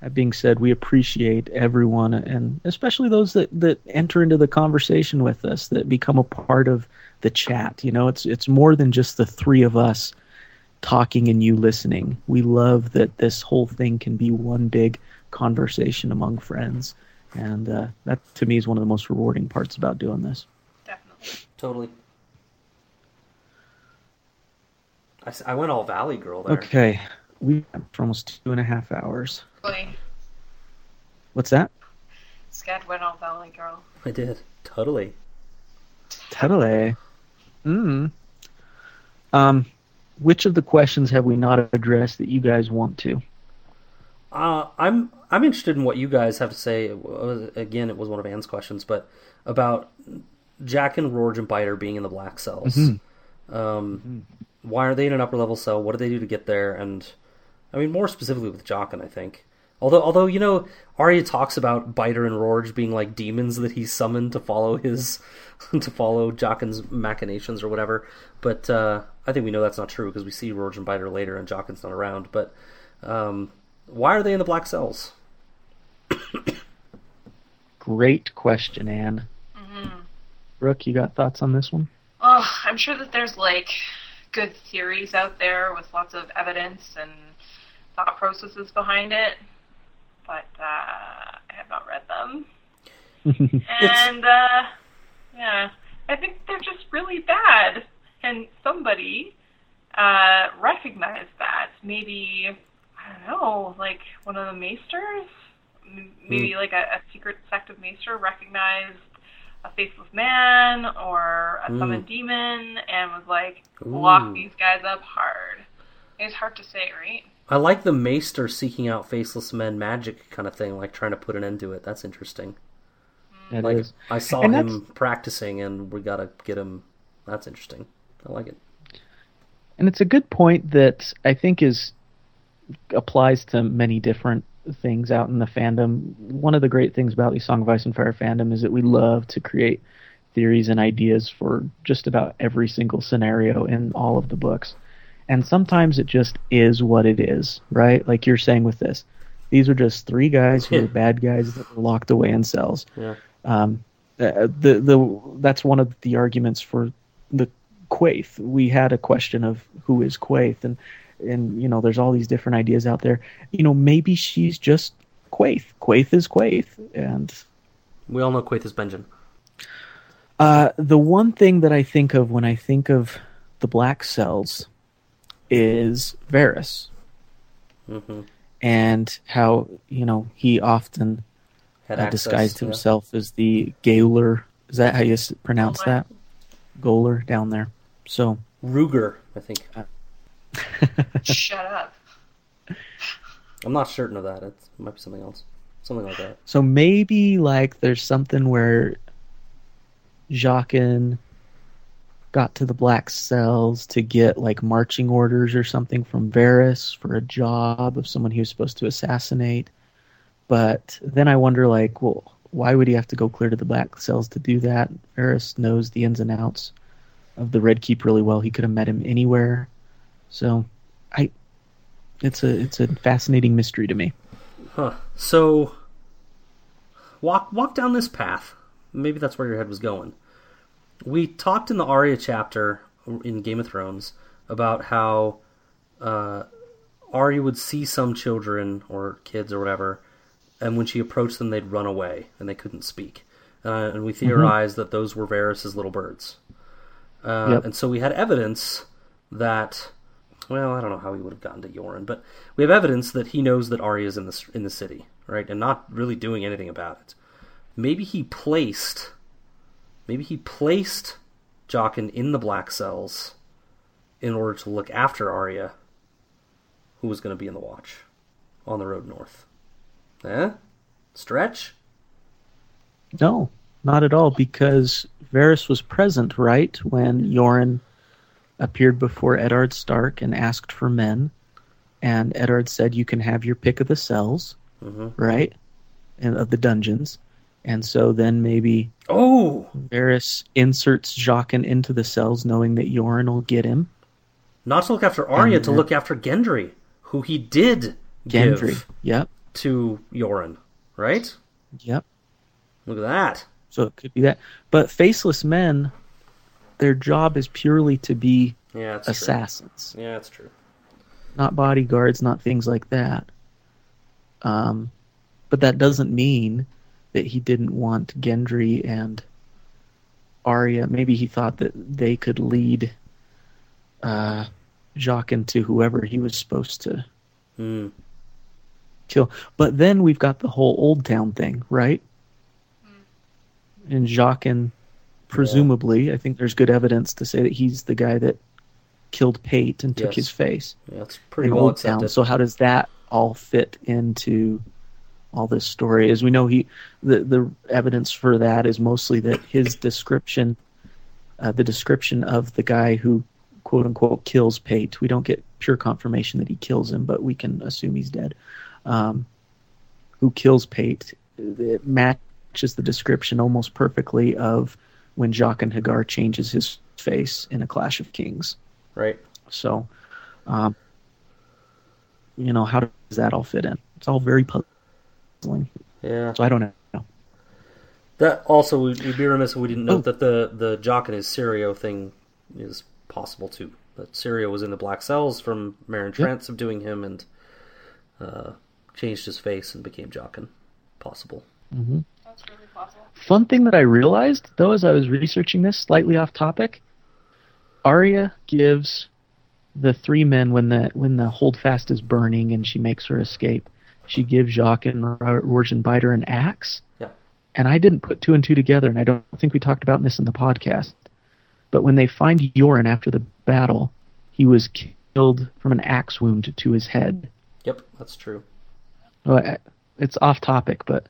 that being said, we appreciate everyone, and especially those that that enter into the conversation with us, that become a part of the chat. You know, it's it's more than just the three of us talking and you listening. We love that this whole thing can be one big conversation among friends, and uh, that to me is one of the most rewarding parts about doing this. Definitely. Totally. I went all Valley Girl there. Okay, we for almost two and a half hours. Boy, What's that? Scad went all Valley Girl. I did totally. Totally. Mm. Um, which of the questions have we not addressed that you guys want to? Uh, I'm I'm interested in what you guys have to say. Was- Again, it was one of Anne's questions, but about Jack and Rorge and Biter being in the black cells. Um, Why are they in an upper level cell? What do they do to get there? And I mean, more specifically with Jaqen, I think. Although, although you know, Arya talks about Biter and Rorge being like demons that he summoned to follow his, to follow Jaqen's machinations or whatever. But uh, I think we know that's not true because we see Rorge and Biter later, and Jaqen's not around. But um, why are they in the black cells? Great question, Anne. Brooke, you got thoughts on this one? Oh, I'm sure that there's like good theories out there with lots of evidence and thought processes behind it, but uh, I have not read them. And uh, yeah, I think they're just really bad, and somebody uh, recognized that. Maybe I don't know, like one of the maesters, maybe like a, a secret sect of maester recognized a faceless man or a summoned demon and was like, lock Ooh. these guys up hard. It's hard to say, right? I like the Maester seeking out faceless men magic kind of thing, like trying to put an end to it. That's interesting. That Like is. I saw And him that's- practicing, and we gotta get him. That's interesting. I like it. And it's a good point that I think is applies to many different things out in the fandom. One of the great things about the Song of Ice and Fire fandom is that we love to create theories and ideas for just about every single scenario in all of the books. And sometimes it just is what it is, right? Like you're saying with this. These are just three guys who are bad guys that were locked away in cells. Yeah. Um, uh, the the that's one of the arguments for the Quaithe. We had a question of who is Quaithe, and and you know there's all these different ideas out there. You know maybe she's just Quaithe. Quaithe is Quaithe, and We all know Quaithe is Benjamin. uh, the one thing that I think of when I think of the black cells is Varys, hmm and how you know he often Had uh, access, disguised yeah. himself as the Gaoler. Is that how you s- pronounce Gaoler. that? Goaler down there. So Rugen, I think. Shut up. I'm not certain of that. It's, it might be something else. Something like that. So maybe like there's something where Jaqen got to the black cells to get like marching orders or something from Varys for a job of someone he was supposed to assassinate. But then I wonder like, well, why would he have to go clear to the black cells to do that? Varys knows the ins and outs of the Red Keep really well. He could have met him anywhere. So I it's a it's a fascinating mystery to me. Huh. So walk walk down this path. Maybe that's where your head was going. We talked in the Arya chapter in Game of Thrones about how uh, Arya would see some children or kids or whatever, and when she approached them, they'd run away and they couldn't speak. Uh, and we theorized that those were Varys' little birds. Uh, Yep. And so we had evidence that, well, I don't know how he would have gotten to Yoren, but we have evidence that he knows that Arya is in the in the city, right, and not really doing anything about it. Maybe he placed, maybe he placed Jaqen in the black cells in order to look after Arya, who was going to be in the Watch on the road north. Eh? Stretch? No, not at all, because Varys was present, right, when Yoren appeared before Eddard Stark and asked for men, and Eddard said, "You can have your pick of the cells, Mhm. right, and of the dungeons." And so then maybe Oh, Varys inserts Jaqen into the cells, knowing that Yoren will get him. not to look after Arya, And, to look after Gendry, who he did Gendry. give Yep, to Yoren, right? yep. Look at that. So it could be that. But faceless men, their job is purely to be Yeah, assassins. true. Yeah, that's true. not bodyguards, not things like that. Um, but that doesn't mean that he didn't want Gendry and Arya. Maybe he thought that they could lead uh, Jaqen to whoever he was supposed to Hmm. kill. But then we've got the whole Oldtown thing, right? And Jaqen, presumably, I think there's good evidence to say that he's the guy that killed Pate and took Yes. his face Yeah, it's pretty in well Oldtown. So how does that all fit into all this story? is we know, he the the evidence for that is mostly that his description, uh, the description of the guy who quote unquote kills Pate. We don't get pure confirmation that he kills him, but we can assume he's dead. Um, who kills Pate? It matches the description almost perfectly of when Jaqen H'ghar changes his face in a Clash of Kings. right. So, um, you know, how does that all fit in? It's all very puzzling. Yeah. So I don't know. That also, we'd, we'd be remiss if we didn't note Oh. that the the Jock and his Syrio thing is possible too. That Syrio was in the black cells from Meryn Trant subduing him and uh, changed his face and became Jaqen. Possible. That's really possible. Fun thing that I realized though, as I was researching this, slightly off topic, Arya gives the three men when the when the holdfast is burning and she makes her escape. She gives Jaqen Rorgen Biter an axe. Yeah. And I didn't put two and two together, and I don't think we talked about this in the podcast. But when they find Yoren after the battle, he was killed from an axe wound to his head. Yep, that's true. Well, it's off topic, but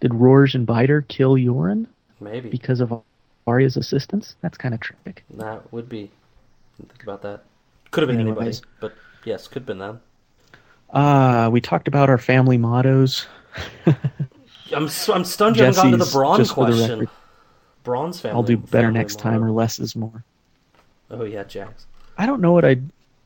did Rorge and Biter kill Yoren Maybe because of Arya's assistance? That's kind of tragic. that would be. Think about that. Could have been anybody, Anyways. but yes, could have been them. Uh, we talked about our family mottos. I'm I'm stunned you haven't gotten to the Bronn's for the question. Bronn's family. I'll do better next time, or less is more. Oh yeah, Jax. I don't know what I.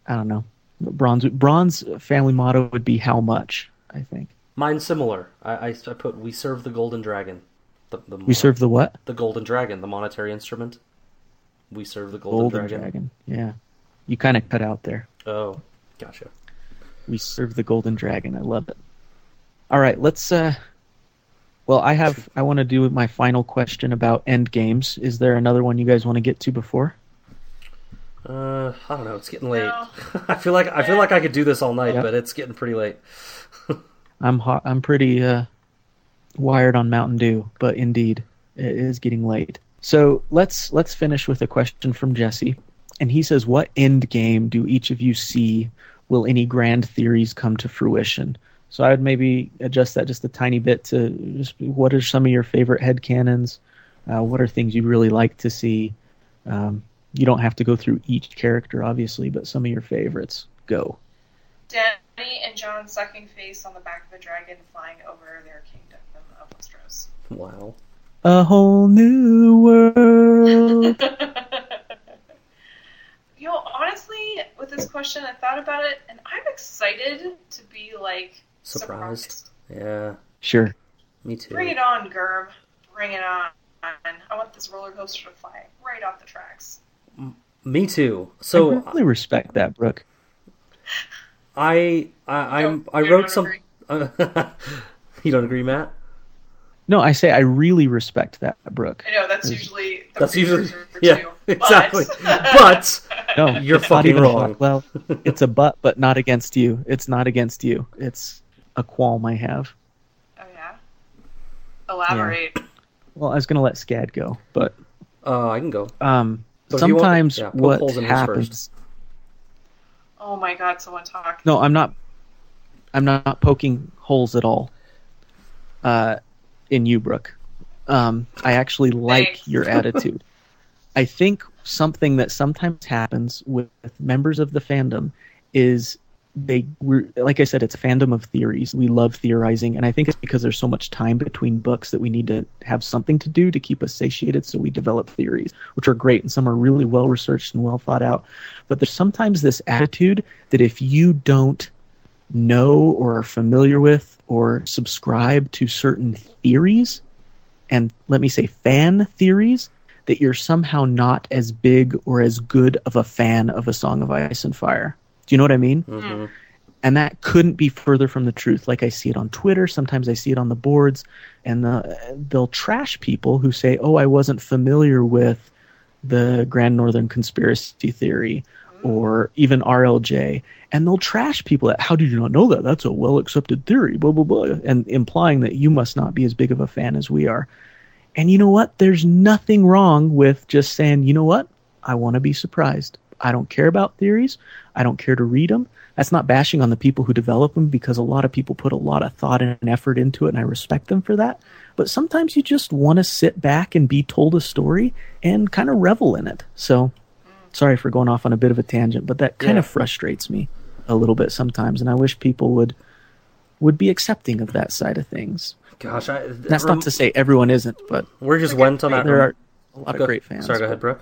I don't know. Bronn's Bronn's family motto would be how much. I think Mine similar. I, I, I put we serve the golden dragon. The, the we serve the what? the golden dragon, the monetary instrument. We serve the golden, Golden dragon. dragon. Yeah, you kind of cut out there. Oh, gotcha. We serve the golden dragon. I love it. All right, let's. uh Well, I have. I want to do my final question about end games. Is there another one you guys want to get to before? Uh, I don't know. It's getting late. No. I feel like I feel like I could do this all night, Yep. but it's getting pretty late. I'm hot. I'm pretty uh, wired on Mountain Dew, but indeed, it is getting late. So let's let's finish with a question from Jesse, and he says, "What end game do each of you see? Will any grand theories come to fruition?" So I would maybe adjust that just a tiny bit to just what are some of your favorite headcanons? Uh, what are things you'd really like to see? Um, you don't have to go through each character, obviously, but some of your favorites. Go. Dany and Jon sucking face on the back of a dragon flying over their kingdom of Westeros. Wow. A whole new world. you know, honestly, with this question, I thought about it, and I'm excited to be like Surprised. surprised. Yeah, sure. me too. Bring it on, Gerb. Bring it on. I want this roller coaster to fly right off the tracks. Me too. So I really respect that, Brooke. I I I'm, No, I wrote don't some. you don't agree, Matt? No, I say I really respect that, Brooke. I know that's usually the That's usually yeah, to, exactly. But, But No, You're it's fucking wrong. Well, it's a but, but not against you. It's not against you. It's a qualm I have. oh yeah. Elaborate. Well, I was gonna let Scad go, but uh, I can go. um, But if you want- sometimes yeah, what holes in happens. first. Oh my God! Someone talk. No, I'm not. I'm not poking holes at all. Uh, in you, Brooke. Um, I actually like Thanks. your attitude. I think something that sometimes happens with members of the fandom is they, we're, like I said, it's a fandom of theories. We love theorizing, and I think it's because there's so much time between books that we need to have something to do to keep us satiated. So we develop theories, which are great, and some are really well researched and well thought out. But there's sometimes this attitude that if you don't know or are familiar with or subscribe to certain theories, and let me say fan theories, that you're somehow not as big or as good of a fan of A Song of Ice and Fire. Do you know what I mean? hmm and that couldn't be further from the truth. Like i see it on twitter. Sometimes i see it on the boards. And the, they'll trash people who say oh i wasn't familiar with the grand northern conspiracy theory or even rlj and they'll trash people that how did you not know that? That's a well accepted theory blah blah blah and implying that you must not be as big of a fan as we are and you know what there's nothing wrong with just saying you know what i want to be surprised i don't care about theories i don't care to read them that's not bashing on the people who develop them because a lot of people put a lot of thought and effort into it and I respect them for that. But sometimes you just want to sit back and be told a story and kind of revel in it. So sorry for going off on a bit of a tangent, but that kind Yeah. of frustrates me a little bit sometimes and I wish people would would be accepting of that side of things. Gosh, I, That's rem- not to say everyone isn't, but we're just went on that. there are a lot Go- of great fans. Sorry, go ahead, Brooke.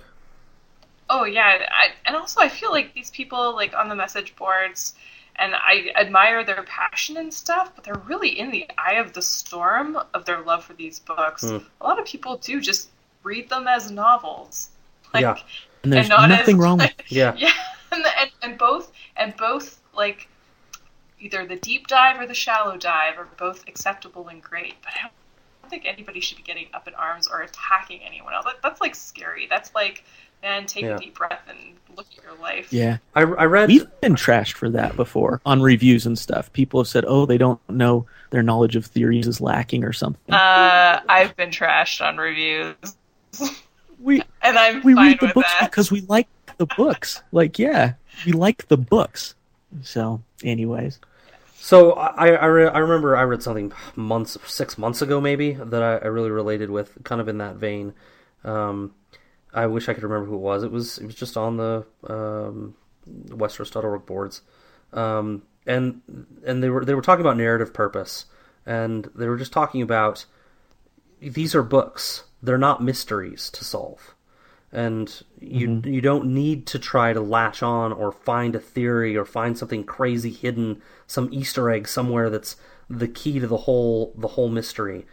Oh yeah, I, and also I feel like these people like on the message boards, and I admire their passion and stuff, but they're really in the eye of the storm of their love for these books. Hmm. A lot of people do just read them as novels. Like, Yeah. And there's not nothing as, wrong with Yeah. yeah, and, and, and both and both like either the deep dive or the shallow dive are both acceptable and great. But I don't think anybody should be getting up in arms or attacking anyone else. That, that's like scary. That's like, man, take Yeah. a deep breath and look at your life. Yeah. I, I read. We've been trashed for that before on reviews and stuff. People have said, "Oh, they don't know their knowledge of theories is lacking or something." Uh, I've been trashed on reviews, we and I'm we fine read the with books that. because we like the books. Like, yeah, we like the books. So, anyways, So I I, re- I remember I read something months six months ago maybe that I, I really related with, kind of in that vein. Um, I wish I could remember who it was. It was it was just on the um, Westeros.org boards, um, and and they were they were talking about narrative purpose, and they were just talking about these are books. they're not mysteries to solve. And you you don't need to try to latch on or find a theory or find something crazy hidden, some Easter egg somewhere that's the key to the whole the whole mystery.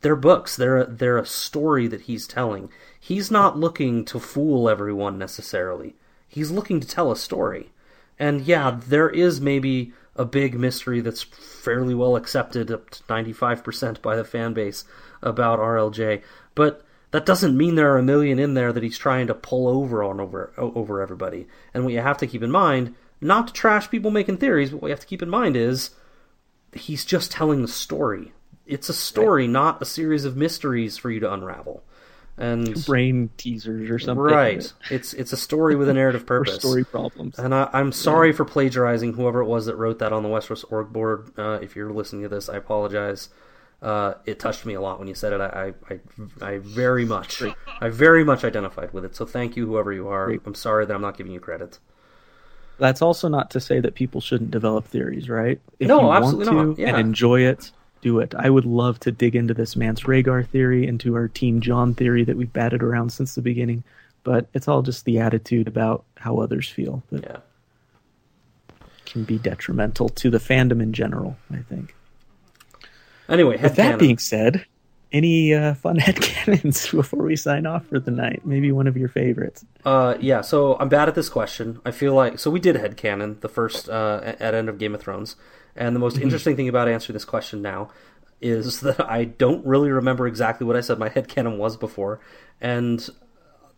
They're books. They're they're a story that he's telling. He's not looking to fool everyone necessarily. He's looking to tell a story. And yeah, there is maybe a big mystery that's fairly well accepted up to 95% by the fan base about RLJ, but that doesn't mean there are a million in there that he's trying to pull over on over over everybody. And what you have to keep in mind, not to trash people making theories, but what you have to keep in mind is he's just telling the story. It's a story, not a series of mysteries for you to unravel. And Brain teasers or something. right, it's it's a story with a narrative purpose. story problems. And I, I'm sorry for plagiarizing whoever it was that wrote that on the Westeros org board. Uh, if you're listening to this, I apologize. Uh, it touched me a lot when you said it. I, I, I, I very much, I very much identified with it. So thank you, whoever you are. Great. I'm sorry that I'm not giving you credit. That's also not to say that people shouldn't develop theories, right? If No, you absolutely want not. Yeah. and enjoy it, do it. I would love to dig into this Mance Rhaegar theory, into our Team Jon theory that we've batted around since the beginning, but it's all just the attitude about how others feel that Yeah. can be detrimental to the fandom in general, I think. Anyway, With that headcanon. being said, any uh, fun headcanons before we sign off for the night? Maybe one of your favorites. Uh, yeah, so I'm bad at this question. I feel like so we did headcanon the first uh, at end of Game of Thrones, and the most Mm-hmm. interesting thing about answering this question now is that I don't really remember exactly what I said my headcanon was before, and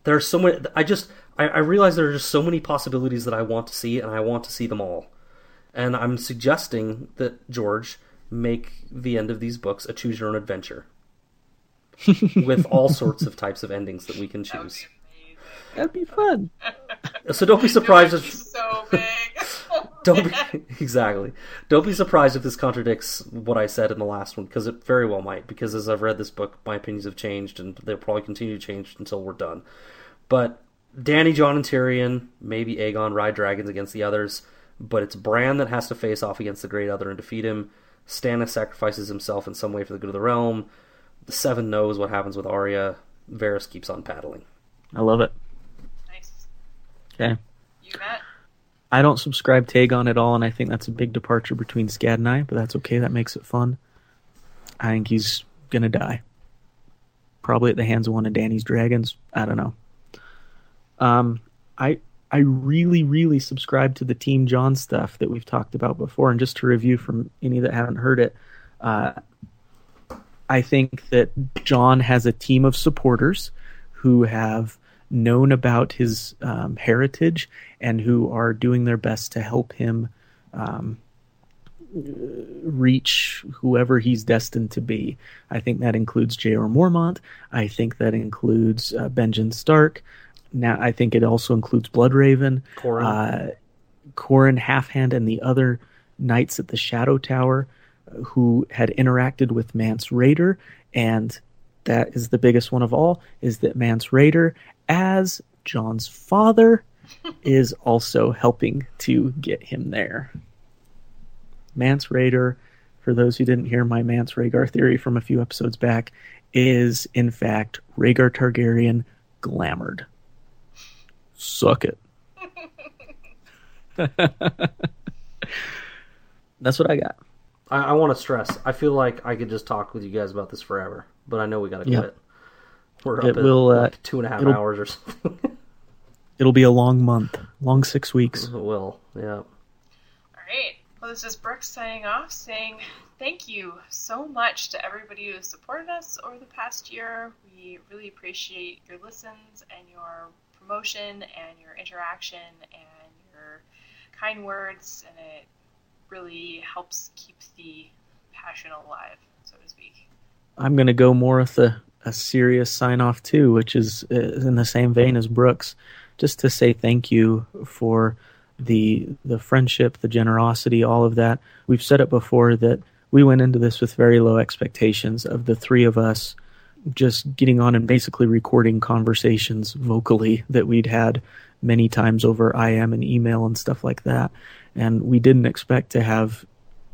there's so many. I just I, I realize there are just so many possibilities that I want to see, and I want to see them all. And I'm suggesting that George make the end of these books a choose your own adventure. With all sorts of types of endings that we can That would choose. be. That'd be fun. So don't be surprised It would be if so big. don't be exactly don't be surprised if this contradicts what I said in the last one because it very well might. Because as I've read this book, my opinions have changed and they'll probably continue to change until we're done. But Dany, Jon, and Tyrion, maybe Aegon ride dragons against the others, but it's Bran that has to face off against the Great Other and defeat him. Stannis sacrifices himself in some way for the good of the realm. The Seven knows what happens with Arya. Varys keeps on paddling. I love it. nice. Okay. You Matt? I don't subscribe to Aegon at all, and I think that's a big departure between Scad and I, but that's okay. That makes it fun. I think he's gonna die. Probably at the hands of one of Dany's dragons. I don't know. Um, I I really really subscribe to the Team Jon stuff that we've talked about before, and just to review from any that haven't heard it, uh, I think that Jon has a team of supporters who have known about his um, heritage and who are doing their best to help him um, reach whoever he's destined to be. I think that includes J.R. Mormont. I think that includes uh, Benjen Stark. Now, I think it also includes Bloodraven, Qhorin. uh, Qhorin Halfhand, and the other knights at the Shadow Tower who had interacted with Mance Rayder, and that is the biggest one of all, is that Mance Rayder, as Jon's father, is also helping to get him there. Mance Rayder, for those who didn't hear my Mance Rhaegar theory from a few episodes back, is in fact Rhaegar Targaryen glamoured. Suck it. That's what I got. I, I want to stress. I feel like I could just talk with you guys about this forever, but I know we got to Yeah. quit. We're up It at will, uh, like two and a half hours or something. It'll be a long month, long six weeks. it will. Yeah. All right. Well, this is Brooke signing off, saying thank you so much to everybody who has supported us over the past year. We really appreciate your listens and your promotion and your interaction and your kind words, and it really helps keep the passion alive, so to speak. I'm going to go more with a, a serious sign off too, which is in the same vein as Brooke's, just to say thank you for the the friendship, the generosity, all of that. We've said it before that we went into this with very low expectations of the three of us just getting on and basically recording conversations vocally that we'd had many times over IM and email and stuff like that. And we didn't expect to have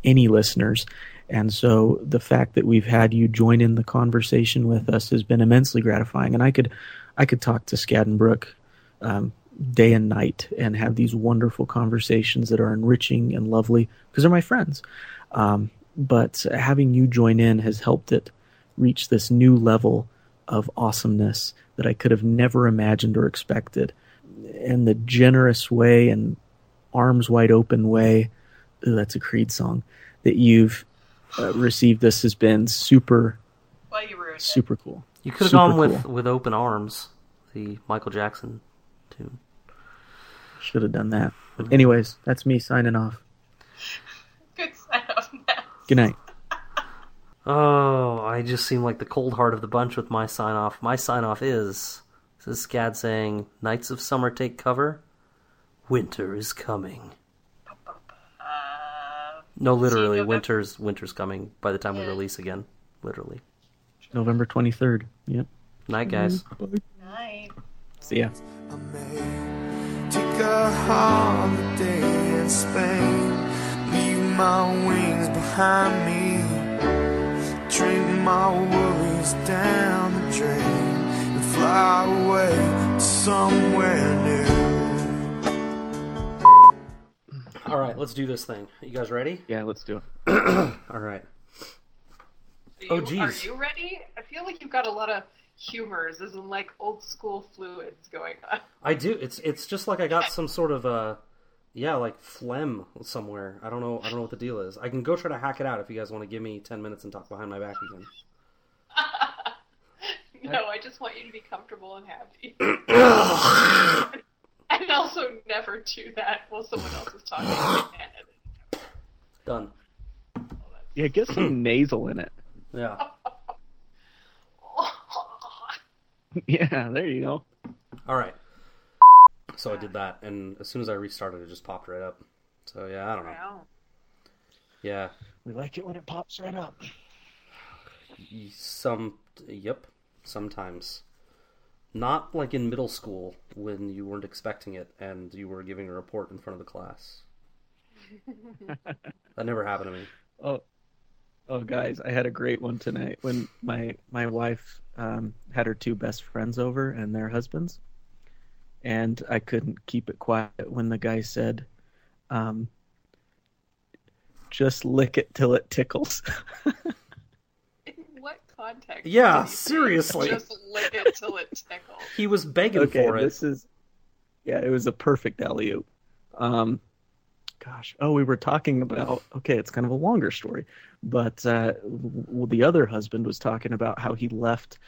any listeners. And so the fact that we've had you join in the conversation with us has been immensely gratifying. And I could, I could talk to Scad and Brooke um, day and night and have these wonderful conversations that are enriching and lovely because they're my friends. Um, but having you join in has helped it reach this new level of awesomeness that I could have never imagined or expected. And the generous way and arms wide open way, ooh, that's a Creed song, that you've uh, received this has been super, Well, you ruined it. super cool. You could have gone with cool. with open arms, the Michael Jackson tune. Should have done that. But anyways, that's me signing off. Good sign off, Good night. Oh, I just seem like the cold heart of the bunch with my sign off. My sign off is this is Scad saying, "Nights of summer take cover. Winter is coming." Uh, No, literally, November- winter's winter's coming by the time we release again. Literally. November 23rd. Yep. Night, guys. night. See ya. I may take a holiday in Spain, leave my wings behind me, drink my worries down the drain, and fly away somewhere new. All right, let's do this thing. You guys ready? Yeah, let's do it. All right. Are Oh, you, geez. Are you ready? I feel like you've got a lot of humors, as in like old school fluids going on. I do. It's it's just like I got some sort of uh yeah, like phlegm somewhere. I don't know. I don't know what the deal is. I can go try to hack it out if you guys want to give me ten minutes and talk behind my back again. no, I just want you to be comfortable and happy. and also never do that while someone else is talking. Done. Yeah, get some nasal in it. Yeah. Yeah, there you go. All right. So I did that, and as soon as I restarted, it just popped right up. So yeah, I don't know. wow. Yeah, We like it when it pops right up. some. Yep. Sometimes. Not like in middle school when you weren't expecting it and you were giving a report in front of the class. that never happened to me. Oh, oh, guys, I had a great one tonight when my my wife um, had her two best friends over and their husbands, and I couldn't keep it quiet when the guy said, um, "Just lick it till it tickles." In what context? Yeah, did he say, seriously. Just lick it till it tickles. He was begging okay, for it. this is yeah, it was a perfect alley oop. Um, gosh, oh, we were talking about okay, it's kind of a longer story, but uh, w- the other husband was talking about how he left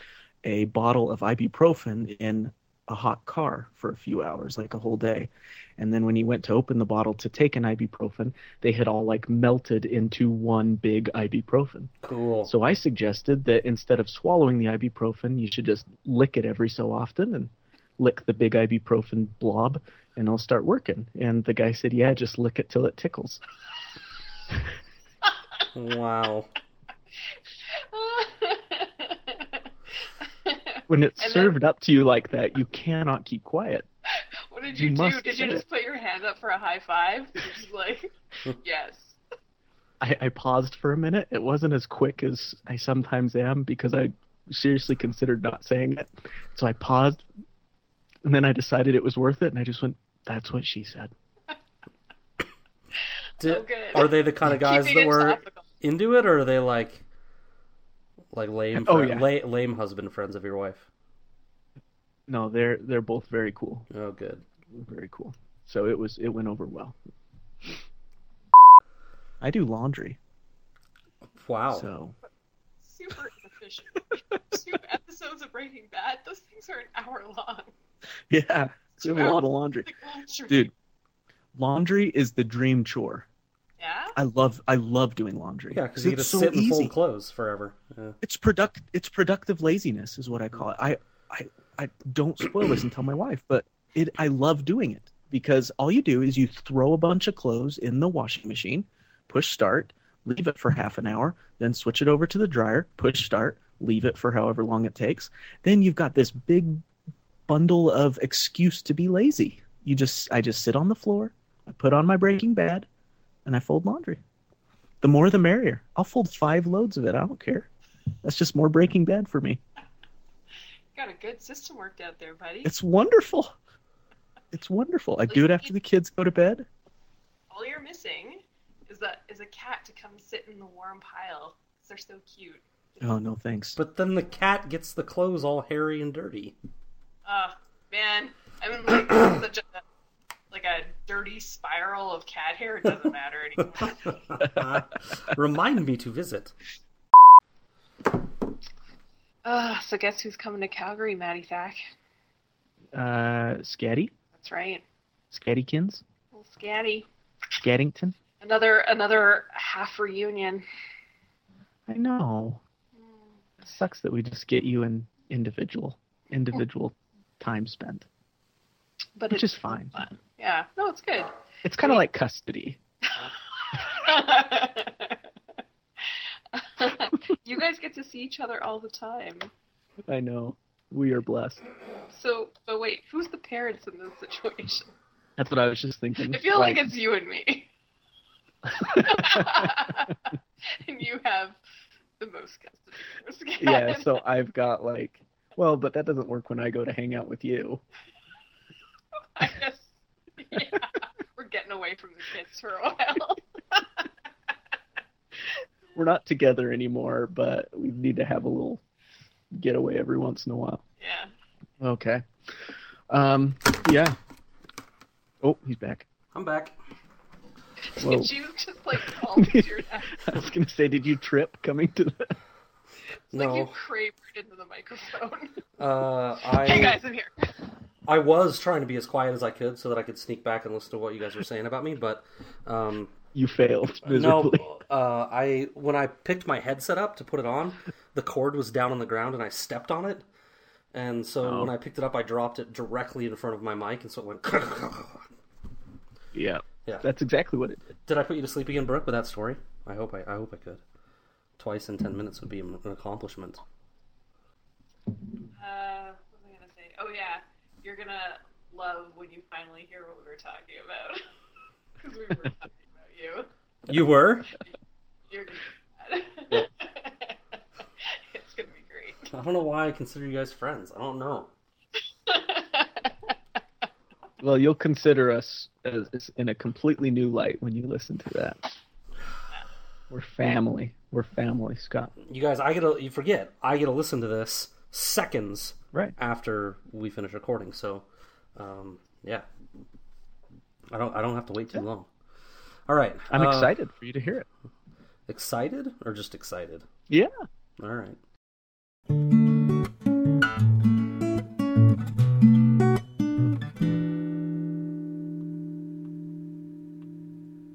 a bottle of ibuprofen in a hot car for a few hours, like a whole day, and then when he went to open the bottle to take an ibuprofen, they had all like melted into one big ibuprofen. Cool. So I suggested that instead of swallowing the ibuprofen, you should just lick it every so often and lick the big ibuprofen blob and it'll start working. And the guy said, Yeah, just lick it till it tickles. wow. When it's And then- served up to you like that, you cannot keep quiet. what did You you, do? Did you say just put your hand up for a high five? Just like, yes. I, I paused for a minute. It wasn't as quick as I sometimes am because I seriously considered not saying it. So I paused and then I decided it was worth it and I just went, That's what she said. Did- Oh, good. Are they the kind of guys Keeping that were topical. into it, or are they like, like lame, Oh, fri- yeah. la- lame husband friends of your wife? No, they're they're both very cool. Oh, good. very cool. So it was it went over well. I do laundry, Wow. so Super inefficient. Two episodes of Breaking Bad. Those things are an hour long. yeah, it's a lot of laundry, laundry. dude. Laundry is the dream chore. Yeah. I love I love doing laundry. yeah, because you get to so sit in easy. fold clothes forever. Yeah. It's product it's productive laziness is what I call it. I I I don't spoil this and tell my wife, but it I love doing it because all you do is you throw a bunch of clothes in the washing machine, push start, leave it for half an hour, then switch it over to the dryer, push start, leave it for however long it takes. Then you've got this big bundle of excuse to be lazy. You just I just sit on the floor, I put on my Breaking Bad, and I fold laundry. The more the merrier. I'll fold five loads of it. I don't care. That's just more Breaking Bad for me. Got a good system worked out there, buddy. It's wonderful. It's wonderful. I do it after the kids go to bed. All you're missing is that is a cat to come sit in the warm pile. 'cause they're so cute. Oh no, thanks. But then the cat gets the clothes all hairy and dirty. Oh man, I'm in like such a like a dirty spiral of cat hair. It doesn't matter anymore. Remind me to visit. Uh, so guess who's coming to Calgary, Maddie Thack? Uh, Scatty, That's right, Scattykins, little Scatty. Scaddington. Another another half reunion. I know. It sucks that we just get you in individual, individual time spent, But which it's is fine. fun. Yeah, no, it's good. It's kind of like custody. you guys get to see each other all the time. I know. We are blessed. So, but wait, who's the parents in this situation? That's what I was just thinking. I feel like it's you and me. and you have the most custody. of this cat. yeah. So I've got like, well, but that doesn't work when I go to hang out with you. I guess, yeah, we're getting away from the kids for a while. We're not together anymore, but we need to have a little getaway every once in a while. yeah. Okay. Um. Yeah. Oh, he's back. I'm back. Whoa. Did you just like fall to your death? I was gonna say, did you trip coming to the? It's like you No. cravered into the microphone. Uh, I. hey guys, I'm here. I was trying to be as quiet as I could so that I could sneak back and listen to what you guys were saying about me, but um, You failed no. miserably. Uh, I when I picked my headset up to put it on, the cord was down on the ground and I stepped on it, and so Oh. when I picked it up, I dropped it directly in front of my mic, and so it went. Yeah. Yeah. That's exactly what it did. Did I put you to sleep again, Brooke, with that story? I hope I, I hope I could. Twice in ten minutes would be an an accomplishment. Uh, what was I gonna say? Oh yeah, you're gonna love when you finally hear what we were talking about. Because we were talking about you. You were? You're gonna be mad. it's gonna be great. I don't know why I consider you guys friends. I don't know. Well, you'll consider us as, as in a completely new light when you listen to that. We're family. We're family, Scott. You guys, I get to you forget. I get to listen to this seconds Right. after we finish recording. So, um, yeah, I don't I don't have to wait too long. All right, I'm uh, excited for you to hear it. Excited or just excited? Yeah. All right.